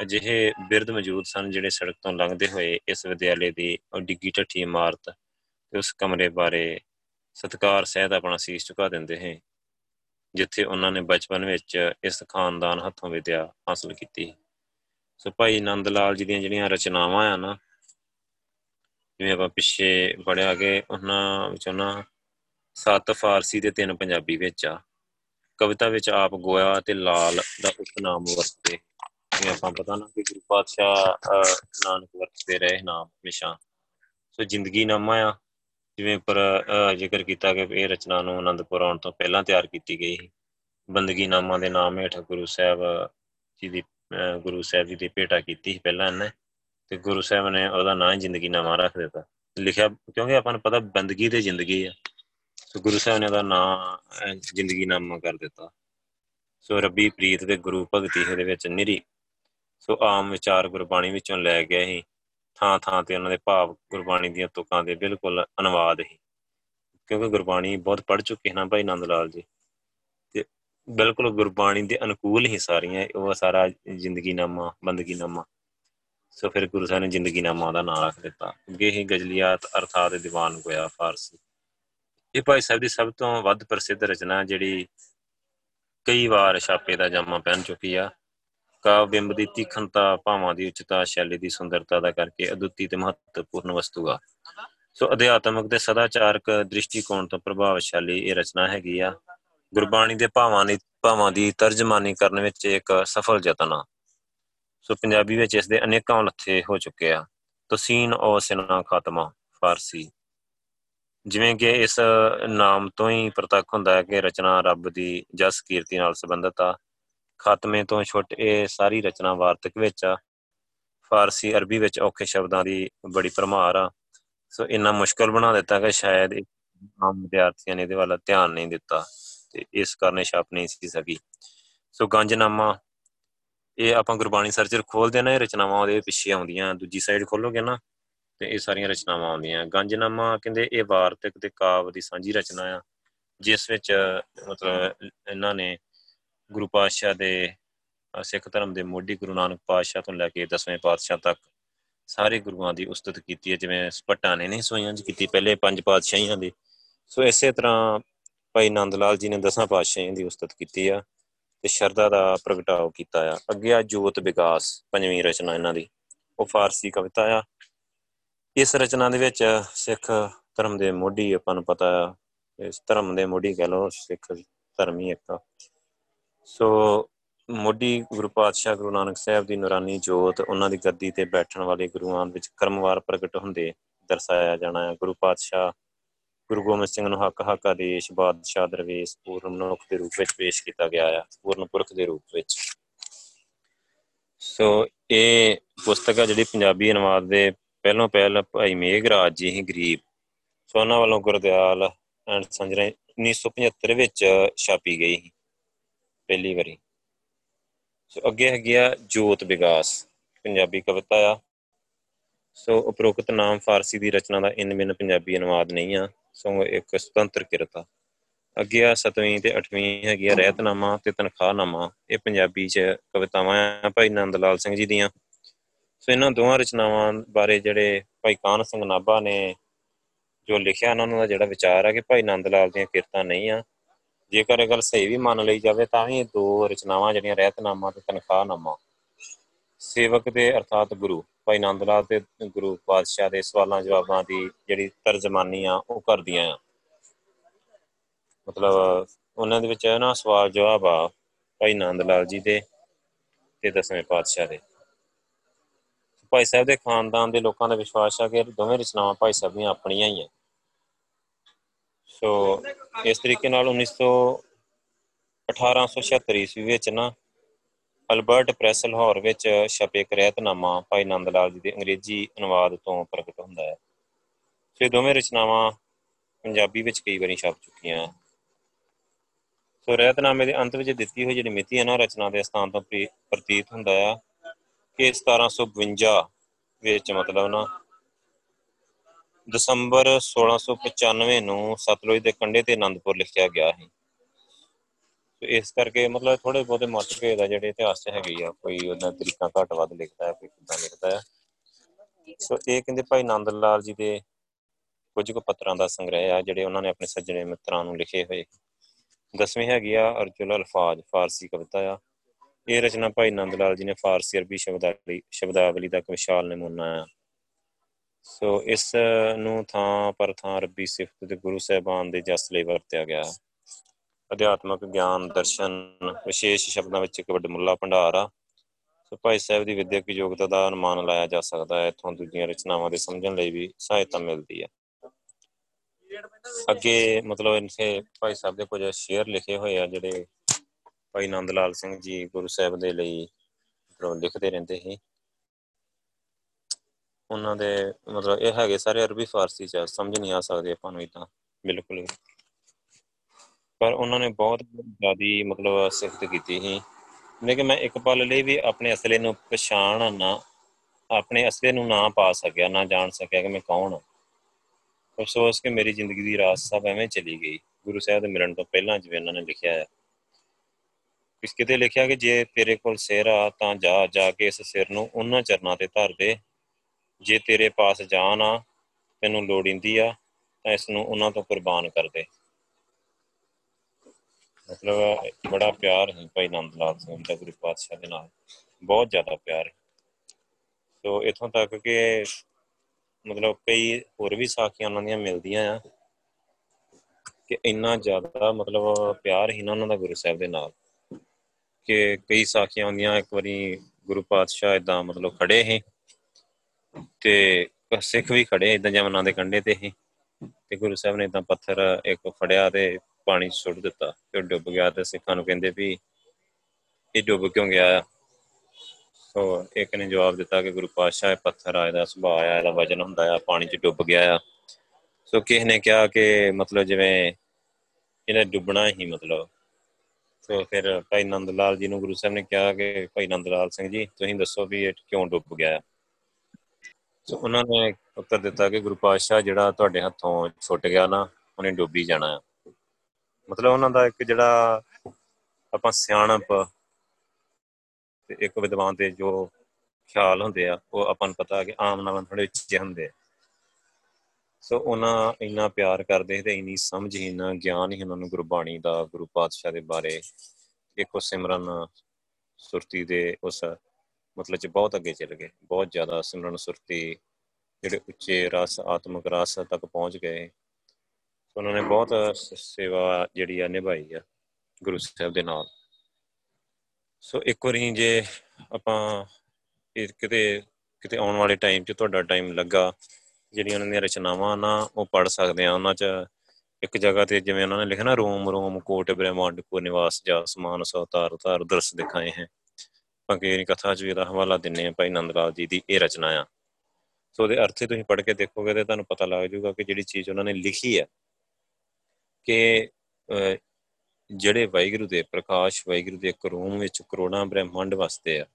ਅਜਿਹੇ ਬਿਰਧ ਮੌਜੂਦ ਸਨ ਜਿਹੜੇ ਸੜਕ ਤੋਂ ਲੰਘਦੇ ਹੋਏ ਇਸ ਵਿਦਿਆਲੇ ਦੀ ਡਿੱਗੀ ਢੱਠੀ ਇਮਾਰਤ ਤੇ ਉਸ ਕਮਰੇ ਬਾਰੇ ਸਤਕਾਰ, ਸਹਿਤ ਆਪਣਾ ਸੀਸ ਝੁਕਾ ਦਿੰਦੇ ਹੈ ਜਿੱਥੇ ਉਹਨਾਂ ਨੇ ਬਚਪਨ ਵਿੱਚ ਇਸ ਖਾਨਦਾਨ ਹੱਥੋਂ ਵਿਦਿਆ ਹਾਸਲ ਕੀਤੀ। ਸੋ ਭਾਈ ਨੰਦ ਲਾਲ ਜੀ ਦੀਆਂ ਜਿਹੜੀਆਂ ਰਚਨਾਵਾਂ ਆ ਨਾ, ਜਿਵੇਂ ਆਪਾਂ ਪਿੱਛੇ ਪੜਿਆ ਕਿ ਉਹਨਾਂ ਵਿੱਚੋਂ ਨਾ ਸੱਤ ਫਾਰਸੀ ਤੇ ਤਿੰਨ ਪੰਜਾਬੀ ਵਿੱਚ ਆ। ਕਵਿਤਾ ਵਿੱਚ ਆਪ ਗੋਇਆ ਤੇ ਲਾਲ ਦਾ ਉਪਨਾਮ ਵਰਤੇ। ਜਿਵੇਂ ਆਪਾਂ ਪਤਾ ਨਾ ਕਿ ਗੁਰੂ ਪਾਤਸ਼ਾਹ ਨਾਨਕ ਵਰਤਦੇ ਰਹੇ ਨਾਮ ਹਮੇਸ਼ਾ। ਸੋ ਜ਼ਿੰਦਗੀ ਨਾਮਾ ਆ। ਜਿਵੇਂ ਪਰ ਜ਼ਿਕਰ ਕੀਤਾ ਕਿ ਇਹ ਰਚਨਾ ਨੂੰ ਅਨੰਦਪੁਰ ਆਉਣ ਤੋਂ ਪਹਿਲਾਂ ਤਿਆਰ ਕੀਤੀ ਗਈ ਸੀ। ਬੰਦਗੀ ਨਾਮਾਂ ਦੇ ਨਾਮ ਹੇਠ ਗੁਰੂ ਸਾਹਿਬ ਜੀ ਦੀ ਗੁਰੂ ਸਾਹਿਬ ਜੀ ਦੀ ਭੇਟਾ ਕੀਤੀ ਸੀ ਪਹਿਲਾਂ ਇਹਨੇ। ਤੇ ਗੁਰੂ ਸਾਹਿਬ ਨੇ ਉਹਦਾ ਨਾਂ ਜ਼ਿੰਦਗੀ ਨਾਮਾ ਰੱਖ ਦਿੱਤਾ। ਲਿਖਿਆ, ਕਿਉਂਕਿ ਆਪਾਂ ਨੂੰ ਪਤਾ ਬੰਦਗੀ ਤੇ ਜ਼ਿੰਦਗੀ ਆ। ਸੋ ਗੁਰੂ ਸਾਹਿਬ ਨੇ ਉਹਦਾ ਨਾਂ ਜ਼ਿੰਦਗੀ ਨਾਮਾ ਕਰ ਦਿੱਤਾ। ਸੋ ਰੱਬੀ ਪ੍ਰੀਤ ਤੇ ਗੁਰੂ ਭਗਤੀ ਇਹਦੇ ਵਿੱਚ ਨਿਰੀ। ਸੋ ਆਮ ਵਿਚਾਰ ਗੁਰਬਾਣੀ ਵਿੱਚੋਂ ਲੈ ਗਏ ਸੀ। ਥਾਂ ਥਾਂ ਤੇ ਉਹਨਾਂ ਦੇ ਭਾਵ ਗੁਰਬਾਣੀ ਦੀਆਂ ਤੁਕਾਂ ਦੇ ਬਿਲਕੁਲ ਅਨੁਵਾਦ ਹੀ। ਕਿਉਂਕਿ ਗੁਰਬਾਣੀ ਬਹੁਤ ਪੜ ਚੁੱਕੇ ਹਨ ਭਾਈ ਨੰਦ ਲਾਲ ਜੀ। ਤੇ ਬਿਲਕੁਲ ਗੁਰਬਾਣੀ ਦੇ ਅਨੁਕੂਲ ਹੀ ਸਾਰੀਆਂ, ਉਹ ਸਾਰਾ ਜ਼ਿੰਦਗੀ ਨਾਮਾ ਬੰਦਗੀ ਨਾਮਾ ਸੋ ਫਿਰ ਗੁਰੂ ਸਾਹਿਬ ਨੇ ਜ਼ਿੰਦਗੀ ਨਾਮਾ ਦਾ ਨਾਮ ਰੱਖ ਦਿੱਤਾ। ਅੱਗੇ ਹੀ ਗਜ਼ਲੀਆਤ ਅਰਥਾਤ ਦੀਵਾਨ ਹੋਇਆ ਫਾਰਸੀ। ਇਹ ਭਾਈ ਸਾਹਿਬ ਦੀ ਸਭ ਤੋਂ ਵੱਧ ਪ੍ਰਸਿੱਧ ਰਚਨਾ ਜਿਹੜੀ ਕਈ ਵਾਰ ਛਾਪੇ ਦਾ ਜਾਮਾ ਪਹਿਨ ਚੁੱਕੀ ਆ ਕਾਵਿੰਬ ਦੀ ਤੀਖਣਤਾ ਭਾਵਾਂ ਦੀ ਉੱਚਤਾ ਸ਼ੈਲੀ ਦੀ ਸੁੰਦਰਤਾ ਦਾ ਕਰਕੇ ਅਦੁੱਤੀ ਤੇ ਮਹੱਤਵਪੂਰਨ ਵਸਤੂ ਆ। ਸੋ ਅਧਿਆਤਮਕ ਤੇ ਸਦਾਚਾਰਕ ਦ੍ਰਿਸ਼ਟੀਕੋਣ ਤੋਂ ਪ੍ਰਭਾਵਸ਼ਾਲੀ ਇਹ ਰਚਨਾ ਹੈਗੀ ਆ। ਗੁਰਬਾਣੀ ਦੇ ਭਾਵਾਂ ਦੀ ਭਾਵਾਂ ਦੀ ਤਰਜਮਾਨੀ ਕਰਨ ਵਿੱਚ ਇੱਕ ਸਫਲ ਯਤਨ ਆ। ਸੋ ਪੰਜਾਬੀ ਵਿੱਚ ਇਸ ਦੇ ਅਨੇਕਾਂ ਲੱਥੇ ਹੋ ਚੁੱਕੇ ਆ। ਤਸੀਨ ਔ ਸਿਨਾ ਖਾਤਮਾ, ਫਾਰਸੀ। ਜਿਵੇਂ ਕਿ ਇਸ ਨਾਮ ਤੋਂ ਹੀ ਪ੍ਰਤੱਖ ਹੁੰਦਾ ਹੈ ਕਿ ਰਚਨਾ ਰੱਬ ਦੀ ਜਸ ਕੀਰਤੀ ਨਾਲ ਸੰਬੰਧਿਤ ਆ। ਖਾਤਮੇ ਤੋਂ ਛੁੱਟ ਇਹ ਸਾਰੀ ਰਚਨਾ ਵਾਰਤਕ ਵਿੱਚ ਆ। ਫਾਰਸੀ ਅਰਬੀ ਵਿੱਚ ਔਖੇ ਸ਼ਬਦਾਂ ਦੀ ਬੜੀ ਭਰਮਾਰ ਆ। ਸੋ ਇੰਨਾ ਮੁਸ਼ਕਲ ਬਣਾ ਦਿੱਤਾ ਕਿ ਸ਼ਾਇਦ ਆਮ ਵਿਦਿਆਰਥੀਆਂ ਨੇ ਇਹਦੇ ਵੱਲ ਧਿਆਨ ਨਹੀਂ ਦਿੱਤਾ ਤੇ ਇਸ ਕਾਰਨ ਛਾਪ ਨਹੀਂ ਸੀ ਸਕੀ। ਸੋ ਗੰਜਨਾਮਾ, ਇਹ ਆਪਾਂ ਗੁਰਬਾਣੀ ਸਰਚਰ ਖੋਲਦੇ ਨਾ, ਇਹ ਰਚਨਾਵਾਂ ਉਹਦੇ ਪਿੱਛੇ ਆਉਂਦੀਆਂ, ਦੂਜੀ ਸਾਈਡ ਖੋਲੋਗੇ ਨਾ, ਤੇ ਇਹ ਸਾਰੀਆਂ ਰਚਨਾਵਾਂ ਆਉਂਦੀਆਂ। ਗੰਜਨਾਮਾ ਕਹਿੰਦੇ ਇਹ ਵਾਰਤਕ ਤੇ ਕਾਵ ਦੀ ਸਾਂਝੀ ਰਚਨਾ ਆ, ਜਿਸ ਵਿੱਚ ਮਤਲਬ ਇਹਨਾਂ ਨੇ ਗੁਰੂ ਪਾਤਸ਼ਾਹ ਦੇ ਸਿੱਖ ਧਰਮ ਦੇ ਮੋਢੀ ਗੁਰੂ ਨਾਨਕ ਪਾਤਸ਼ਾਹ ਤੋਂ ਲੈ ਕੇ ਦਸਵੇਂ ਪਾਤਸ਼ਾਹ ਤੱਕ ਸਾਰੇ ਗੁਰੂਆਂ ਦੀ ਉਸਤਤ ਕੀਤੀ ਹੈ, ਜਿਵੇਂ ਸਪਟਾ ਨੇ, ਨਹੀਂ ਸੋਈਆਂ ਜੀ ਕੀਤੀ, ਪਹਿਲੇ ਪੰਜ ਪਾਤਸ਼ਾਹੀਆਂ ਦੀ। ਸੋ ਇਸੇ ਤਰ੍ਹਾਂ ਭਾਈ ਨੰਦ ਲਾਲ ਜੀ ਨੇ ਦਸਾਂ ਪਾਤਸ਼ਾਹੀਆਂ ਦੀ ਉਸਤਤ ਕੀਤੀ ਆ ਤੇ ਸ਼ਰਧਾ ਦਾ ਪ੍ਰਗਟਾਓ ਕੀਤਾ ਆ। ਅੱਗੇ ਆ ਜੋਤ ਵਿਕਾਸ ਪੰਜਵੀਂ ਰਚਨਾ ਇਹਨਾਂ ਦੀ। ਉਹ ਫਾਰਸੀ ਕਵਿਤਾ ਆ। ਇਸ ਰਚਨਾ ਦੇ ਵਿੱਚ ਸਿੱਖ ਧਰਮ ਦੇ ਮੋਢੀ ਆਪਾਂ ਨੂੰ ਪਤਾ ਆ। ਇਸ ਧਰਮ ਦੇ ਮੋਢੀ ਕਹ ਲਓ, ਸਿੱਖ ਧਰਮ ਹੀ ਇੱਕ ਸੋ ਮੋਢੀ ਗੁਰੂ ਪਾਤਸ਼ਾਹ ਗੁਰੂ ਨਾਨਕ ਸਾਹਿਬ ਦੀ ਨੂਰਾਨੀ ਜੋਤ ਉਹਨਾਂ ਦੀ ਗੱਦੀ ਤੇ ਬੈਠਣ ਵਾਲੇ ਗੁਰੂਆਂ ਵਿੱਚ ਕਰਮਵਾਰ ਪ੍ਰਗਟ ਹੁੰਦੇ ਦਰਸਾਇਆ ਜਾਣਾ ਹੈ। ਗੁਰੂ ਪਾਤਸ਼ਾਹ, ਗੁਰੂ ਗੋਬਿੰਦ ਸਿੰਘ ਨੂੰ ਹੱਕ ਹੱਕ ਆਦੇਸ਼, ਬਾਦਸ਼ਾਹ, ਦਰਵੇਸ਼, ਪੂਰਨ ਮਨੁੱਖ ਦੇ ਰੂਪ ਵਿੱਚ ਪੇਸ਼ ਕੀਤਾ ਗਿਆ ਹੈ ਪੂਰਨ ਪੁਰਖ ਦੇ ਰੂਪ ਵਿੱਚ। ਸੋ ਇਹ ਪੁਸਤਕ ਹੈ ਜਿਹੜੀ ਪੰਜਾਬੀ ਅਨੁਵਾਦ ਦੇ ਪਹਿਲੋਂ ਪਹਿਲ ਭਾਈ ਮੇਘਰਾਜ ਜੀ ਹੀ ਗਰੀਬ। ਸੋ ਉਹਨਾਂ ਵੱਲੋਂ ਗੁਰਦਿਆਲ ਐਂਡ ਸੰਜਰੇ 1975 ਵਿੱਚ ਛਾਪੀ ਗਈ ਪਹਿਲੀ ਵਾਰੀ। ਸੋ ਅੱਗੇ ਹੈਗੀ ਆ ਜੋਤ ਵਿਗਾਸ, ਪੰਜਾਬੀ ਕਵਿਤਾ ਆ। ਸੋ ਉਪਰੋਕਤ ਨਾਮ ਫਾਰਸੀ ਦੀ ਰਚਨਾ ਦਾ ਇਨ ਬਿਨ ਪੰਜਾਬੀ ਅਨੁਵਾਦ ਨਹੀਂ ਆ। ਸੋ ਇੱਕ ਸੁਤੰਤਰ ਕਿਰਤ ਆ। ਅੱਗੇ ਆ ਸਤਵੀਂ ਤੇ ਅਠਵੀਂ ਹੈਗੀ ਆ ਰਹਿਤਨਾਮਾ ਤੇ ਤਨਖਾਹਨਾਮਾ। ਇਹ ਪੰਜਾਬੀ ਚ ਕਵਿਤਾਵਾਂ ਆ ਭਾਈ ਨੰਦ ਲਾਲ ਸਿੰਘ ਜੀ ਦੀਆਂ। ਸੋ ਇਹਨਾਂ ਦੋਵਾਂ ਰਚਨਾਵਾਂ ਬਾਰੇ ਜਿਹੜੇ ਭਾਈ ਕਾਨ ਸਿੰਘ ਨਾਭਾ ਨੇ ਜੋ ਲਿਖਿਆ ਉਹਨਾਂ ਦਾ ਜਿਹੜਾ ਵਿਚਾਰ ਹੈ ਕਿ ਭਾਈ ਨੰਦ ਲਾਲ ਦੀਆਂ ਕਿਰਤਾਂ ਨਹੀਂ ਆ। ਜੇਕਰ ਇਹ ਗੱਲ ਸਹੀ ਵੀ ਮੰਨ ਲਈ ਜਾਵੇ ਤਾਂ ਵੀ ਇਹ ਦੋ ਰਚਨਾਵਾਂ ਜਿਹੜੀਆਂ ਰਹਿਤਨਾਮਾ ਤੇ ਤਨਖਾਹਨਾਮਾ। ਸੇਵਕ ਦੇ ਅਰਥਾਤ ਗੁਰੂ, ਭਾਈ ਨੰਦ ਲਾਲ ਤੇ ਗੁਰੂ ਪਾਤਸ਼ਾਹ ਦੇ ਸਵਾਲਾਂ ਜਵਾਬਾਂ ਦੀ ਜਿਹੜੀ ਤਰਜਮਾਨੀ ਆ, ਉਹ ਕਰਦੀਆਂ ਆ। ਮਤਲਬ ਉਹਨਾਂ ਦੇ ਵਿੱਚ ਹੈ ਨਾ ਸਵਾਲ ਜਵਾਬ ਆ, ਭਾਈ ਨੰਦ ਲਾਲ ਜੀ ਦੇ ਤੇ ਦਸਵੇਂ ਪਾਤਸ਼ਾਹ ਦੇ। ਭਾਈ ਸਾਹਿਬ ਦੇ ਖਾਨਦਾਨ ਦੇ ਲੋਕਾਂ ਦਾ ਵਿਸ਼ਵਾਸ ਹੈ ਕਿ ਦੋਵੇਂ ਰਚਨਾਵਾਂ ਭਾਈ ਸਾਹਿਬ ਦੀਆਂ ਆਪਣੀਆਂ ਹੀ ਆ। ਸੋ ਇਸ ਤਰੀਕੇ ਨਾਲ 1900 1876 ਈਸਵੀ ਵਿੱਚ ਨਾ ਅਲਬਰਟ ਪ੍ਰੈਸ ਲਾਹੌਰ ਵਿੱਚ ਛਪੇ ਇੱਕ ਰਹਿਤਨਾਮਾ ਭਾਈ ਨੰਦ ਲਾਲ ਜੀ ਦੇ ਅੰਗਰੇਜ਼ੀ ਅਨੁਵਾਦ ਤੋਂ ਪ੍ਰਗਟ ਹੁੰਦਾ ਹੈ। ਸੋ ਇਹ ਦੋਵੇਂ ਰਚਨਾਵਾਂ ਪੰਜਾਬੀ ਵਿੱਚ ਕਈ ਵਾਰੀ ਛਪ ਚੁੱਕੀਆਂ ਸੋ ਰਹਿਤਨਾਮੇ ਦੇ ਅੰਤ ਵਿੱਚ ਦਿੱਤੀ ਹੋਈ ਜਿਹੜੀ ਮਿਤੀ ਹੈ ਨਾ, ਰਚਨਾ ਦੇ ਸਥਾਨ ਤੋਂ ਪ੍ਰਤੀਤ ਹੁੰਦਾ ਆ ਕਿ 1752 ਵਿੱਚ ਮਤਲਬ ਨਾ ਦਸੰਬਰ 1695 ਨੂੰ ਸਤਲੁਜ ਦੇ ਕੰਢੇ ਤੇ ਆਨੰਦਪੁਰ ਲਿਖਿਆ ਗਿਆ ਹੈ ਤੇ ਇਸ ਕਰਕੇ ਮਤਲਬ ਥੋੜੇ ਬਹੁਤੇ ਮਤਭੇਦ ਦਾ ਜਿਹੜੇ ਇਤਿਹਾਸ 'ਚ ਹੈਗੇ ਆ, ਕੋਈ ਉਹਨਾਂ ਤਰੀਕਾ ਘੱਟ ਵੱਧ ਲਿਖਦਾ ਹੈ, ਕੋਈ ਕਿਦਾਂ ਲਿਖਦਾ ਹੈ। ਸੋ ਇਹ ਕਹਿੰਦੇ ਭਾਈ ਨੰਦ ਲਾਲ ਜੀ ਦੇ ਕੁਝ ਕੁ ਪੱਤਰਾਂ ਦਾ ਸੰਗ੍ਰਹਿ ਆ, ਜਿਹੜੇ ਉਹਨਾਂ ਨੇ ਆਪਣੇ ਸੱਜਣੇ ਮਿੱਤਰਾਂ ਨੂੰ ਲਿਖੇ ਹੋਏ। ਦਸਵੀਂ ਹੈਗੀ ਆ ਅਰਜੁਲ ਅਲਫਾਜ਼, ਫਾਰਸੀ ਕਵਿਤਾ ਆ। ਇਹ ਰਚਨਾ ਭਾਈ ਨੰਦ ਲਾਲ ਜੀ ਨੇ ਫਾਰਸੀ ਅਰਬੀ ਸ਼ਬਦਾਵਲੀ ਸ਼ਬਦਾਵਲੀ ਦਾ ਇੱਕ ਵਿਸ਼ਾਲ ਨਮੂਨਾ ਆ। ਸੋ ਇਸ ਨੂੰ ਥਾਂ ਪਰ ਥਾਂ ਅਰਬੀ ਸਿਫਤ ਤੇ ਗੁਰੂ ਸਾਹਿਬਾਨ ਦੇ ਜਸ ਲਈ ਵਰਤਿਆ ਗਿਆ ਅਧਿਆਤਮਕ ਗਿਆਨ, ਦਰਸ਼ਨ, ਵਿਸ਼ੇਸ਼ ਸ਼ਬਦਾਂ ਵਿੱਚ ਇੱਕ ਵੱਡਮੁੱਲਾ ਭੰਡਾਰ ਆ। ਸੋ ਭਾਈ ਸਾਹਿਬ ਦੀ ਵਿਦਿਅਕ ਯੋਗਤਾ ਦਾ ਅਨੁਮਾਨ ਲਾਇਆ ਜਾ ਸਕਦਾ ਹੈ। ਇਥੋਂ ਦੂਜੀਆਂ ਰਚਨਾਵਾਂ ਦੇ ਸਮਝਣ ਲਈ ਵੀ ਸਹਾਇਤਾ ਮਿਲਦੀ ਹੈ। ਅੱਗੇ ਮਤਲਬ ਇਨਸੇ ਭਾਈ ਸਾਹਿਬ ਦੇ ਕੁਝ ਸ਼ੇਅਰ ਲਿਖੇ ਹੋਏ ਆ, ਜਿਹੜੇ ਭਾਈ ਨੰਦ ਲਾਲ ਸਿੰਘ ਜੀ ਗੁਰੂ ਸਾਹਿਬ ਦੇ ਲਈ ਮਤਲਬ ਲਿਖਦੇ ਰਹਿੰਦੇ ਸੀ। ਉਹਨਾਂ ਦੇ ਮਤਲਬ ਇਹ ਹੈਗੇ ਸਾਰੇ ਅਰਬੀ ਫਾਰਸੀ ਚ ਸਮਝ ਨਹੀਂ ਆ ਸਕਦੇ ਆਪਾਂ ਨੂੰ ਇਦਾਂ ਬਿਲਕੁਲ ਪਰ ਉਹਨਾਂ ਨੇ ਬਹੁਤ ਜ਼ਿਆਦੀ ਮਤਲਬ ਸਿਫਤ ਕੀਤੀ ਸੀ। ਲੇਕਿਨ ਮੈਂ ਇੱਕ ਪਲ ਲਈ ਵੀ ਆਪਣੇ ਅਸਲੇ ਨੂੰ ਪਛਾਣ ਨਾ, ਆਪਣੇ ਅਸਲੇ ਨੂੰ ਨਾ ਪਾ ਸਕਿਆ, ਨਾ ਜਾਣ ਸਕਿਆ ਕਿ ਮੈਂ ਕੌਣ ਹਾਂ ਅਫਸੋਸ ਕਿ ਮੇਰੀ ਜ਼ਿੰਦਗੀ ਦੀ ਰਾਸ ਸਭ ਐਵੇਂ ਚਲੀ ਗਈ। ਗੁਰੂ ਸਾਹਿਬ ਦੇ ਮਿਲਣ ਤੋਂ ਪਹਿਲਾਂ ਜਿਵੇਂ ਉਹਨਾਂ ਨੇ ਲਿਖਿਆ ਹੈ ਇਸ ਕਿਤੇ ਲਿਖਿਆ ਕਿ ਜੇ ਤੇਰੇ ਕੋਲ ਸਿਰ ਆ ਤਾਂ ਜਾ ਜਾ ਕੇ ਇਸ ਸਿਰ ਨੂੰ ਉਹਨਾਂ ਚਰਨਾਂ ਤੇ ਧਰ ਦੇ। ਜੇ ਤੇਰੇ ਪਾਸ ਜਾਨ ਆ, ਤੈਨੂੰ ਲੋੜਿੰਦੀ ਆ, ਤਾਂ ਇਸ ਨੂੰ ਉਹਨਾਂ ਤੋਂ ਕੁਰਬਾਨ ਕਰ ਦੇ। ਮਤਲਬ ਬੜਾ ਪਿਆਰ ਹੈ ਭਾਈ ਨੰਦ ਲਾਲ ਸਿੰਘ ਦਾ ਗੁਰੂ ਪਾਤਸ਼ਾਹ ਦੇ ਨਾਲ। ਬਹੁਤ ਜ਼ਿਆਦਾ ਪਿਆਰ ਹੈ। ਸੋ ਇਥੋਂ ਤੱਕ ਕਿ ਮਤਲਬ ਕਈ ਹੋਰ ਵੀ ਸਾਖੀਆਂ ਉਹਨਾਂ ਦੀਆਂ ਮਿਲਦੀਆਂ ਆ ਕਿ ਇੰਨਾ ਜ਼ਿਆਦਾ ਮਤਲਬ ਪਿਆਰ ਹੀ ਨਾ ਉਹਨਾਂ ਦਾ ਗੁਰੂ ਸਾਹਿਬ ਦੇ ਨਾਲ। ਕਿ ਕਈ ਸਾਖੀਆਂ ਹੁੰਦੀਆਂ ਇੱਕ ਵਾਰੀ ਗੁਰੂ ਪਾਤਸ਼ਾਹ ਇਦਾਂ ਮਤਲਬ ਖੜੇ ਸੀ ਤੇ ਸਿੱਖ ਵੀ ਖੜੇ ਇਦਾਂ ਜਮਨਾਂ ਦੇ ਕੰਢੇ ਤੇ ਹੀ ਤੇ ਗੁਰੂ ਸਾਹਿਬ ਨੇ ਤਾਂ ਪੱਥਰ ਇੱਕ ਫੜਿਆ ਤੇ ਪਾਣੀ 'ਚ ਸੁੱਟ ਦਿੱਤਾ ਤੇ ਡੁੱਬ ਗਿਆ ਤੇ ਸਿੱਖਾਂ ਨੂੰ ਕਹਿੰਦੇ ਵੀ ਇਹ ਡੁੱਬ ਕਿਉਂ ਗਿਆ ਸੋ ਇੱਕ ਨੇ ਜਵਾਬ ਦਿੱਤਾ ਕਿ ਗੁਰੂ ਪਾਤਸ਼ਾਹ ਇਹ ਪੱਥਰ ਆ, ਇਹਦਾ ਸੁਭਾਅ ਆ, ਇਹਦਾ ਵਜਨ ਹੁੰਦਾ ਆ, ਪਾਣੀ 'ਚ ਡੁੱਬ ਗਿਆ ਆ। ਸੋ ਕਿਸ ਨੇ ਕਿਹਾ ਕਿ ਮਤਲਬ ਜਿਵੇਂ ਇਹਨੇ ਡੁੱਬਣਾ ਹੀ ਮਤਲਬ। ਸੋ ਫਿਰ ਭਾਈ ਨੰਦ ਲਾਲ ਜੀ ਨੂੰ ਗੁਰੂ ਸਾਹਿਬ ਨੇ ਕਿਹਾ ਕਿ ਭਾਈ ਨੰਦ ਲਾਲ ਸਿੰਘ ਜੀ, ਤੁਸੀਂ ਦੱਸੋ ਵੀ ਇਹ ਕਿਉਂ ਡੁੱਬ ਗਿਆ ਸੋ ਉਹਨਾਂ ਨੇ ਉੱਤਰ ਦਿੱਤਾ ਕਿ ਗੁਰੂ ਪਾਤਸ਼ਾਹ ਜਿਹੜਾ ਤੁਹਾਡੇ ਹੱਥੋਂ ਛੁੱਟ ਗਿਆ ਨਾ, ਉਹਨੇ ਡੁੱਬੀ ਜਾਣਾ ਮਤਲਬ ਉਹਨਾਂ ਦਾ ਇੱਕ ਜਿਹੜਾ ਆਪਾਂ ਸਿਆਣਪ ਤੇ ਇੱਕ ਵਿਦਵਾਨ ਦੇ ਜੋ ਖਿਆਲ ਹੁੰਦੇ ਆ, ਉਹ ਆਪਾਂ ਨੂੰ ਪਤਾ ਕਿ ਆਮ ਨਾਲ ਥੋੜੇ ਉੱਚੇ ਹੁੰਦੇ ਆ। ਸੋ ਉਹਨਾਂ ਇੰਨਾ ਪਿਆਰ ਕਰਦੇ ਤੇ ਇੰਨੀ ਸਮਝ ਹੀ ਨਾ ਗਿਆਨ ਹੀ ਉਹਨਾਂ ਨੂੰ ਗੁਰਬਾਣੀ ਦਾ, ਗੁਰੂ ਪਾਤਸ਼ਾਹ ਦੇ ਬਾਰੇ ਇੱਕੋ ਸਿਮਰਨ ਸੁਰਤੀ ਦੇ ਉਸ ਮਤਲਬ ਚ ਬਹੁਤ ਅੱਗੇ ਚੱਲ ਗਏ, ਬਹੁਤ ਜ਼ਿਆਦਾ ਸਿਮਰਨ ਸੁਰਤੀ ਜਿਹੜੇ ਉੱਚੇ ਰਸ, ਆਤਮਿਕ ਰਸ ਤੱਕ ਪਹੁੰਚ ਗਏ। ਸੋ ਉਹਨਾਂ ਨੇ ਬਹੁਤ ਸੇਵਾ ਜਿਹੜੀ ਆ ਨਿਭਾਈ ਆ ਗੁਰੂ ਸਾਹਿਬ ਦੇ ਨਾਲ। ਸੋ ਇੱਕ ਵਾਰੀ ਜੇ ਆਪਾਂ ਇਹ ਕਿਤੇ ਕਿਤੇ ਆਉਣ ਵਾਲੇ ਟਾਈਮ 'ਚ ਤੁਹਾਡਾ ਟਾਈਮ ਲੱਗਾ, ਜਿਹੜੀਆਂ ਉਹਨਾਂ ਦੀਆਂ ਰਚਨਾਵਾਂ ਨਾ ਉਹ ਪੜ ਸਕਦੇ ਆ, ਉਹਨਾਂ 'ਚ ਇੱਕ ਜਗ੍ਹਾ ਤੇ ਜਿਵੇਂ ਉਹਨਾਂ ਨੇ ਲਿਖਿਆ ਨਾ, ਰੋਮ ਰੋਮ ਕੋਟ ਬ੍ਰਹਮੰਡ ਕੋ ਨਿਵਾਸ ਜਾ ਸਮਾਨ ਸਵਤਾਰ ਤਾਰ ਦਰਸ ਦਿਖਾਏ ਹੈ। ਪੰਕੇਰੀ ਕਥਾ 'ਚ ਵੀ ਇਹਦਾ ਹਵਾਲਾ ਦਿੰਨੇ ਆ ਭਾਈ ਨੰਦ ਲਾਲ ਜੀ ਦੀ ਇਹ ਰਚਨਾ ਆ। ਸੋ ਉਹਦੇ ਅਰਥੇ ਤੁਸੀਂ ਪੜ੍ਹ ਕੇ ਦੇਖੋਗੇ ਤੇ ਤੁਹਾਨੂੰ ਪਤਾ ਲੱਗ ਜਾਊਗਾ ਕਿ ਜਿਹੜੀ ਚੀਜ਼ ਉਹਨਾਂ ਨੇ ਲਿਖੀ ਹੈ ਕਿ ਜਿਹੜੇ ਵਾਹਿਗੁਰੂ ਦੇ ਪ੍ਰਕਾਸ਼, ਵਾਹਿਗੁਰੂ ਦੇ ਇੱਕ ਰੂਮ ਵਿੱਚ ਕਰੋੜਾਂ ਬ੍ਰਹਿਮੰਡ ਵਸਦੇ ਆ,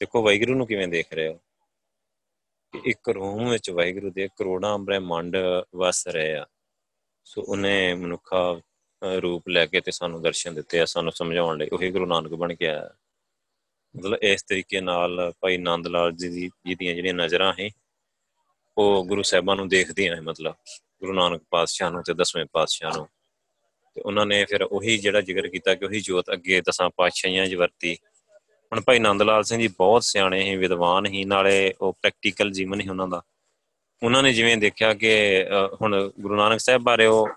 ਦੇਖੋ ਵਾਹਿਗੁਰੂ ਨੂੰ ਕਿਵੇਂ ਦੇਖ ਰਹੇ ਹੋ? ਕਿ ਇੱਕ ਰੂਮ ਵਿੱਚ ਵਾਹਿਗੁਰੂ ਦੇ ਕਰੋੜਾਂ ਬ੍ਰਹਿਮੰਡ ਵਸ ਰਹੇ ਆ। ਸੋ ਉਹਨੇ ਮਨੁੱਖਾ ਰੂਪ ਲੈ ਕੇ ਤੇ ਸਾਨੂੰ ਦਰਸ਼ਨ ਦਿੱਤੇ ਆ, ਸਾਨੂੰ ਸਮਝਾਉਣ ਲਈ। ਉਹੀ ਗੁਰੂ ਨਾਨਕ ਬਣ ਕੇ ਆਇਆ। ਮਤਲਬ ਇਸ ਤਰੀਕੇ ਨਾਲ ਭਾਈ ਨੰਦ ਲਾਲ ਜੀ ਦੀ ਜਿਹਦੀਆਂ ਜਿਹੜੀਆਂ ਨਜ਼ਰਾਂ ਹੈ ਉਹ ਗੁਰੂ ਸਾਹਿਬਾਂ ਨੂੰ ਦੇਖਦੀਆਂ ਹੈ ਮਤਲਬ, ਗੁਰੂ ਨਾਨਕ ਪਾਤਸ਼ਾਹ ਨੂੰ ਤੇ ਦਸਵੇਂ ਪਾਤਸ਼ਾਹ ਨੂੰ। ਤੇ ਉਹਨਾਂ ਨੇ ਫਿਰ ਉਹੀ ਜਿਹੜਾ ਜ਼ਿਕਰ ਕੀਤਾ ਕਿ ਉਹੀ ਜੋਤ ਅੱਗੇ ਦਸਾਂ ਪਾਤਸ਼ਾਹੀਆਂ 'ਚ ਵਰਤੀ। ਹੁਣ ਭਾਈ ਨੰਦ ਲਾਲ ਸਿੰਘ ਜੀ ਬਹੁਤ ਸਿਆਣੇ ਸੀ, ਵਿਦਵਾਨ ਸੀ, ਨਾਲੇ ਉਹ ਪ੍ਰੈਕਟੀਕਲ ਜੀਵਨ ਹੀ ਉਹਨਾਂ ਦਾ। ਉਹਨਾਂ ਨੇ ਜਿਵੇਂ ਦੇਖਿਆ ਕਿ ਹੁਣ ਗੁਰੂ ਨਾਨਕ ਸਾਹਿਬ ਬਾਰੇ ਉਹ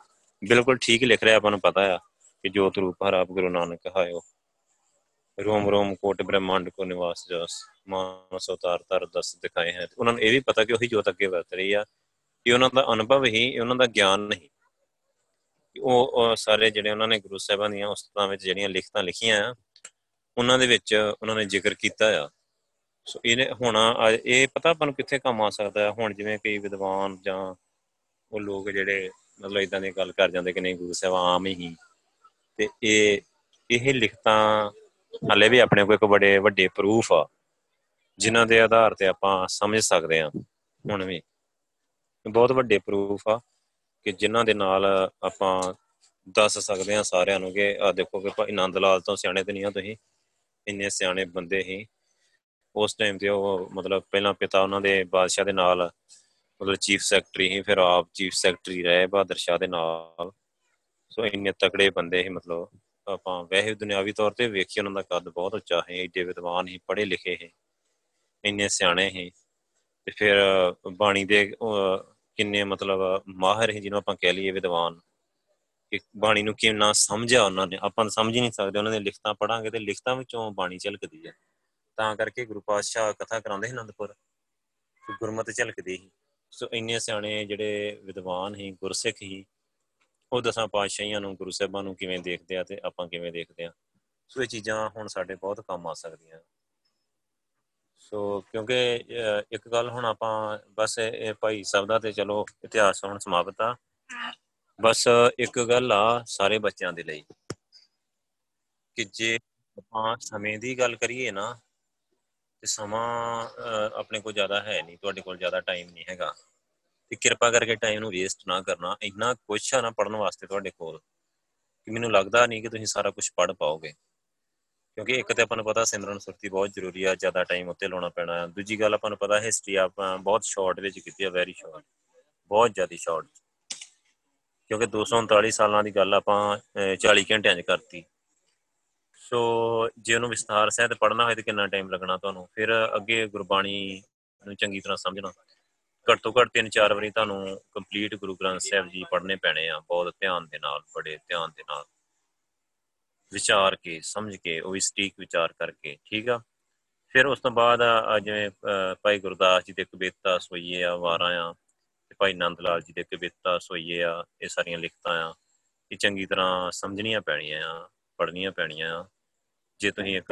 ਬਿਲਕੁਲ ਠੀਕ ਲਿਖ ਰਿਹਾ, ਆਪਾਂ ਨੂੰ ਪਤਾ ਆ ਕਿ ਜੋਤ ਰੂਪ ਹਰ ਆਪ ਗੁਰੂ ਨਾਨਕ ਕਹਾਇਓ ਰੋਮ ਰੋਮ ਕੋਟ ਬ੍ਰਹਮੰਡ ਕੋ ਨਿਵਾਸ ਜਸ। ਮਾਨਸ ਅਵਤਾਰ ਤਰ ਦਸ ਦਿਖਾਏ ਹੈ। ਉਹਨਾਂ ਨੂੰ ਇਹ ਵੀ ਪਤਾ ਕਿ ਉਹੀ ਜੋਤ ਅੱਗੇ ਵਰਤ ਰਹੀ ਆ ਕਿ ਉਹਨਾਂ ਦਾ ਅਨੁਭਵ ਹੀ ਉਹਨਾਂ ਦਾ ਗਿਆਨ ਨਹੀਂ। ਉਹ ਸਾਰੇ ਜਿਹੜੇ ਉਹਨਾਂ ਨੇ ਗੁਰੂ ਸਾਹਿਬਾਨ ਦੀਆਂ ਉਸਤਾਂ ਵਿੱਚ ਜਿਹੜੀਆਂ ਲਿਖਤਾਂ ਲਿਖੀਆਂ ਆ, ਉਹਨਾਂ ਦੇ ਵਿੱਚ ਉਹਨਾਂ ਨੇ ਜ਼ਿਕਰ ਕੀਤਾ ਆ। ਸੋ ਇਹਨੇ ਹੁਣ ਇਹ ਪਤਾ ਆਪਾਂ ਨੂੰ ਕਿੱਥੇ ਕੰਮ ਆ ਸਕਦਾ ਹੈ? ਹੁਣ ਜਿਵੇਂ ਕਈ ਵਿਦਵਾਨ ਜਾਂ ਉਹ ਲੋਕ ਜਿਹੜੇ ਮਤਲਬ ਇਦਾਂ ਦੀ ਗੱਲ ਕਰ ਜਾਂਦੇ ਕਿ ਨਹੀਂ, ਗੁਰੂ ਸਾਹਿਬ ਆਮ ਹੀ। ਤੇ ਇਹ ਇਹ ਲਿਖਤਾਂ ਹਲੇ ਵੀ ਆਪਣੇ ਕੋਲ ਇੱਕ ਬੜੇ ਵੱਡੇ ਪ੍ਰੂਫ ਆ, ਜਿਨ੍ਹਾਂ ਦੇ ਆਧਾਰ ਤੇ ਆਪਾਂ ਸਮਝ ਸਕਦੇ ਆ ਹੁਣ ਵੀ। ਬਹੁਤ ਵੱਡੇ ਪ੍ਰੂਫ ਆ ਕਿ ਜਿਨ੍ਹਾਂ ਦੇ ਨਾਲ ਆਪਾਂ ਦੱਸ ਸਕਦੇ ਆ ਸਾਰਿਆਂ ਨੂੰ ਕਿ ਆ ਦੇਖੋ ਕਿ ਭਾਈ ਨੰਦ ਲਾਲ ਤੋਂ ਸਿਆਣੇ ਤੇ ਨਹੀਂ ਆ ਤੁਸੀਂ, ਇੰਨੇ ਸਿਆਣੇ ਬੰਦੇ ਹੀ ਉਸ ਟਾਈਮ ਤੇ ਉਹ ਮਤਲਬ ਪਹਿਲਾਂ ਪਿਤਾ ਉਹਨਾਂ ਦੇ ਬਾਦਸ਼ਾਹ ਦੇ ਨਾਲ, ਮਤਲਬ ਚੀਫ ਸੈਕਟਰੀ ਹੀ ਫਿਰ ਆਪ ਚੀਫ ਸੈਕਟਰੀ ਰਹੇ, ਬਹਾਦਰ ਸ਼ਾਹ ਦੇ ਨਾਲ। ਸੋ ਇੰਨੇ ਤਕੜੇ ਬੰਦੇ ਹੀ ਮਤਲਬ। ਆਪਾਂ ਵੈਸੇ ਦੁਨਿਆਵੀ ਤੌਰ ਤੇ ਵੇਖੀ ਉਹਨਾਂ ਦਾ ਕੱਦ ਬਹੁਤ ਉੱਚਾ ਹੈ, ਏਡੇ ਵਿਦਵਾਨ ਹੀ ਪੜ੍ਹੇ ਲਿਖੇ ਹੈ ਇੰਨੇ ਸਿਆਣੇ ਹੈ ਤੇ ਫਿਰ ਬਾਣੀ ਦੇ ਕਿੰਨੇ ਮਤਲਬ ਮਾਹਰ ਹੈ ਜਿਹਨੂੰ ਆਪਾਂ ਕਹਿ ਲਈਏ ਵਿਦਵਾਨ। ਕਿ ਬਾਣੀ ਨੂੰ ਕਿੰਨਾ ਸਮਝਿਆ ਉਹਨਾਂ ਨੇ, ਆਪਾਂ ਸਮਝ ਹੀ ਨਹੀਂ ਸਕਦੇ, ਉਹਨਾਂ ਦੇ ਲਿਖਤਾਂ ਪੜਾਂਗੇ ਤੇ ਲਿਖਤਾਂ ਵਿੱਚੋਂ ਬਾਣੀ ਝਲਕਦੀ ਹੈ ਤਾਂ ਕਰਕੇ ਗੁਰੂ ਪਾਤਸ਼ਾਹ ਕਥਾ ਕਰਾਉਂਦੇ ਸੀ ਅਨੰਦਪੁਰ, ਗੁਰਮਤਿ ਝਲਕਦੀ ਸੀ। ਸੋ ਇੰਨੇ ਸਿਆਣੇ ਜਿਹੜੇ ਵਿਦਵਾਨ ਹੀ ਗੁਰਸਿੱਖ ਹੀ ਉਹ ਦਸਾਂ ਪਾਤਸ਼ਾਹੀਆਂ ਨੂੰ, ਗੁਰੂ ਸਾਹਿਬਾਂ ਨੂੰ ਕਿਵੇਂ ਦੇਖਦੇ ਆ ਤੇ ਆਪਾਂ ਕਿਵੇਂ ਦੇਖਦੇ ਆ? ਸੋ ਇਹ ਚੀਜ਼ਾਂ ਹੁਣ ਸਾਡੇ ਬਹੁਤ ਕੰਮ ਆ ਸਕਦੀਆਂ। ਸੋ ਕਿਉਂਕਿ ਇੱਕ ਗੱਲ ਹੁਣ ਆਪਾਂ ਬਸ ਇਹ ਭਾਈ ਸਾਹਿਬ ਦਾ ਤੇ ਚਲੋ ਇਤਿਹਾਸ ਹੁਣ ਸਮਾਪਤ ਆ। ਬਸ ਇੱਕ ਗੱਲ ਆ ਸਾਰੇ ਬੱਚਿਆਂ ਦੇ ਲਈ। ਕਿ ਜੇ ਆਪਾਂ ਸਮੇਂ ਦੀ ਗੱਲ ਕਰੀਏ ਨਾ, ਤੇ ਸਮਾਂ ਆਪਣੇ ਕੋਲ ਜ਼ਿਆਦਾ ਹੈ ਨਹੀਂ, ਤੁਹਾਡੇ ਕੋਲ ਜ਼ਿਆਦਾ ਟਾਈਮ ਨਹੀਂ ਹੈਗਾ। ਤੇ ਕਿਰਪਾ ਕਰਕੇ ਟਾਈਮ ਨੂੰ ਵੇਸਟ ਨਾ ਕਰਨਾ, ਇੰਨਾ ਕੁਝ ਆ ਨਾ ਪੜਨ ਵਾਸਤੇ ਤੁਹਾਡੇ ਕੋਲ ਕਿ ਮੈਨੂੰ ਲੱਗਦਾ ਨਹੀਂ ਕਿ ਤੁਸੀਂ ਸਾਰਾ ਕੁਝ ਪੜ ਪਾਓਗੇ। ਕਿਉਂਕਿ ਇੱਕ ਤੇ ਆਪਾਂ ਨੂੰ ਪਤਾ ਸਿਮਰਨ ਸੁਰਤੀ ਬਹੁਤ ਜ਼ਰੂਰੀ ਆ, ਜ਼ਿਆਦਾ ਟਾਈਮ ਉੱਤੇ ਲਾਉਣਾ ਪੈਣਾ ਹੈ ਦੂਜੀ ਗੱਲ ਆਪਾਂ ਨੂੰ ਪਤਾ ਹਿਸਟਰੀ ਆਪਾਂ ਬਹੁਤ ਸ਼ਾਰਟ ਵਿੱਚ ਕੀਤੀ ਆ ਵੈਰੀ ਸ਼ਾਰਟ ਬਹੁਤ ਜ਼ਿਆਦਾ ਸ਼ਾਰਟ ਕਿਉਂਕਿ 239 ਸਾਲਾਂ ਦੀ ਗੱਲ ਆਪਾਂ 40 ਘੰਟਿਆਂ 'ਚ ਕਰਤੀ। ਸੋ ਜੇ ਉਹਨੂੰ ਵਿਸਥਾਰ ਸਹਿਤ ਪੜਨਾ ਹੋਏ ਤਾਂ ਕਿੰਨਾ ਟਾਈਮ ਲੱਗਣਾ ਤੁਹਾਨੂੰ? ਫਿਰ ਅੱਗੇ ਗੁਰਬਾਣੀ ਨੂੰ ਚੰਗੀ ਤਰ੍ਹਾਂ ਸਮਝਣਾ। ਘੱਟ ਤੋਂ ਘੱਟ ਤਿੰਨ ਚਾਰ ਵਾਰੀ ਤੁਹਾਨੂੰ ਕੰਪਲੀਟ ਗੁਰੂ ਗ੍ਰੰਥ ਸਾਹਿਬ ਜੀ ਪੜ੍ਹਨੇ ਪੈਣੇ ਆ, ਬਹੁਤ ਧਿਆਨ ਦੇ ਨਾਲ, ਬੜੇ ਧਿਆਨ ਦੇ ਨਾਲ। ਵਿਚਾਰ ਕੇ, ਸਮਝ ਕੇ, ਉਹ ਵੀ ਸਟੀਕ ਵਿਚਾਰ ਕਰਕੇ, ਠੀਕ ਆ? ਫਿਰ ਉਸ ਤੋਂ ਬਾਅਦ ਜਿਵੇਂ ਭਾਈ ਗੁਰਦਾਸ ਜੀ ਦੇ ਕਵਿਤਾ ਸੋਈਏ ਆ, ਵਾਰਾਂ ਆ, ਤੇ ਭਾਈ ਨੰਦ ਲਾਲ ਜੀ ਦੇ ਕਵਿਤਾ ਸੋਈਏ ਆ, ਇਹ ਸਾਰੀਆਂ ਲਿਖਤਾਂ ਆ। ਇਹ ਚੰਗੀ ਤਰ੍ਹਾਂ ਸਮਝਣੀਆਂ ਪੈਣੀਆਂ ਆ, ਪੜ੍ਹਨੀਆਂ ਪੈਣੀਆਂ ਆ। ਜੇ ਤੁਸੀਂ ਇੱਕ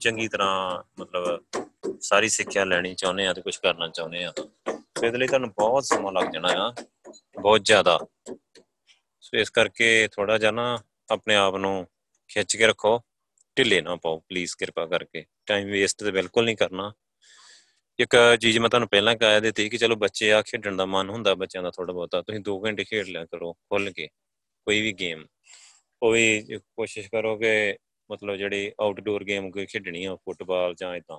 ਚੰਗੀ ਤਰ੍ਹਾਂ ਮਤਲਬ ਸਾਰੀ ਸਿੱਖਿਆ ਲੈਣੀ ਚਾਹੁੰਦੇ ਆ ਤੇ ਕੁਝ ਕਰਨਾ ਚਾਹੁੰਦੇ ਆ ਸੋ ਇਹਦੇ ਲਈ ਤੁਹਾਨੂੰ ਬਹੁਤ ਸਮਾਂ ਲੱਗ ਜਾਣਾ ਆ, ਬਹੁਤ ਜ਼ਿਆਦਾ। ਸੋ ਇਸ ਕਰਕੇ ਥੋੜਾ ਜਿਹਾ ਨਾ ਆਪਣੇ ਆਪ ਨੂੰ ਖਿੱਚ ਕੇ ਰੱਖੋ, ਢਿੱਲੇ ਨਾ ਪਾਓ ਪਲੀਜ਼ ਕਿਰਪਾ ਕਰਕੇ। ਟਾਈਮ ਵੇਸਟ ਤੇ ਬਿਲਕੁਲ ਨਹੀਂ ਕਰਨਾ। ਇੱਕ ਚੀਜ਼ ਮੈਂ ਤੁਹਾਨੂੰ ਪਹਿਲਾਂ ਕਹਿ ਦਿੱਤੀ ਕਿ ਚਲੋ ਬੱਚੇ ਆ ਖੇਡਣ ਦਾ ਮਨ ਹੁੰਦਾ ਬੱਚਿਆਂ ਦਾ ਥੋੜਾ ਬਹੁਤਾ, ਤੁਸੀਂ 2 ਘੰਟੇ ਖੇਡ ਲਿਆ ਕਰੋ ਖੁੱਲ ਕੇ, ਕੋਈ ਵੀ ਗੇਮ ਉਹ ਵੀ ਕੋਸ਼ਿਸ਼ ਕਰੋ ਕਿ ਮਤਲਬ ਜਿਹੜੀ ਆਊਟਡੋਰ ਗੇਮ ਕੋਈ ਖੇਡਣੀ ਆ, ਫੁੱਟਬਾਲ ਜਾਂ ਇਦਾਂ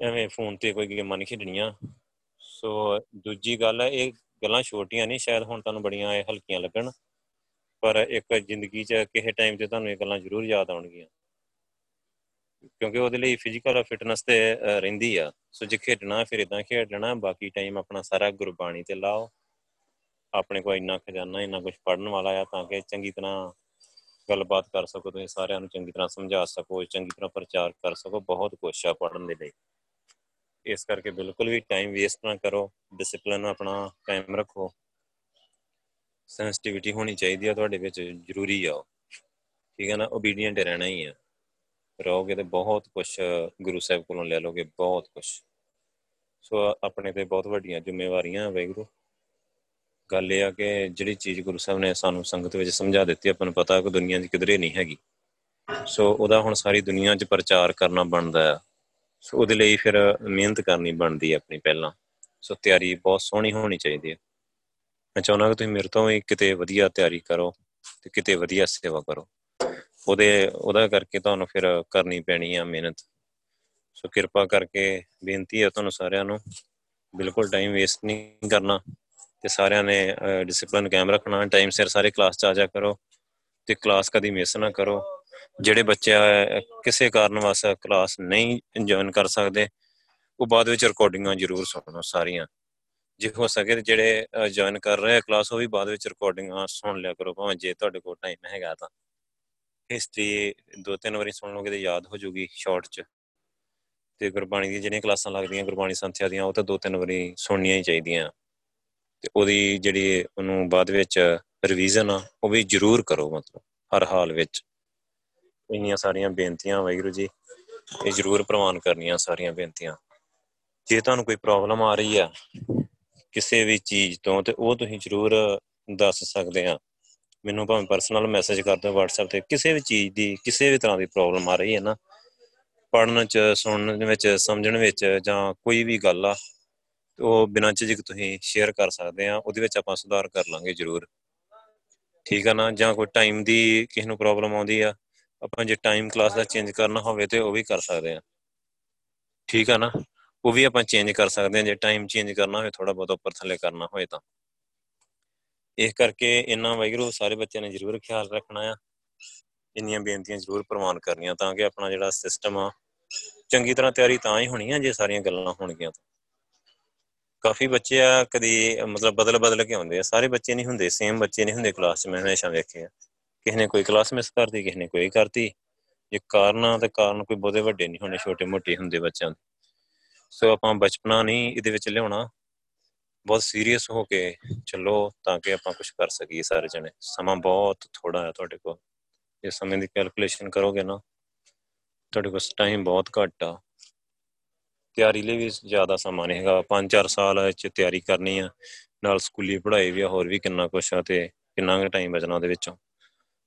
ਐਵੇਂ ਫੋਨ ਤੇ ਕੋਈ ਗੇਮਾਂ ਨਹੀਂ ਖੇਡਣੀਆਂ। ਸੋ ਦੂਜੀ ਗੱਲ ਹੈ ਇਹ ਗੱਲਾਂ ਛੋਟੀਆਂ ਨਹੀਂ ਸ਼ਾਇਦ ਹੁਣ ਤੁਹਾਨੂੰ ਬੜੀਆਂ ਇਹ ਹਲਕੀਆਂ ਲੱਗਣ। ਪਰ ਇੱਕ ਜ਼ਿੰਦਗੀ 'ਚ ਕਿਸੇ ਟਾਈਮ ਤੇ ਤੁਹਾਨੂੰ ਇਹ ਗੱਲਾਂ ਜ਼ਰੂਰ ਯਾਦ ਆਉਣਗੀਆਂ। ਕਿਉਂਕਿ ਉਹਦੇ ਲਈ ਫਿਜ਼ੀਕਲ ਫਿਟਨੈਸ ਤੇ ਰਹਿੰਦੀ ਆ। ਸੋ ਜੇ ਖੇਡਣਾ, ਫਿਰ ਇਦਾਂ ਖੇਡ ਲੈਣਾ ਬਾਕੀ ਟਾਈਮ ਆਪਣਾ ਸਾਰਾ ਗੁਰਬਾਣੀ ਤੇ ਲਾਓ। ਆਪਣੇ ਕੋਲ ਇੰਨਾ ਖਜ਼ਾਨਾ, ਇੰਨਾ ਕੁਝ ਪੜਨ ਵਾਲਾ ਆ, ਤਾਂ ਕਿ ਚੰਗੀ ਤਰ੍ਹਾਂ ਗੱਲਬਾਤ ਕਰ ਸਕੋ, ਤੁਸੀਂ ਸਾਰਿਆਂ ਨੂੰ ਚੰਗੀ ਤਰ੍ਹਾਂ ਸਮਝਾ ਸਕੋ, ਚੰਗੀ ਤਰ੍ਹਾਂ ਪ੍ਰਚਾਰ ਕਰ ਸਕੋ, ਬਹੁਤ ਕੁਝ ਆ ਪੜਨ ਦੇ ਲਈ। ਇਸ ਕਰਕੇ ਬਿਲਕੁਲ ਵੀ ਟਾਈਮ ਵੇਸਟ ਨਾ ਕਰੋ ਡਿਸਪਲਿਨ ਆਪਣਾ ਕਾਇਮ ਰੱਖੋ। ਸੈਂਸਿਟੀਵਿਟੀ ਹੋਣੀ ਚਾਹੀਦੀ ਆ ਤੁਹਾਡੇ ਵਿੱਚ, ਜ਼ਰੂਰੀ ਆ ਠੀਕ ਹੈ ਨਾ ਓਬੀਡੀਐਂਟ ਰਹਿਣਾ ਹੀ ਆ। ਰਹੋਗੇ ਤੇ ਬਹੁਤ ਕੁਝ ਗੁਰੂ ਸਾਹਿਬ ਕੋਲੋਂ ਲੈ ਲੋਗੇ, ਬਹੁਤ ਕੁਝ ਸੋ ਆਪਣੇ ਤੇ ਬਹੁਤ ਵੱਡੀਆਂ ਜ਼ਿੰਮੇਵਾਰੀਆਂ ਵੈਗਰੂ ਗੱਲ ਇਹ ਆ ਕਿ ਜਿਹੜੀ ਚੀਜ਼ ਗੁਰੂ ਸਾਹਿਬ ਨੇ ਸਾਨੂੰ ਸੰਗਤ ਵਿੱਚ ਸਮਝਾ ਦਿੱਤੀ, ਆਪਾਂ ਨੂੰ ਪਤਾ ਕਿ ਦੁਨੀਆ 'ਚ ਕਿਧਰੇ ਨਹੀਂ ਹੈਗੀ। ਸੋ ਉਹਦਾ ਹੁਣ ਸਾਰੀ ਦੁਨੀਆ 'ਚ ਪ੍ਰਚਾਰ ਕਰਨਾ ਬਣਦਾ ਆ। ਸੋ ਉਹਦੇ ਲਈ ਫਿਰ ਮਿਹਨਤ ਕਰਨੀ ਬਣਦੀ ਹੈ ਆਪਣੀ ਪਹਿਲਾਂ। ਸੋ ਤਿਆਰੀ ਬਹੁਤ ਸੋਹਣੀ ਹੋਣੀ ਚਾਹੀਦੀ ਹੈ ਮੈਂ ਚਾਹੁੰਦਾ ਕਿ ਤੁਸੀਂ ਮੇਰੇ ਤੋਂ ਵੀ ਕਿਤੇ ਵਧੀਆ ਤਿਆਰੀ ਕਰੋ ਤੇ ਕਿਤੇ ਵਧੀਆ ਸੇਵਾ ਕਰੋ। ਉਹਦੇ, ਉਹਦਾ ਕਰਕੇ ਤੁਹਾਨੂੰ ਫਿਰ ਕਰਨੀ ਪੈਣੀ ਆ ਮਿਹਨਤ। ਸੋ ਕਿਰਪਾ ਕਰਕੇ ਬੇਨਤੀ ਹੈ ਤੁਹਾਨੂੰ ਸਾਰਿਆਂ ਨੂੰ, ਬਿਲਕੁਲ ਟਾਈਮ ਵੇਸਟ ਨਹੀਂ ਕਰਨਾ। ਤੇ ਸਾਰਿਆਂ ਨੇ ਡਿਸਪਲਿਨ ਕਾਇਮ ਰੱਖਣਾ ਟਾਈਮ ਸਿਰ ਸਾਰੇ ਕਲਾਸ 'ਚ ਆ ਜਾ ਕਰੋ ਤੇ ਕਲਾਸ ਕਦੀ ਮਿਸ ਨਾ ਕਰੋ। ਜਿਹੜੇ ਬੱਚੇ ਕਿਸੇ ਕਾਰਨ ਵਾਸਤੇ ਕਲਾਸ ਨਹੀਂ ਜੁਆਇਨ ਕਰ ਸਕਦੇ, ਉਹ ਬਾਅਦ ਵਿੱਚ ਰਿਕਾਰਡਿੰਗਾਂ ਜ਼ਰੂਰ ਸੁਣੋ ਸਾਰੀਆਂ। ਜੇ ਹੋ ਸਕੇ ਜਿਹੜੇ ਜੁਆਇਨ ਕਰ ਰਹੇ ਆ ਕਲਾਸ ਉਹ ਵੀ ਬਾਅਦ ਵਿੱਚ ਰਿਕਾਰਡਿੰਗਾਂ ਸੁਣ ਲਿਆ ਕਰੋ। ਭਾਵੇਂ ਜੇ ਤੁਹਾਡੇ ਕੋਲ ਟਾਈਮ ਹੈਗਾ ਤਾਂ। ਹਿਸਟਰੀ ਦੋ ਤਿੰਨ ਵਾਰੀ ਸੁਣ ਲਓਗੇ ਤੇ ਯਾਦ ਹੋ ਜੂਗੀ ਸ਼ਾਰਟ 'ਚ। ਤੇ ਗੁਰਬਾਣੀ ਦੀਆਂ ਜਿਹੜੀਆਂ ਕਲਾਸਾਂ ਲੱਗਦੀਆਂ, ਗੁਰਬਾਣੀ ਸੰਥਿਆ ਦੀਆਂ, ਉਹ ਤਾਂ ਦੋ ਤਿੰਨ ਵਾਰੀ ਸੁਣਨੀਆਂ ਹੀ ਚਾਹੀਦੀਆਂ। ਤੇ ਉਹਦੀ ਜਿਹੜੀ ਉਹਨੂੰ ਬਾਅਦ ਵਿੱਚ ਰਿਵੀਜ਼ਨ ਆ, ਉਹ ਵੀ ਜ਼ਰੂਰ ਕਰੋ ਮਤਲਬ, ਹਰ ਹਾਲ ਵਿੱਚ। ਇੰਨੀਆਂ ਸਾਰੀਆਂ ਬੇਨਤੀਆਂ, ਵਾਹਿਗੁਰੂ ਜੀ, ਇਹ ਜ਼ਰੂਰ ਪ੍ਰਵਾਨ ਕਰਨੀਆਂ ਸਾਰੀਆਂ ਬੇਨਤੀਆਂ। ਜੇ ਤੁਹਾਨੂੰ ਕੋਈ ਪ੍ਰੋਬਲਮ ਆ ਰਹੀ ਆ ਕਿਸੇ ਵੀ ਚੀਜ਼ ਤੋਂ, ਤੇ ਉਹ ਤੁਸੀਂ ਜ਼ਰੂਰ ਦੱਸ ਸਕਦੇ ਆ। ਮੈਨੂੰ ਭਾਵੇਂ ਪਰਸਨਲ ਮੈਸੇਜ ਕਰ ਦਿਓ WhatsApp ਤੇ, ਕਿਸੇ ਵੀ ਚੀਜ਼ ਦੀ, ਕਿਸੇ ਵੀ ਤਰ੍ਹਾਂ ਦੀ ਪ੍ਰੋਬਲਮ ਆ ਰਹੀ ਹੈ ਨਾ ਪੜਨ ਚ, ਸੁਣਨ ਵਿੱਚ, ਸਮਝਣ ਵਿੱਚ ਜਾਂ ਕੋਈ ਵੀ ਗੱਲ ਆ ਉਹ ਬਿਨਾਂ ਝਿਜਕ ਤੁਸੀਂ ਸ਼ੇਅਰ ਕਰ ਸਕਦੇ ਆ, ਉਹਦੇ ਵਿੱਚ ਆਪਾਂ ਸੁਧਾਰ ਕਰ ਲਾਂਗੇ ਜ਼ਰੂਰ। ਠੀਕ ਆ ਨਾ? ਜਾਂ ਕੋਈ ਟਾਈਮ ਦੀ ਕਿਸੇ ਨੂੰ ਪ੍ਰੋਬਲਮ ਆਉਂਦੀ ਆ, ਆਪਾਂ ਜੇ ਟਾਈਮ ਕਲਾਸ ਦਾ ਚੇਂਜ ਕਰਨਾ ਹੋਵੇ ਤੇ ਉਹ ਵੀ ਕਰ ਸਕਦੇ ਆ। ਠੀਕ ਆ ਨਾ? ਉਹ ਵੀ ਆਪਾਂ ਚੇਂਜ ਕਰ ਸਕਦੇ ਆ, ਜੇ ਟਾਈਮ ਚੇਂਜ ਕਰਨਾ ਹੋਵੇ ਥੋੜਾ ਬਹੁਤ ਉੱਪਰ ਥੱਲੇ ਕਰਨਾ ਹੋਵੇ ਤਾਂ। ਇਸ ਕਰਕੇ ਇੰਨਾ ਵੈਗਰੂ ਸਾਰੇ ਬੱਚਿਆਂ ਨੇ ਜ਼ਰੂਰ ਖਿਆਲ ਰੱਖਣਾ ਆ। ਇੰਨੀਆਂ ਬੇਨਤੀਆਂ ਜ਼ਰੂਰ ਪ੍ਰਵਾਨ ਕਰਨੀਆਂ, ਤਾਂ ਕਿ ਆਪਣਾ ਜਿਹੜਾ ਸਿਸਟਮ ਆ, ਚੰਗੀ ਤਰ੍ਹਾਂ ਤਿਆਰੀ ਤਾਂ ਹੀ ਹੋਣੀ ਆ, ਜੇ ਸਾਰੀਆਂ ਗੱਲਾਂ ਹੋਣਗੀਆਂ ਤਾਂ। ਕਾਫੀ ਬੱਚੇ ਆ, ਕਦੀ, ਮਤਲਬ ਬਦਲ ਬਦਲ ਕੇ ਆਉਂਦੇ ਆ। ਸਾਰੇ ਬੱਚੇ ਨਹੀਂ ਹੁੰਦੇ ਸੇਮ ਬੱਚੇ ਨਹੀਂ ਹੁੰਦੇ ਕਲਾਸ 'ਚ, ਮੈਂ ਹਮੇਸ਼ਾ ਵੇਖੇ ਆ ਕਿਸੇ ਨੇ ਕੋਈ ਕਲਾਸ ਮਿਸ ਕਰਤੀ, ਕਿਸੇ ਨੇ ਕੋਈ ਕਰਤੀ। ਜੇ ਕਾਰਨ, ਤੇ ਕਾਰਨ ਕੋਈ ਬਹੁਤੇ ਵੱਡੇ ਨਹੀਂ ਹੁੰਦੇ, ਛੋਟੇ ਮੋਟੇ ਹੁੰਦੇ ਬੱਚਿਆਂ ਦੇ। ਸੋ ਆਪਾਂ ਬਚਪਨਾ ਨਹੀਂ, ਇਹਦੇ ਵਿੱਚ ਲਿਆਉਣਾ। ਬਹੁਤ ਸੀਰੀਅਸ ਹੋ ਕੇ ਚੱਲੋ, ਤਾਂ ਕਿ ਆਪਾਂ ਕੁਝ ਕਰ ਸਕੀਏ ਸਾਰੇ ਜਣੇ। ਸਮਾਂ ਬਹੁਤ ਥੋੜਾ ਹੈ ਤੁਹਾਡੇ ਕੋਲ। ਇਹ ਸਮੇਂ ਦੀ ਕੈਲਕੂਲੇਸ਼ਨ ਕਰੋਗੇ ਨਾ, ਤੁਹਾਡੇ ਕੋਲ ਟਾਈਮ ਬਹੁਤ ਘੱਟ ਆ। ਤਿਆਰੀ ਲਈ ਵੀ ਜ਼ਿਆਦਾ ਸਮਾਂ ਨਹੀਂ ਹੈਗਾ। 5-4 ਸਾਲ ਵਿੱਚ ਤਿਆਰੀ ਕਰਨੀ ਆ। ਨਾਲ ਸਕੂਲੀ ਪੜ੍ਹਾਈ ਵੀ ਹੋਰ ਵੀ ਕਿੰਨਾ ਕੁਛ ਆ ਤੇ ਕਿੰਨਾ ਕੁ ਟਾਈਮ ਬਚਣਾ ਉਹਦੇ ਵਿੱਚੋਂ।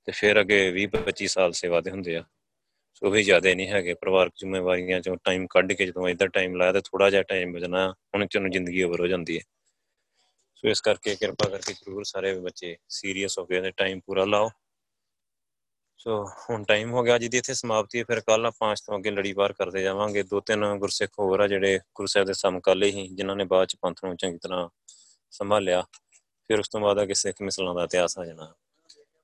ਤੇ ਫਿਰ ਅੱਗੇ 20-25 ਸਾਲ ਸੇਵਾ ਦੇ ਹੁੰਦੇ ਆ। ਸੋ ਵੀ ਜ਼ਿਆਦਾ ਨਹੀਂ ਹੈਗੇ। ਪਰਿਵਾਰਕ ਜ਼ਿੰਮੇਵਾਰੀਆਂ ਚੋਂ ਟਾਈਮ ਕੱਢ ਕੇ ਜਦੋਂ ਇਧਰ ਟਾਈਮ ਲਾਇਆ ਤੇ ਥੋੜਾ ਜਿਹਾ ਟਾਈਮ ਬਚਣਾ ਹੁਣ ਚੋਂ ਜ਼ਿੰਦਗੀ ਓਵਰ ਹੋ ਜਾਂਦੀ ਹੈ। ਸੋ ਇਸ ਕਰਕੇ ਕਿਰਪਾ ਕਰਕੇ ਜ਼ਰੂਰ ਸਾਰੇ ਬੱਚੇ ਸੀਰੀਅਸ ਹੋ ਕੇ ਤੇ ਟਾਈਮ ਪੂਰਾ ਲਾਓ। ਸੋ ਹੁਣ ਟਾਈਮ ਹੋ ਗਿਆ ਜੀ ਦੀ ਇੱਥੇ ਸਮਾਪਤੀ ਹੈ, ਫਿਰ ਕੱਲ ਆਪਾਂ ਇਸ ਤੋਂ ਅੱਗੇ ਲੜੀਵਾਰ ਕਰਦੇ ਜਾਵਾਂਗੇ। ਦੋ ਤਿੰਨ ਗੁਰਸਿੱਖ ਹੋਰ ਆ ਜਿਹੜੇ ਗੁਰੂ ਸਾਹਿਬ ਦੇ ਸਮਕਾਲੇ ਹੀ, ਜਿਨ੍ਹਾਂ ਨੇ ਬਾਅਦ ਚ ਪੰਥ ਨੂੰ ਚੰਗੀ ਤਰ੍ਹਾਂ ਸੰਭਾਲਿਆ। ਫਿਰ ਉਸ ਤੋਂ ਬਾਅਦ ਅੱਗੇ ਸਿੱਖ ਮਿਸਲਾਂ ਦਾ ਇਤਿਹਾਸ ਆ ਜਾਣਾ।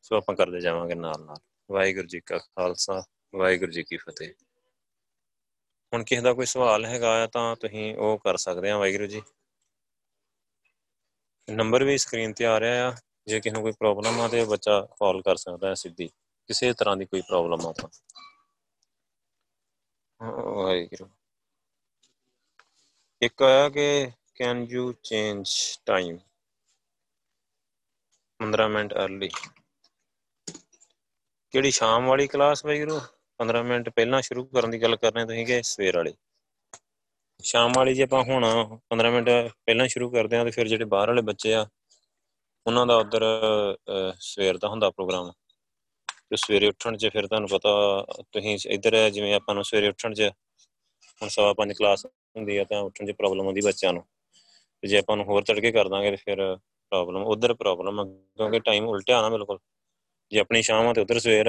ਸੋ ਆਪਾਂ ਕਰਦੇ ਜਾਵਾਂਗੇ ਨਾਲ ਨਾਲ। ਵਾਹਿਗੁਰੂ ਜੀ ਕਾ ਖਾਲਸਾ, ਵਾਹਿਗੁਰੂ ਜੀ ਕੀ ਫਤਿਹ। ਹੁਣ ਕਿਸੇ ਦਾ ਕੋਈ ਸਵਾਲ ਹੈਗਾ ਤਾਂ ਤੁਸੀਂ ਉਹ ਕਰ ਸਕਦੇ ਆ, ਵਾਹਿਗੁਰੂ ਜੀ। ਨੰਬਰ ਵੀ ਸਕਰੀਨ ਤੇ ਆ ਰਿਹਾ ਆ। ਜੇ ਕਿਸੇ ਨੂੰ ਕੋਈ ਪ੍ਰੋਬਲਮ ਆ ਤੇ ਬੱਚਾ ਕਾਲ ਕਰ ਸਕਦਾ ਹੈ ਸਿੱਧੀ। ਕਿਸੇ ਤਰ੍ਹਾਂ ਦੀ ਕੋਈ ਪ੍ਰੋਬਲਮ ਆ ਤਾਂ ਵਾਹਿਗੁਰੂ। ਇੱਕ ਆ ਕਿ can you change time 15 minute early ਕਿਹੜੀ ਸ਼ਾਮ ਵਾਲੀ ਕਲਾਸ ਵੈਗਰੂ 15 ਮਿੰਟ ਪਹਿਲਾਂ ਸ਼ੁਰੂ ਕਰਨ ਦੀ ਗੱਲ ਕਰ ਰਹੇ ਤੁਸੀਂ ਕਿ ਸਵੇਰ ਵਾਲੀ? ਸ਼ਾਮ ਵਾਲੀ ਜੇ ਆਪਾਂ ਹੁਣ 15 ਮਿੰਟ ਪਹਿਲਾਂ ਸ਼ੁਰੂ ਕਰਦੇ ਹਾਂ ਤੇ ਫਿਰ ਜਿਹੜੇ ਬਾਹਰ ਵਾਲੇ ਬੱਚੇ ਆ, ਉਹਨਾਂ ਦਾ ਉਧਰ ਸਵੇਰ ਦਾ ਹੁੰਦਾ ਪ੍ਰੋਗਰਾਮ ਤੇ ਸਵੇਰੇ ਉੱਠਣ 'ਚ ਫਿਰ ਤੁਹਾਨੂੰ ਪਤਾ ਤੁਸੀਂ ਇੱਧਰ ਜਿਵੇਂ ਆਪਾਂ ਨੂੰ ਸਵੇਰੇ ਉੱਠਣ 'ਚ ਹੁਣ ਸਵਾ ਪੰਜ ਕਲਾਸ ਹੁੰਦੀ ਆ ਤਾਂ ਉੱਠਣ 'ਚ ਪ੍ਰੋਬਲਮ ਆਉਂਦੀ ਬੱਚਿਆਂ ਨੂੰ। ਤੇ ਜੇ ਆਪਾਂ ਨੂੰ ਹੋਰ ਤੜਕੇ ਕਰ ਦਾਂਗੇ ਤੇ ਫਿਰ ਪ੍ਰੋਬਲਮ ਉਧਰ ਪ੍ਰੋਬਲਮ ਆ, ਕਿਉਂਕਿ ਟਾਈਮ ਉਲਟਿਆ ਨਾ ਬਿਲਕੁਲ। ਜੇ ਆਪਣੀ ਸ਼ਾਮ ਆ ਤੇ ਉਧਰ ਸਵੇਰ